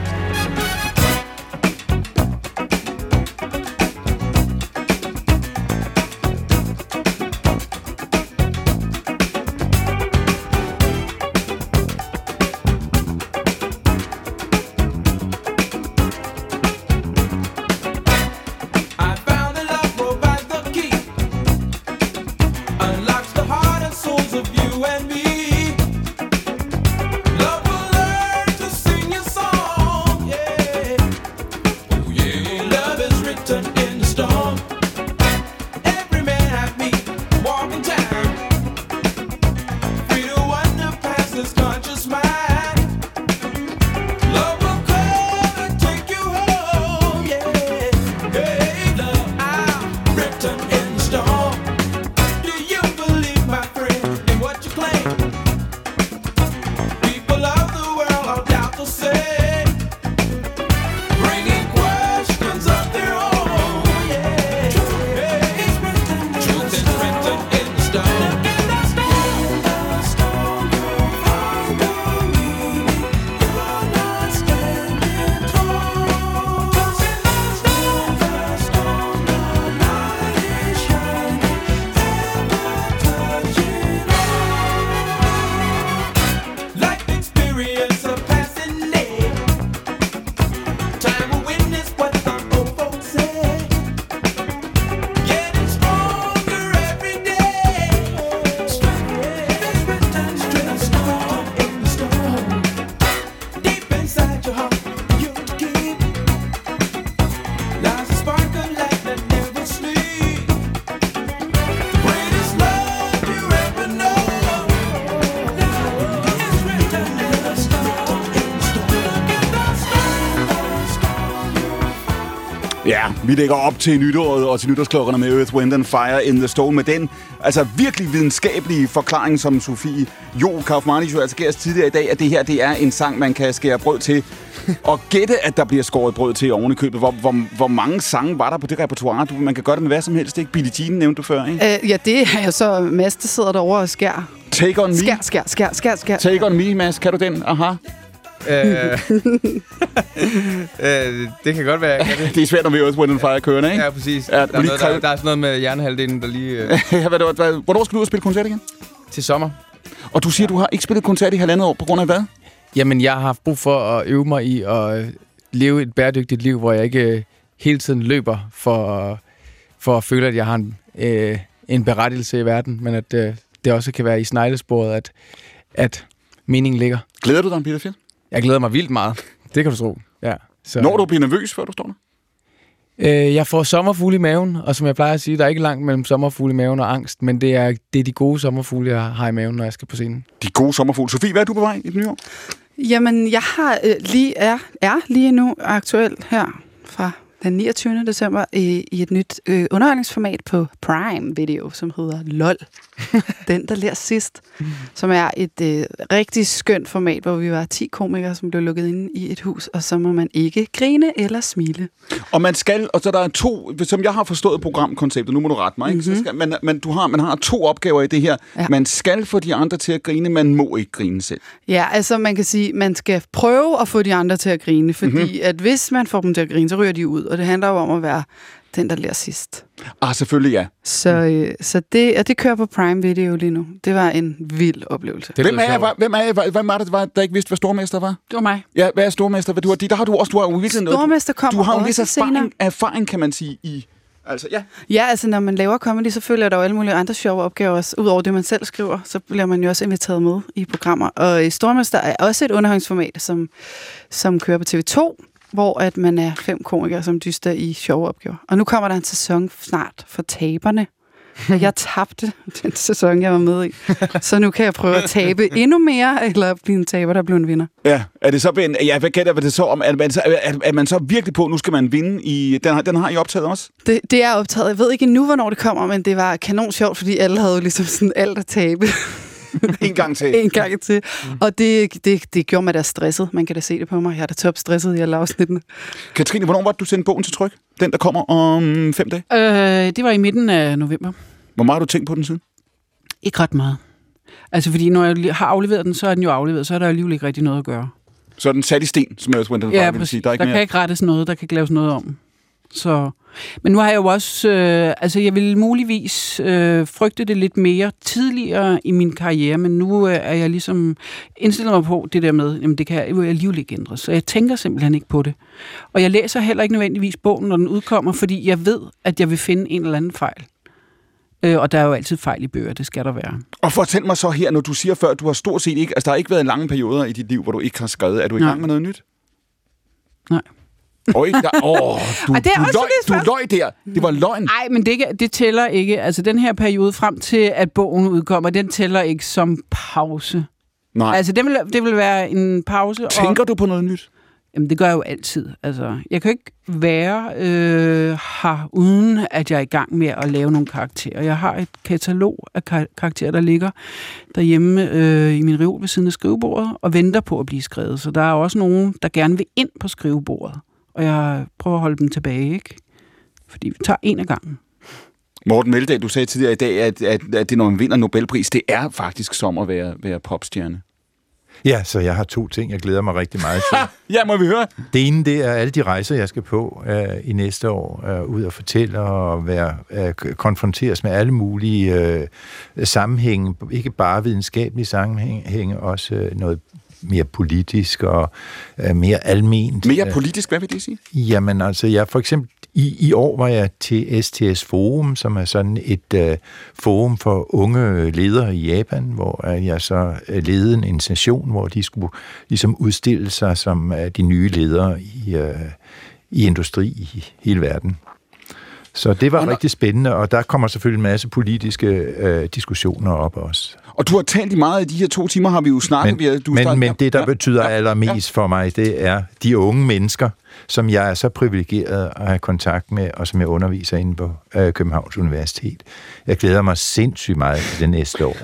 Vi lægger op til nytåret og til nytårsklokkerne med Earth, Wind and Fire in the Storm med den altså virkelig videnskabelige forklaring, som Sofie Jo Kaufmann jo altså gav os tidligere i dag, at det her det er en sang, man kan skære brød til. og gætte, at der bliver skåret brød til i købet. Hvor, hvor, hvor mange sange var der på det repertoire? Du, man kan gøre det med hvad som helst, ikke? Billie Jean nævnte du før, ikke? Øh, ja, det er jo så Mads, der sidder derovre og skær. Take on me. Skær, skær, skær, skær, skær. Take on me, Mads. Kan du den? Aha. Øh, øh, det kan godt være, jeg kan det. Det er svært, når vi Earth, Wind and Fire kørende, ikke? Ja, præcis. Ja, Ja, der, er noget, der, der er sådan noget med hjernehalvdelen, der lige øh, Ja, hvad, hvad, hvad, hvornår skal du ud og spille koncert igen? til sommer. Og du siger, du har ikke spillet koncert i halvandet år på grund af hvad? Jamen, jeg har haft brug for at øve mig i at øh, leve et bæredygtigt liv, hvor jeg ikke øh, hele tiden løber for, for at føle, at jeg har en, øh, en berettigelse i verden, men at øh, det også kan være i sneglesporet, at, at meningen ligger. Glæder du dig, Peter Fjell? Jeg glæder mig vildt meget. Det kan du tro. Ja. Så, Når du bliver nervøs, før du står der? Øh, jeg får sommerfugle i maven, og som jeg plejer at sige, der er ikke langt mellem sommerfugle i maven og angst, men det er, det er de gode sommerfugle, jeg har i maven, når jeg skal på scenen. De gode sommerfugle. Sofie, hvad er du på vej i det nye år? Jamen, jeg har øh, lige, er, er lige nu aktuel her fra den 29. december i, i et nyt øh, underholdningsformat på Prime Video, som hedder LOL. den, der lærer sidst. Som er et øh, rigtig skønt format, hvor vi var 10 komikere, som blev lukket inde i et hus, og så må man ikke grine eller smile. Og man skal, og så der er to, som jeg har forstået programkonceptet, nu må du rette mig, ikke? Så skal, man, man, du har, man har to opgaver i det her. Ja. Man skal få de andre til at grine, man må ikke grine selv. Ja, altså man kan sige, man skal prøve at få de andre til at grine, fordi mm-hmm. at hvis man får dem til at grine, så ryger de ud, og det handler jo om at være den, der lærer sidst. Ah, selvfølgelig ja. Så, øh, så det, og det kører på Prime Video lige nu. Det var en vild oplevelse. Det Hvem er, jeg, var, hvem er, jeg, var- hvem var det, der var, der ikke vidste, hvad stormester var? Det var mig. Ja, hvad er stormester? Hvad du har, der har du også, du har jo virkelig noget. Stormester Du kommer har jo en vis også senere. erfaring, erfaring, kan man sige, i... Altså, ja. Ja, altså når man laver comedy, så følger der jo alle mulige andre sjove opgaver også. Udover det, man selv skriver, så bliver man jo også inviteret med i programmer. Og i Stormester er også et underholdningsformat, som, som kører på TV2, hvor at man er fem komikere, som dyster i sjove opgaver. Og nu kommer der en sæson snart for taberne. Og jeg tabte den sæson, jeg var med i. Så nu kan jeg prøve at tabe endnu mere, eller blive en taber, der bliver en vinder. Ja, er det så en, ja, hvad gætter det så om? Er man så, er, er man så virkelig på, nu skal man vinde i... Den, har- den har I optaget også? Det, det er optaget. Jeg ved ikke nu, hvornår det kommer, men det var kanon sjovt, fordi alle havde ligesom sådan alt at tabe. En gang til. en gang til. Og det, det, det gjorde mig da stresset. Man kan da se det på mig. Jeg er da top stresset i alle afsnittene. Katrine, hvornår var det, du sendte bogen til tryk? Den, der kommer om fem dage? Øh, det var i midten af november. Hvor meget har du tænkt på den siden? Ikke ret meget. Altså, fordi når jeg har afleveret den, så er den jo afleveret, så er der alligevel ikke rigtig noget at gøre. Så er den sat i sten, som jeg Wendell Ja, præcis. sige. Der er ikke der mere. kan ikke rettes noget, der kan ikke laves noget om. Så, men nu har jeg jo også, øh, altså jeg vil muligvis øh, frygte det lidt mere tidligere i min karriere, men nu øh, er jeg ligesom indstillet mig på det der med, jamen det kan jo alligevel ikke ændres, så jeg tænker simpelthen ikke på det. Og jeg læser heller ikke nødvendigvis bogen, når den udkommer, fordi jeg ved, at jeg vil finde en eller anden fejl. Øh, og der er jo altid fejl i bøger, det skal der være. Og fortæl mig så her, når du siger før, at du har stort set ikke... Altså, der har ikke været lange perioder i dit liv, hvor du ikke har skrevet. Er du i gang med noget nyt? Nej. Oj, der, åh, du, Ej, det er du, også løg, du løg der. Det var løgn. Nej, men det, det tæller ikke. Altså, den her periode frem til, at bogen udkommer, den tæller ikke som pause. Nej. Altså, det vil, det vil være en pause. Og, Tænker du på noget nyt? jamen, det gør jeg jo altid. Altså, jeg kan jo ikke være øh, her, uden at jeg er i gang med at lave nogle karakterer. Jeg har et katalog af kar- karakterer, der ligger derhjemme øh, i min reol ved siden af skrivebordet, og venter på at blive skrevet. Så der er også nogen, der gerne vil ind på skrivebordet. Og jeg prøver at holde dem tilbage, ikke? Fordi vi tager en af gangen. Morten Meldal, du sagde tidligere i dag, at, at, at det, når man vinder Nobelpris, det er faktisk som at være, være popstjerne. Ja, så jeg har to ting, jeg glæder mig rigtig meget til. Ja, må vi høre? Det ene, det er alle de rejser, jeg skal på uh, i næste år. Uh, ud og fortælle og være, uh, konfronteres med alle mulige uh, sammenhænge. Ikke bare videnskabelige sammenhænge, også uh, noget mere politisk og uh, mere alment. Mere Øh, politisk, hvad vil det sige? Jamen altså, jeg for eksempel i, i år var jeg til STS Forum, som er sådan et øh, forum for unge ledere i Japan, hvor øh, jeg så øh, ledede en session, hvor de skulle ligesom udstille sig som øh, de nye ledere i, øh, i industri i hele verden. Så det var Og rigtig spændende, og der kommer selvfølgelig en masse politiske øh, diskussioner op også. Og du har talt i meget i de her to timer, har vi jo snakket. Men, vi har, du men, start- men det, der ja, betyder ja, allermest for mig, det er de unge mennesker, som jeg er så privilegeret at have kontakt med, og som jeg underviser inde på øh, Københavns Universitet. Jeg glæder mig sindssygt meget til det næste år.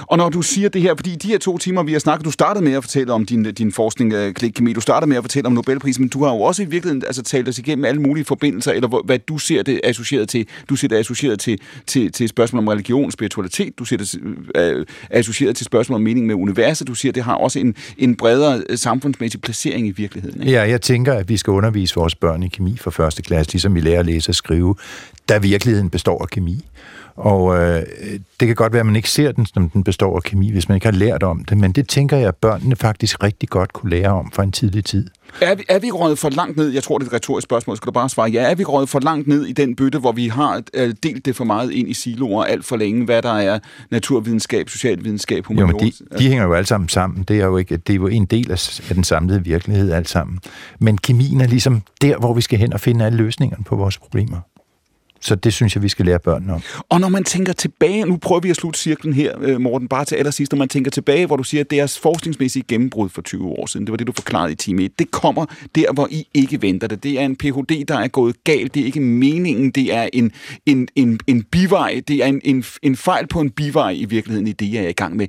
Og når du siger det her, fordi de her to timer, vi har snakket, du startede med at fortælle om din, din forskning, øh, uh, Klik Kemi, du startede med at fortælle om Nobelprisen, men du har jo også i virkeligheden altså, talt os igennem alle mulige forbindelser, eller hvor, hvad du ser det associeret til. Du ser det associeret til, til, til spørgsmål om religion, spiritualitet, du ser det øh, associeret til spørgsmål om mening med universet, du siger, det har også en, en bredere øh, samfundsmæssig placering i virkeligheden. Ikke? Ja, jeg tænker, at vi skal undervise vores børn i kemi fra første klasse, ligesom vi lærer at læse og skrive, da virkeligheden består af kemi. Og øh, det kan godt være, at man ikke ser den, som den består af kemi, hvis man ikke har lært om det, men det tænker jeg, at børnene faktisk rigtig godt kunne lære om fra en tidlig tid. Er vi, er vi røget for langt ned, jeg tror det er et retorisk spørgsmål, skal du bare svare ja, er vi røget for langt ned i den bøtte, hvor vi har øh, delt det for meget ind i siloer alt for længe, hvad der er naturvidenskab, socialvidenskab, Jo, men humaniora? de, de hænger jo alle sammen sammen. Det er jo, ikke, det er jo en del af, af den samlede virkelighed alt sammen. Men kemien er ligesom der, hvor vi skal hen og finde alle løsningerne på vores problemer så det synes jeg, vi skal lære børnene om. Og når man tænker tilbage, nu prøver vi at slutte cirklen her, øh, Morten, bare til allersidst, når man tænker tilbage, hvor du siger, at deres forskningsmæssige gennembrud for 20 år siden, det var det, du forklarede i time 1, det kommer der, hvor I ikke venter det. Det er en Ph.D., der er gået galt, det er ikke meningen, det er en, en, en, en bivej, det er en, en, en fejl på en bivej i virkeligheden i det, jeg er i gang med.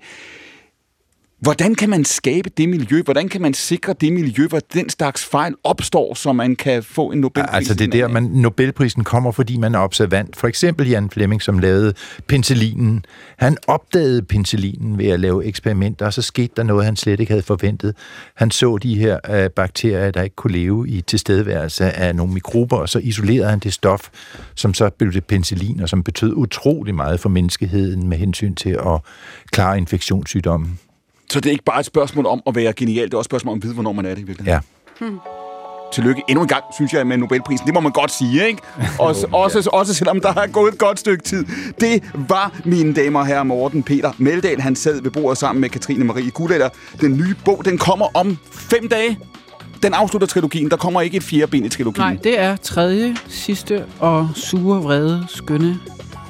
Hvordan kan man skabe det miljø? Hvordan kan man sikre det miljø, hvor den slags fejl opstår, så man kan få en Nobelpris? Altså det er der, man, Nobelprisen kommer, fordi man er observant. For eksempel Jan Fleming, som lavede penicillinen. Han opdagede penicillinen ved at lave eksperimenter, og så skete der noget, han slet ikke havde forventet. Han så de her øh, bakterier, der ikke kunne leve i tilstedeværelse af nogle mikrober, og så isolerede han det stof, som så blev det penicillin, og som betød utrolig meget for menneskeheden med hensyn til at klare infektionssygdommen. Så det er ikke bare et spørgsmål om at være genial, det er også et spørgsmål om at vide, hvornår man er det i virkeligheden. Ja. Tillykke endnu en gang, synes jeg, med Nobelprisen. Det må man godt sige, ikke? Også, også, også selvom der er gået et godt stykke tid. Det var, mine damer og herrer, Morten Peter Meldal. Han sad ved bordet sammen med Katrine Marie Gulletter. Den nye bog, den kommer om fem dage. Den afslutter trilogien. Der kommer ikke et fjerde ben i trilogien. Nej, det er tredje, sidste og sure, vrede, skønne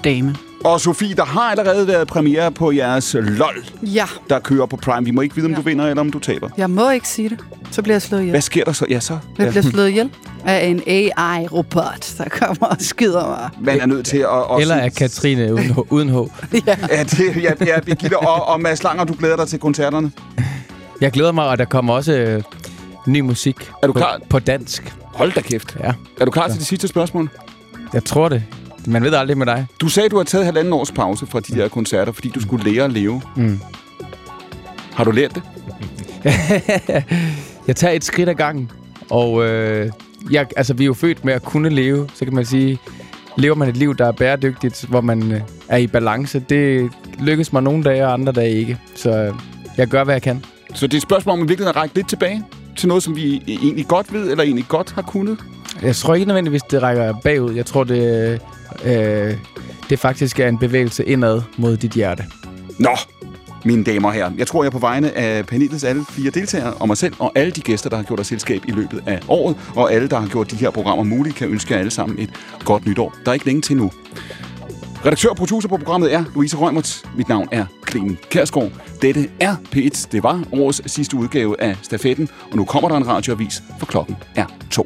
dame. Og Sofie, der har allerede været premiere på jeres LOL, Ja, der kører på Prime. Vi må ikke vide, om Ja. du vinder eller om du taber. jeg må ikke sige det. Så bliver jeg slået ihjel. Hvad sker der så? Ja, så. Jeg bliver slået ihjel af en AI-robot, der kommer og skyder mig. Man er nødt til at... at Eller er Katrine uden, H- uden H. Ja, det, ja, ja Birgitte og, og Mads Langer, du glæder dig til koncerterne. Jeg glæder mig, og der kommer også øh, ny musik Er du på, klar? på dansk. Hold da kæft. Ja, Er du klar til det sidste spørgsmål? jeg tror det. Man ved aldrig med dig. Du sagde, du har taget halvanden års pause fra de her koncerter, fordi du skulle lære at leve. Mm. Har du lært det? Jeg tager et skridt ad gangen, og øh, jeg, altså, vi er jo født med at kunne leve, så kan man sige, lever man et liv, der er bæredygtigt, hvor man øh, er i balance, det lykkes mig nogle dage, og andre dage ikke. Så øh, jeg gør, hvad jeg kan. Så det er et spørgsmål om i virkeligheden at række lidt tilbage til noget, som vi egentlig godt ved, eller egentlig godt har kunnet. Jeg tror ikke nødvendigvis, det rækker bagud. Jeg tror, det, øh, det faktisk er en bevægelse indad mod dit hjerte. Nå, mine damer her. Jeg tror, jeg på vegne af panelets alle fire deltagere, og mig selv, og alle de gæster, der har gjort os selskab i løbet af året, og alle, der har gjort de her programmer mulige, kan ønske jer alle sammen et godt nytår. Der er ikke længe til nu. Redaktør og producer på programmet er Louise Rømert. Mit navn er Clemen Kærsgaard. Dette er P1. Det var årets sidste udgave af Stafetten, og nu kommer der en radioavis, for klokken er to.